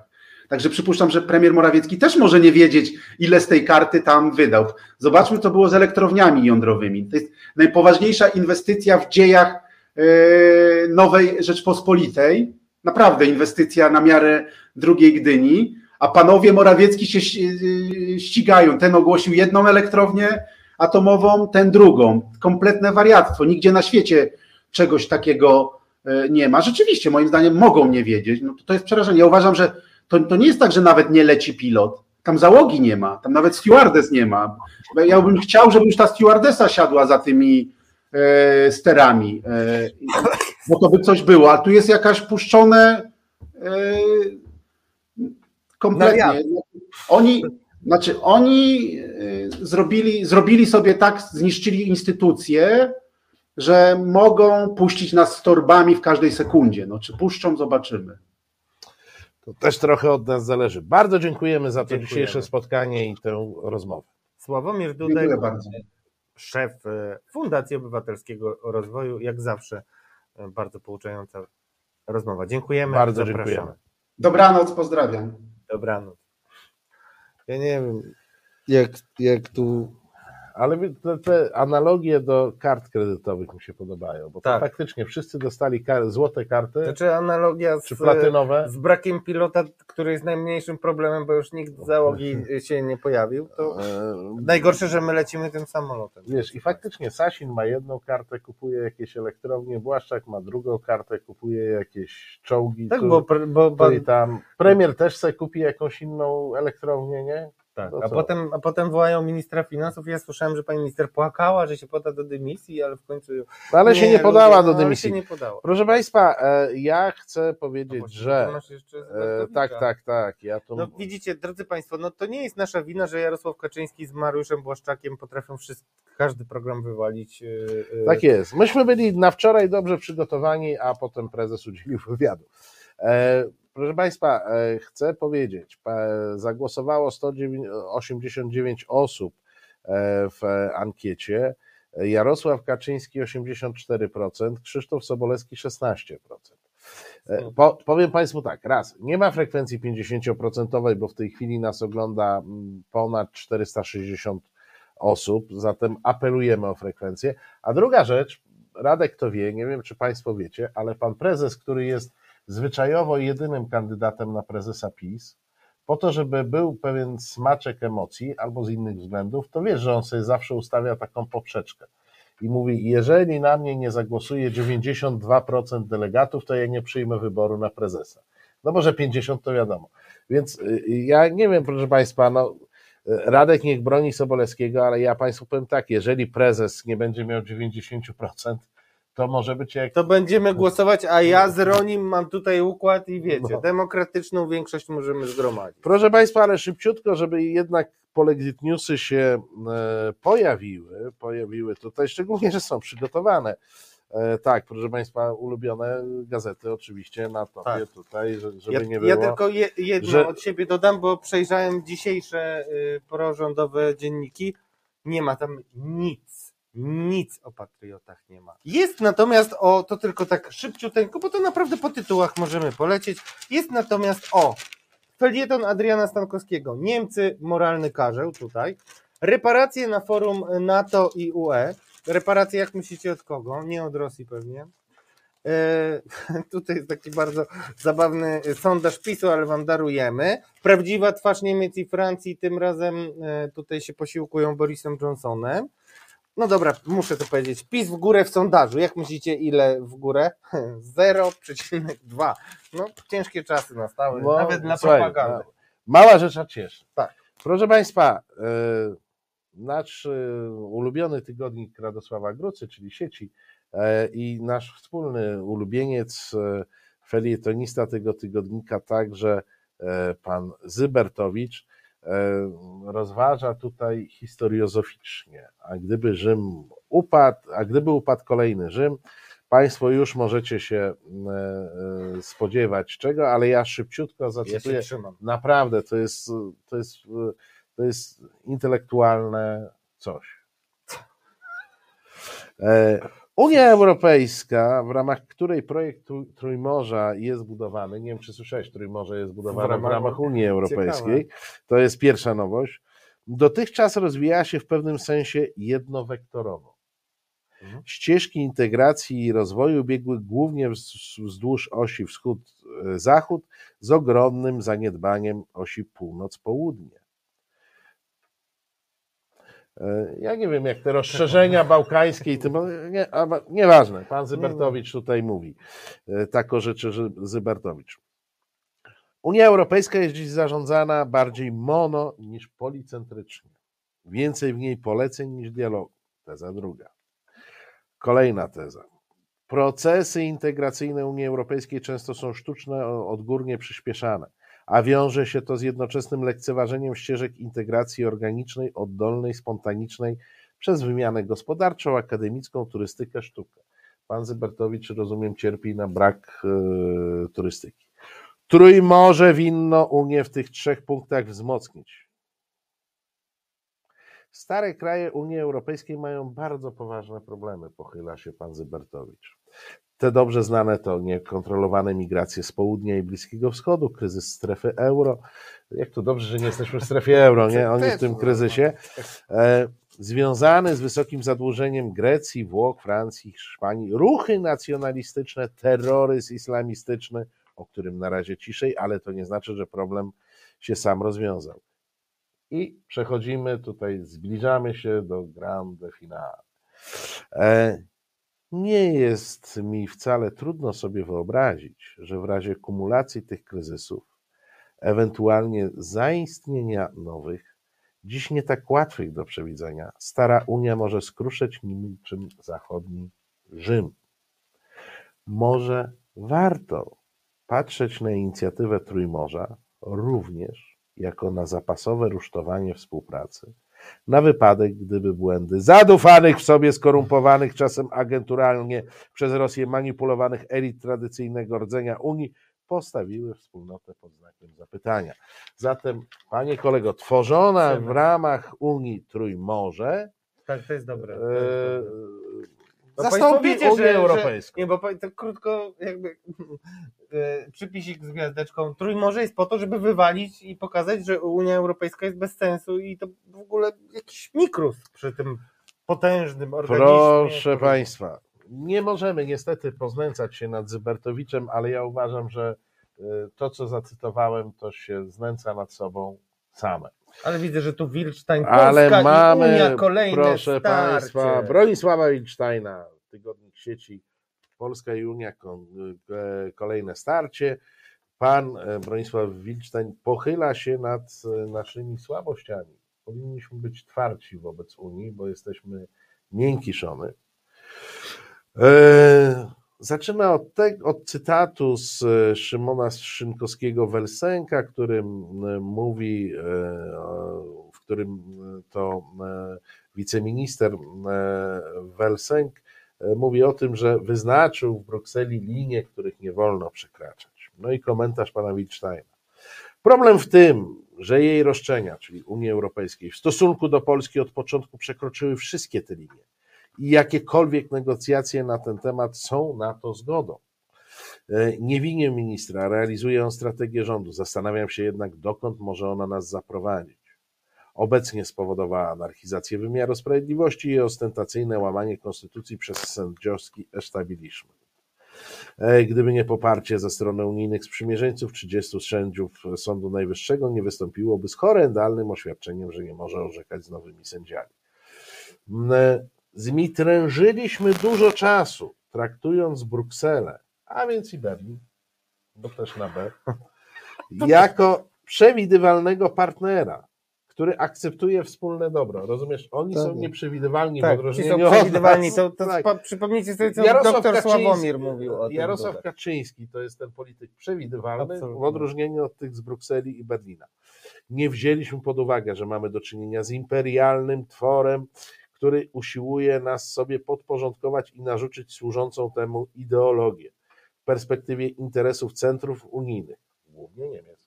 Także przypuszczam, że premier Morawiecki też może nie wiedzieć, ile z tej karty tam wydał. Zobaczmy, co było z elektrowniami jądrowymi. To jest najpoważniejsza inwestycja w dziejach e, nowej Rzeczpospolitej. Naprawdę inwestycja na miarę drugiej Gdyni. A panowie Morawiecki się ści- ścigają. Ten ogłosił jedną elektrownię atomową, ten drugą. Kompletne wariactwo. Nigdzie na świecie czegoś takiego e, nie ma. Rzeczywiście, moim zdaniem, mogą nie wiedzieć. No to jest przerażenie. Ja uważam, że to, to nie jest tak, że nawet nie leci pilot. Tam załogi nie ma, tam nawet stewardess nie ma. Ja bym chciał, żeby już ta stewardessa siadła za tymi e, sterami, e, bo to by coś było. A tu jest jakaś puszczone e, kompletnie. Oni, znaczy oni y, zrobili, zrobili sobie tak, zniszczyli instytucje, że mogą puścić nas z torbami w każdej sekundzie. No, czy puszczą, zobaczymy. To też trochę od nas zależy. Bardzo dziękujemy za to Dziękujemy. dzisiejsze spotkanie i tę rozmowę. Sławomir Dudek, szef e, Fundacji Obywatelskiego Rozwoju, jak zawsze e, bardzo pouczająca rozmowa. Dziękujemy. Bardzo zapraszamy. dziękujemy. Dobranoc, pozdrawiam. Dobranoc. Ja nie wiem, jak, jak tu. Ale te, te analogie do kart kredytowych mi się podobają, bo to Tak. faktycznie wszyscy dostali kar, złote karty, Znaczy analogia z, czy platynowe. z brakiem pilota, który jest najmniejszym problemem, bo już nikt z załogi się nie pojawił, to E, najgorsze, że my lecimy tym samolotem. Wiesz, i faktycznie Sasin ma jedną kartę, kupuje jakieś elektrownie, Błaszczak ma drugą kartę, kupuje jakieś czołgi. Tak, tu, bo, bo, tu bo i tam. Premier też sobie kupi jakąś inną elektrownię, nie? Tak, to a, potem, a potem wołają ministra finansów. Ja słyszałem, że pani minister płakała, że się poda do dymisji, ale w końcu. No, ale się nie podała ludzie, do no, dymisji. się nie podała. Proszę Państwa, e, ja chcę powiedzieć, Właśnie, że. E, tak, tak, tak. Ja to. No widzicie, drodzy Państwo, no to nie jest nasza wina, że Jarosław Kaczyński z Mariuszem Błaszczakiem potrafią wszystko, każdy program wywalić. yy. Tak jest. Myśmy byli na wczoraj dobrze przygotowani, a potem prezes udzielił wywiadu. Proszę Państwa, e, chcę powiedzieć, zagłosowało 189 osób e, w ankiecie. Jarosław Kaczyński 84%, Krzysztof Sobolewski 16%. E, Po, powiem Państwu tak, raz, nie ma frekwencji 50%, bo w tej chwili nas ogląda ponad 460 osób, zatem apelujemy o frekwencję. A druga rzecz, Radek to wie, nie wiem czy Państwo wiecie, ale pan prezes, który jest zwyczajowo jedynym kandydatem na prezesa PiS, po to, żeby był pewien smaczek emocji albo z innych względów, to wiesz, że on sobie zawsze ustawia taką poprzeczkę i mówi, jeżeli na mnie nie zagłosuje 92% delegatów, to ja nie przyjmę wyboru na prezesa. No może 50 to wiadomo. Więc y, ja nie wiem, proszę Państwa, no Radek niech broni Sobolewskiego, ale ja Państwu powiem tak, jeżeli prezes nie będzie miał 90%, To może być jak To będziemy głosować, a ja z Ronim mam tutaj układ i wiecie, No. demokratyczną większość możemy zgromadzić. Proszę Państwa, ale szybciutko, żeby jednak Polexit Newsy się e, pojawiły, pojawiły tutaj, szczególnie, że są przygotowane. E, tak, proszę Państwa, ulubione gazety oczywiście na topie Tak. tutaj, że- żeby Ja, nie było. ja tylko je, jedno że- od siebie dodam, bo przejrzałem dzisiejsze y, prorządowe dzienniki. Nie ma tam nic, nic o patriotach nie ma. Jest natomiast o, to tylko tak szybciuteńko, bo to naprawdę po tytułach możemy polecieć. Jest natomiast o felieton Adriana Stankowskiego. Niemcy, moralny karzeł tutaj. Reparacje na forum NATO i UE. Reparacje, jak myślicie, od kogo? Nie od Rosji pewnie. E, tutaj jest taki bardzo zabawny sondaż PiSu, ale wam darujemy. Prawdziwa twarz Niemiec i Francji, tym razem e, tutaj się posiłkują Borisem Johnsonem. No dobra, muszę to powiedzieć. PiS w górę w sondażu. Jak myślicie, ile w górę? 0,2. No, ciężkie czasy nastały, No, nawet dla słuchaj, propagandy. no, Mała rzecz, a cieszy. Tak. Proszę Państwa, e, nasz e, ulubiony tygodnik Radosława Grucy, czyli sieci e, i nasz wspólny ulubieniec, felietonista tego tygodnika, także pan Zybertowicz, rozważa tutaj historiozoficznie, a gdyby Rzym upadł, a gdyby upadł kolejny Rzym, Państwo już możecie się e, e, spodziewać czego, ale ja szybciutko Ja zacytuję. trzymam. Naprawdę, to jest, to jest, to jest intelektualne coś. E, Unia Europejska, w ramach której projekt Trój- Trójmorza jest budowany, nie wiem czy słyszałeś, Trójmorze jest budowane w ramach- ramach Unii Europejskiej, to jest pierwsza nowość, dotychczas rozwijała się w pewnym sensie jednowektorowo. Mhm. Ścieżki integracji i rozwoju biegły głównie wz- wzdłuż osi wschód-zachód z ogromnym zaniedbaniem osi północ-południe. E, Ja nie wiem, jak te rozszerzenia bałkańskie i tym, nie, a, nieważne, pan Zybertowicz tutaj mówi e, tak o rzeczy Zybertowicz. Unia Europejska jest dziś zarządzana bardziej mono niż policentrycznie. Więcej w niej poleceń niż dialogu. Teza druga. Kolejna teza. Procesy integracyjne Unii Europejskiej często są sztuczne, odgórnie przyspieszane, a wiąże się to z jednoczesnym lekceważeniem ścieżek integracji organicznej, oddolnej, spontanicznej przez wymianę gospodarczą, akademicką, turystykę, sztukę. Pan Zybertowicz, rozumiem, cierpi na brak e, turystyki. Trójmorze winno Unię w tych trzech punktach wzmocnić. Stare kraje Unii Europejskiej mają bardzo poważne problemy, pochyla się pan Zybertowicz. Te dobrze znane to niekontrolowane migracje z południa i Bliskiego Wschodu, kryzys strefy euro. Jak to dobrze, że nie jesteśmy w strefie euro, nie? Oni w tym kryzysie. E, związany z wysokim zadłużeniem Grecji, Włoch, Francji, Hiszpanii, ruchy nacjonalistyczne, terroryzm islamistyczny, o którym na razie ciszej, ale to nie znaczy, że problem się sam rozwiązał. I przechodzimy tutaj, zbliżamy się do grande finale. Nie jest mi wcale trudno sobie wyobrazić, że w razie kumulacji tych kryzysów, ewentualnie zaistnienia nowych, dziś nie tak łatwych do przewidzenia, stara Unia może skruszyć niczym zachodni Rzym. Może warto patrzeć na inicjatywę Trójmorza również jako na zapasowe rusztowanie współpracy, na wypadek, gdyby błędy zadufanych w sobie, skorumpowanych czasem agenturalnie przez Rosję manipulowanych elit tradycyjnego rdzenia Unii postawiły wspólnotę pod znakiem zapytania. Zatem, panie kolego, tworzona w ramach Unii Trójmorze Tak, to jest dobre. e, To jest dobre. Zastąpi wiecie, Unię że- że- Europejską. Nie, bo tak krótko jakby e, przypisik z gwiazdeczką. Trójmorze jest po to, żeby wywalić i pokazać, że Unia Europejska jest bez sensu i to w ogóle jakiś mikrus przy tym potężnym organizmie. Proszę Państwa, nie możemy niestety poznęcać się nad Zybertowiczem, ale ja uważam, że y, to, co zacytowałem, to się znęca nad sobą same. Ale widzę, że tu Wilczstein, Polska Ale i Unia, mamy, kolejne proszę starcie. Państwa, Bronisława Wilczsteina, tygodnik sieci Polska i Unia, e, kolejne starcie. Pan e, Bronisław Wilczstein pochyla się nad e, naszymi słabościami. Powinniśmy być twardsi wobec Unii, bo jesteśmy miękiszony. E, Zaczyna od, te, od cytatu z e, Szymona Szynkowskiego-Welsenka, którym e, mówi, e, w którym to wiceminister Welsenk mówi o tym, że wyznaczył w Brukseli linie, których nie wolno przekraczać. No i komentarz pana Wilsteina. Problem w tym, że jej roszczenia, czyli Unii Europejskiej, w stosunku do Polski od początku przekroczyły wszystkie te linie i jakiekolwiek negocjacje na ten temat są na to zgodą. E, Nie winię ministra, realizuje on strategię rządu. Zastanawiam się jednak, dokąd może ona nas zaprowadzić. Obecnie spowodowała anarchizację wymiaru sprawiedliwości i ostentacyjne łamanie konstytucji przez sędziowski establishment. E, Gdyby nie poparcie ze strony unijnych sprzymierzeńców, 30 sędziów Sądu Najwyższego nie wystąpiłoby z horrendalnym oświadczeniem, że nie może orzekać z nowymi sędziami. Zmitrężyliśmy dużo czasu, traktując Brukselę, a więc i Berlin, bo też na B, jako przewidywalnego partnera, który akceptuje wspólne dobro. Rozumiesz? Oni są Tak. nieprzewidywalni w Tak, ci odróżnieniu są od przewidywalni. To, to Tak. przypomnijcie sobie, co Jarosław doktor Kaczyński- Sławomir mówił o tym. Jarosław. Kaczyński to jest ten polityk przewidywalny, Absolutnie. w odróżnieniu od tych z Brukseli i Berlina. Nie wzięliśmy pod uwagę, że mamy do czynienia z imperialnym tworem, który usiłuje nas sobie podporządkować i narzucić służącą temu ideologię w perspektywie interesów centrów unijnych, głównie Niemiec.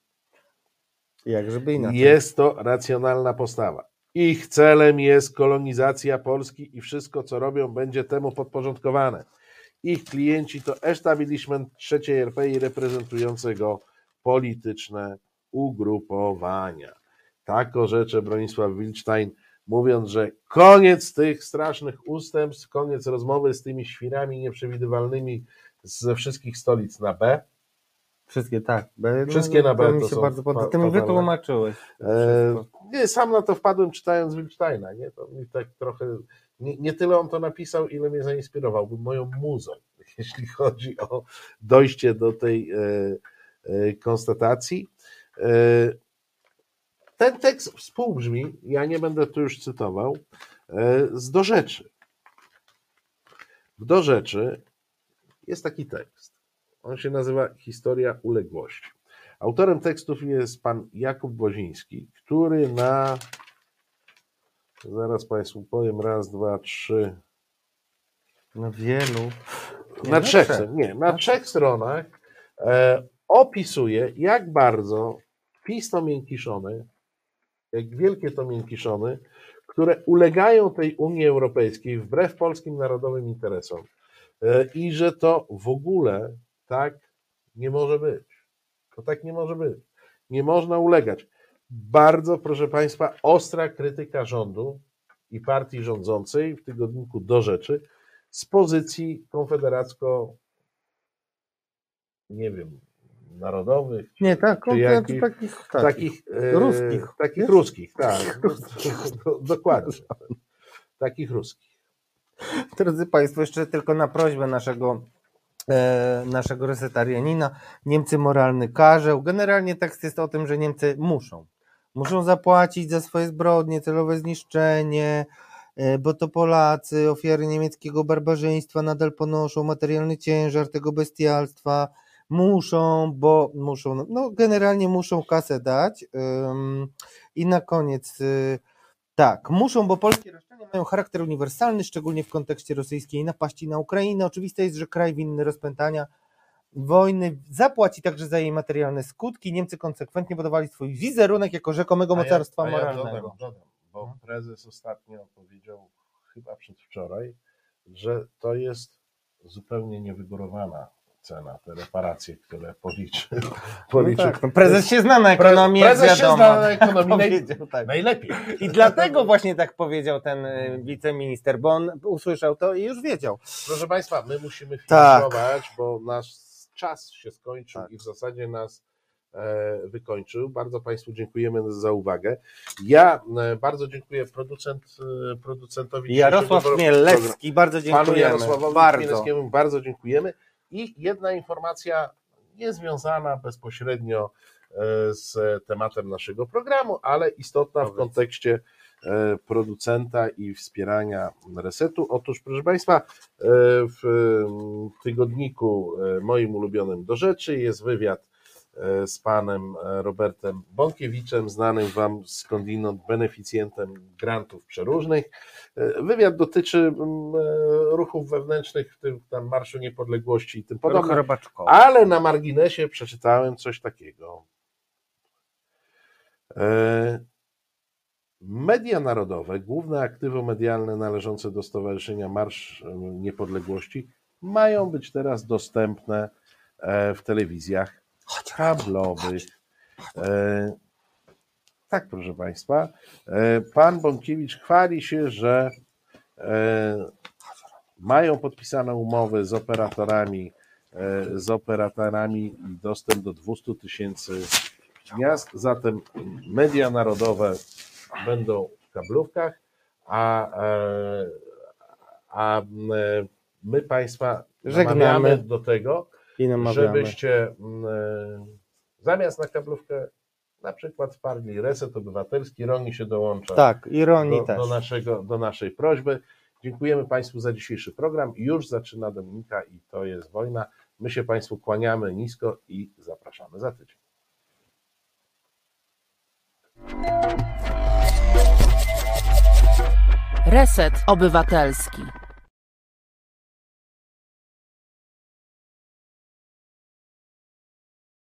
Jak żeby inaczej. Jest to racjonalna postawa. Ich celem jest kolonizacja Polski i wszystko, co robią, będzie temu podporządkowane. Ich klienci to establishment trzeciej RP i reprezentujące go polityczne ugrupowania. Tak orzecze Bronisław Wilstein, mówiąc, że koniec tych strasznych ustępstw, koniec rozmowy z tymi świrami nieprzewidywalnymi ze wszystkich stolic na B. Wszystkie tak. Be- Wszystkie na B to mi to się są bardzo podoba. Ty mi wytłumaczyłeś. E, nie, sam na to wpadłem czytając Wilsteina, nie? To mi tak trochę, nie, nie tyle on to napisał, ile mnie zainspirował, był moją muzą, jeśli chodzi o dojście do tej e, e, konstatacji. Ten tekst współbrzmi, ja nie będę tu już cytował, e, z do rzeczy. W do rzeczy jest taki tekst. On się nazywa Historia uległości. Autorem tekstów jest pan Jakub Woziński, który na zaraz Państwu powiem raz, dwa, trzy, Na wielu. Nie, na trzech, trzech. nie, na trzech stronach e, opisuje, jak bardzo PiS to miękiszony, wielkie to miękiszony, które ulegają tej Unii Europejskiej wbrew polskim narodowym interesom e, i że to w ogóle tak nie może być. To tak nie może być. Nie można ulegać. Bardzo, proszę Państwa, ostra krytyka rządu i partii rządzącej w tygodniku do rzeczy z pozycji konfederacko, nie wiem, narodowych, Nie, tak, to- jakich- takich, takich. takich, e, Ruskich. takich Wiesz? ruskich, tak, do- dokładnie, takich ruskich. Drodzy Państwo, jeszcze tylko na prośbę naszego, e, naszego resetarianina. Niemcy moralny karzeł. Generalnie tekst jest o tym, że Niemcy muszą. Muszą zapłacić za swoje zbrodnie, celowe zniszczenie, e, bo to Polacy, ofiary niemieckiego barbarzyństwa nadal ponoszą materialny ciężar tego bestialstwa. Muszą, bo muszą, no- no generalnie muszą kasę dać. I na koniec, y, tak, muszą, bo polskie roszczenia mają charakter uniwersalny, szczególnie w kontekście rosyjskiej napaści na Ukrainę. Oczywiste jest, że kraj winny rozpętania wojny zapłaci także za jej materialne skutki. Niemcy konsekwentnie budowali swój wizerunek jako rzekomego mocarstwa ja moralnego. dodam, dodam, bo prezes ostatnio powiedział, chyba przedwczoraj, że to jest zupełnie niewygórowana cena, te reparacje, które policzył. No policzył. tak, no prezes się zna na Pre- ekonomii, prezes jak się wiadomo. zna na ekonomii tak. Najlepiej. I dlatego właśnie tak powiedział ten y, wiceminister, bo on usłyszał to i już wiedział. Proszę Państwa, my musimy Tak. finiszować, bo nasz czas się skończył Tak. i w zasadzie nas e, wykończył. Bardzo Państwu dziękujemy za uwagę. Ja e, bardzo dziękuję producent, e, producentowi Jarosław Chmielewski, bardzo Panu dziękujemy. Jarosławowi bardzo. Chmielewskiemu bardzo dziękujemy. I jedna informacja niezwiązana bezpośrednio e, z tematem naszego programu, ale istotna w kontekście e, producenta i wspierania resetu. Otóż, proszę Państwa, e, w em, tygodniku moim ulubionym do rzeczy jest wywiad z panem e, Robertem Bąkiewiczem, znanym Wam skądinąd beneficjentem grantów przeróżnych. E, Wywiad dotyczy mm, e, ruchów wewnętrznych, w tym tam Marszu Niepodległości i tym robaczkowy. Ale na marginesie przeczytałem coś takiego. E, Media narodowe, główne aktywo medialne należące do Stowarzyszenia Marsz e, Niepodległości, mają być teraz dostępne e, w telewizjach kablowych. E, Tak, proszę Państwa. E, Pan Bąkiewicz chwali się, że e, mają podpisane umowy z operatorami, e, z operatorami dostęp do 200 tysięcy miast, zatem media narodowe będą w kablówkach, a, e, a e, my Państwa Żegnamy. do tego, I namawiamy. żebyście mm, e, zamiast na kablówkę na przykład wparli Reset Obywatelski, Roni się dołącza Tak, ironii do, też. do, naszego, do naszej prośby. Dziękujemy Państwu za dzisiejszy program. Już zaczyna Dominika i to jest wojna. My się Państwu kłaniamy nisko i zapraszamy za tydzień. Reset Obywatelski.